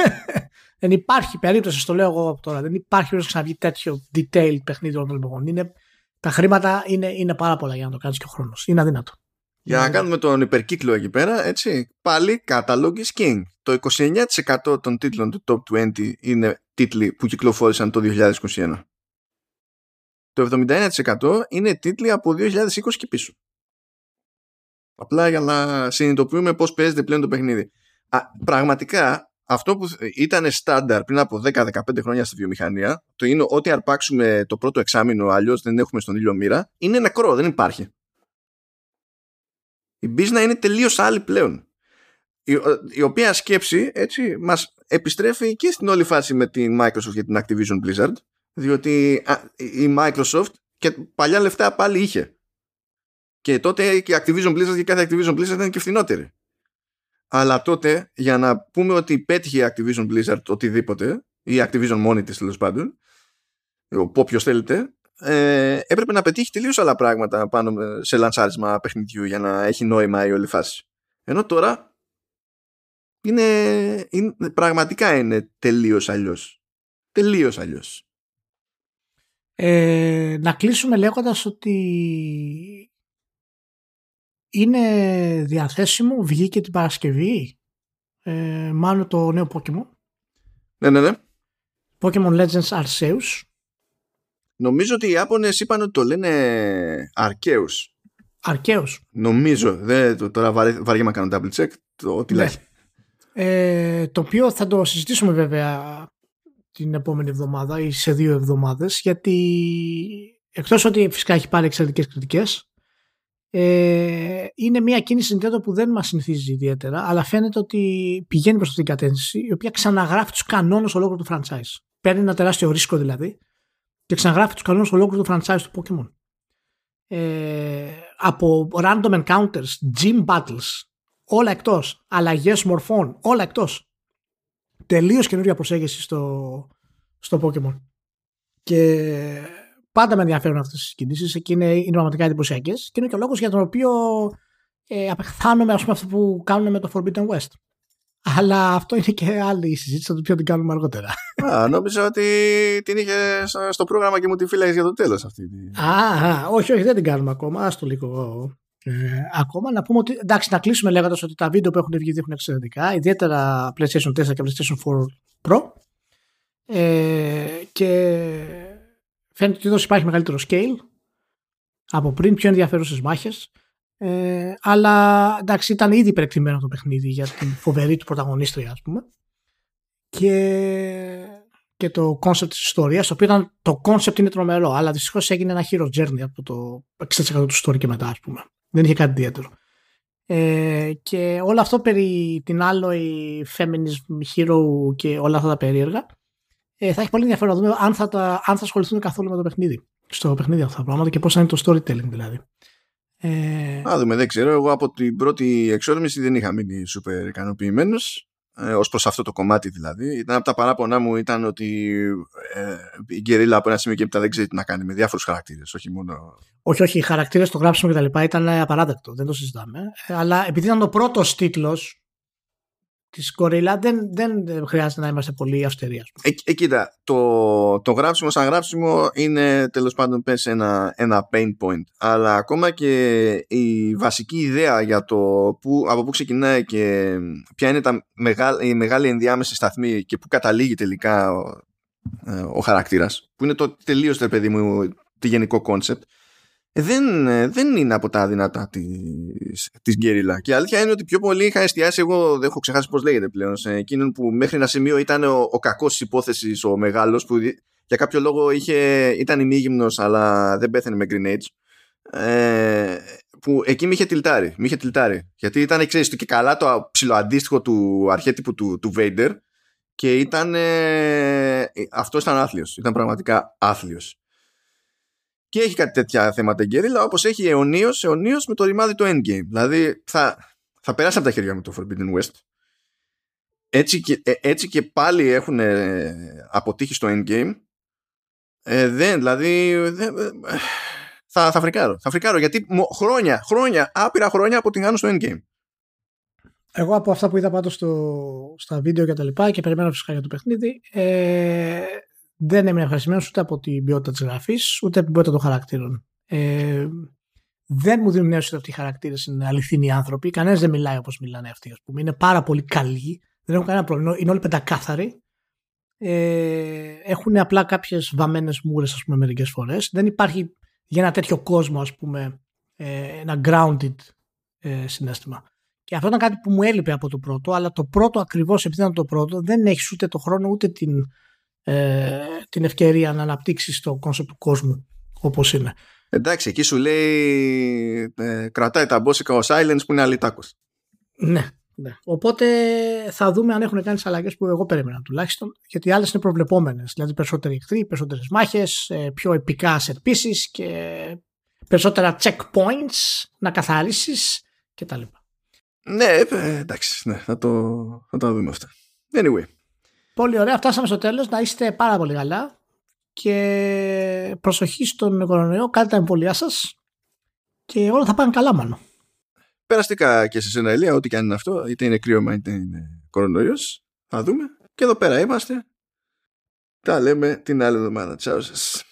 Speaker 2: δεν υπάρχει περίπτωση, στο λέω εγώ από τώρα, δεν υπάρχει περίπτωση να ξαναβγεί τέτοιο detailed παιχνίδι όλων των εποχών. Είναι, τα χρήματα είναι, είναι πάρα πολλά για να το κάνεις και ο χρόνος. Είναι αδύνατο.
Speaker 1: Για να κάνουμε τον υπερκύκλο εκεί πέρα, έτσι, πάλι catalog is king. Το 29% των τίτλων του Top 20 είναι τίτλοι που κυκλοφόρησαν το 2021. Το 71% είναι τίτλοι από 2020 και πίσω. Απλά για να συνειδητοποιούμε πώς παίζεται πλέον το παιχνίδι. Α, πραγματικά, αυτό που ήταν στάνταρ πριν από 10-15 χρόνια στη βιομηχανία, το είναι ότι αρπάξουμε το πρώτο εξάμεινο, αλλιώς δεν έχουμε στον ήλιο μοίρα, είναι νεκρό, δεν υπάρχει. Η business είναι τελείως άλλη πλέον. Η, η οποία σκέψη έτσι μας επιστρέφει και στην όλη φάση με την Microsoft και την Activision Blizzard διότι α, η Microsoft και παλιά λεφτά πάλι είχε. Και τότε και η Activision Blizzard και κάθε Activision Blizzard ήταν και φθηνότερη. Αλλά τότε για να πούμε ότι πέτυχε η Activision Blizzard οτιδήποτε ή η Activision μόνη της τέλος πάντων όποιος θέλετε ε, έπρεπε να πετύχει τελείως άλλα πράγματα πάνω σε λανσάρισμα παιχνιδιού για να έχει νόημα η όλη φάση. Ενώ τώρα είναι, είναι πραγματικά είναι τελείως αλλιώς. Τελείως αλλιώς.
Speaker 2: Ε, να κλείσουμε λέγοντας ότι είναι διαθέσιμο, βγήκε την Παρασκευή, ε, μάλλον το νέο Pokemon.
Speaker 1: Ναι, ναι, ναι.
Speaker 2: Pokemon Legends Arceus.
Speaker 1: Νομίζω ότι οι Ιάπωνες είπαν ότι το λένε Arceus.
Speaker 2: Arceus.
Speaker 1: Νομίζω. Δεν, τώρα βαρύ, να κάνω double check. Το, ναι.
Speaker 2: ε, το οποίο θα το συζητήσουμε βέβαια την επόμενη εβδομάδα ή σε δύο εβδομάδες γιατί εκτός ότι φυσικά έχει πάρει εξαιρετικές κριτικές ε, είναι μια κίνηση Nintendo που δεν μας συνηθίζει ιδιαίτερα αλλά φαίνεται ότι πηγαίνει προς αυτήν την κατεύθυνση η οποία ξαναγράφει τους κανόνες ολόκληρου του franchise. Παίρνει ένα τεράστιο ρίσκο δηλαδή και ξαναγράφει τους κανόνες ολόκληρου του franchise του Pokemon. Ε, από random encounters, gym battles, όλα εκτός, αλλαγές μορφών, όλα εκτός τελείως καινούργια προσέγγιση στο, στο Pokemon. Και πάντα με ενδιαφέρουν αυτές τις κινήσεις και είναι, είναι πραγματικά εντυπωσιακές και είναι και ο λόγος για τον οποίο ε, απεχθάνομαι ας πούμε αυτό που κάνουν με το Forbidden West. Αλλά αυτό είναι και άλλη συζήτηση, θα το πιο την κάνουμε αργότερα.
Speaker 1: Α, νόμιζα ότι την είχε στο πρόγραμμα και μου τη φύλαγε για το τέλος αυτή.
Speaker 2: Α, α, όχι, όχι, δεν την κάνουμε ακόμα. Ας το λίγο ε, ακόμα να πούμε ότι εντάξει να κλείσουμε λέγοντας ότι τα βίντεο που έχουν βγει δείχνουν εξαιρετικά ιδιαίτερα PlayStation 4 και PlayStation 4 Pro. Ε, και φαίνεται ότι εδώ υπάρχει μεγαλύτερο scale από πριν, πιο ενδιαφέρουσες μάχες. Ε, αλλά εντάξει ήταν ήδη υπερεκτημένο το παιχνίδι για την φοβερή του πρωταγωνίστρια ας πούμε. Και, και το concept της ιστορίας το οποίο ήταν, το concept είναι τρομερό αλλά δυστυχώς έγινε ένα hero journey από το 60% του story και μετά ας πούμε δεν είχε κάτι ιδιαίτερο. Ε, και όλο αυτό περί την άλλο η feminism hero και όλα αυτά τα περίεργα ε, θα έχει πολύ ενδιαφέρον να δούμε αν θα, τα, αν θα ασχοληθούν καθόλου με το παιχνίδι. Στο παιχνίδι αυτά τα πράγματα και πώς θα είναι το storytelling δηλαδή.
Speaker 1: Ε... Α δούμε, δεν ξέρω. Εγώ από την πρώτη εξόρμηση δεν είχα μείνει super ικανοποιημένος ε, ως προς αυτό το κομμάτι δηλαδή. Ήταν από τα παράπονά μου ήταν ότι ε, η Γκερίλα από ένα σημείο και έπειτα δεν ξέρει τι να κάνει με διάφορους χαρακτήρες, όχι μόνο...
Speaker 2: Όχι, όχι, οι χαρακτήρες το γράψιμο και τα λοιπά ήταν απαράδεκτο, δεν το συζητάμε. Ε, αλλά επειδή ήταν το πρώτος τίτλος της Κορίλα δεν, δεν χρειάζεται να είμαστε πολύ αυστηροί.
Speaker 1: Ε, ε, κοίτα, το, το γράψιμο σαν γράψιμο είναι τέλος πάντων πες ένα, ένα pain point. Αλλά ακόμα και η βασική ιδέα για το που, από πού ξεκινάει και ποια είναι τα μεγάλη, η μεγάλη ενδιάμεση σταθμή και πού καταλήγει τελικά ο, ε, ο χαρακτήρας, που είναι το τελείως, παιδί μου, το γενικό concept, ε, δεν, ε, δεν είναι από τα δυνατά της, της Guerrilla. Και η αλήθεια είναι ότι πιο πολύ είχα εστιάσει, εγώ δεν έχω ξεχάσει πώς λέγεται πλέον, σε εκείνον που μέχρι ένα σημείο ήταν ο, ο κακός της υπόθεσης, ο μεγάλος, που για κάποιο λόγο είχε, ήταν ημίγυμνος αλλά δεν πέθανε με grenades. Ε, που εκεί με είχε τυλτάρει, με είχε τυλτάρει. Γιατί ήταν, ξέρεις, και καλά το ψηλοαντίστοιχο του αρχέτυπου του, του Vader και ήταν, ε, αυτός ήταν άθλιος, ήταν πραγματικά άθλιος. Και έχει κάτι τέτοια θέματα εγκαιρίλα όπως έχει αιωνίως, αιωνίως με το ρημάδι του Endgame. Δηλαδή θα, θα περάσει από τα χέρια μου το Forbidden West. Έτσι και, ε, έτσι και πάλι έχουν ε, αποτύχει στο Endgame. Ε, δεν, δηλαδή δεν, ε, θα, θα φρικάρω. Θα φρικάρω γιατί χρόνια, χρόνια, άπειρα χρόνια αποτυγχάνω στο Endgame.
Speaker 2: Εγώ από αυτά που είδα πάντως στο, στα βίντεο και τα λοιπά και περιμένω φυσικά για το παιχνίδι ε, δεν έμεινε ευχαριστημένος ούτε από την ποιότητα της γραφής, ούτε από την ποιότητα των χαρακτήρων. Ε, δεν μου δίνουν νέο ότι αυτοί οι χαρακτήρες είναι αληθινοί άνθρωποι. Κανένας δεν μιλάει όπως μιλάνε αυτοί, ας πούμε. Είναι πάρα πολύ καλοί. Δεν έχουν κανένα πρόβλημα. Είναι όλοι πεντακάθαροι. Ε, έχουν απλά κάποιες βαμμένες μούρες, ας πούμε, μερικές φορές. Δεν υπάρχει για ένα τέτοιο κόσμο, ας πούμε, ε, ένα grounded ε, συναίσθημα. Και αυτό ήταν κάτι που μου έλειπε από το πρώτο, αλλά το πρώτο ακριβώς επειδή ήταν το πρώτο, δεν έχεις ούτε το χρόνο ούτε την ε, την ευκαιρία να αναπτύξεις το concept του κόσμου όπως είναι.
Speaker 1: Εντάξει, εκεί σου λέει ε, κρατάει τα μπόσικα ο Sylens που είναι αλητάκος.
Speaker 2: Ναι, ναι. Οπότε θα δούμε αν έχουν κάνει τις αλλαγές που εγώ περίμενα τουλάχιστον. Γιατί οι άλλες είναι προβλεπόμενες. Δηλαδή περισσότεροι εχθροί, περισσότερες μάχες, ε, πιο επικά set pieces και περισσότερα checkpoints να καθαρίσεις κτλ.
Speaker 1: Ναι, ε, εντάξει, ναι, θα, το, θα το δούμε αυτά. Anyway.
Speaker 2: Πολύ ωραία. Φτάσαμε στο τέλος. Να είστε πάρα πολύ καλά. Και προσοχή στον κορονοϊό. Κάντε τα εμβολιά σας. Και όλα θα πάνε καλά μάλλον.
Speaker 1: Περαστικά και σε σένα Ηλία, ό,τι και αν είναι αυτό, είτε είναι κρύωμα είτε είναι κορονοϊός. Θα δούμε. Και εδώ πέρα είμαστε. Τα λέμε την άλλη εβδομάδα. Τσάου σας.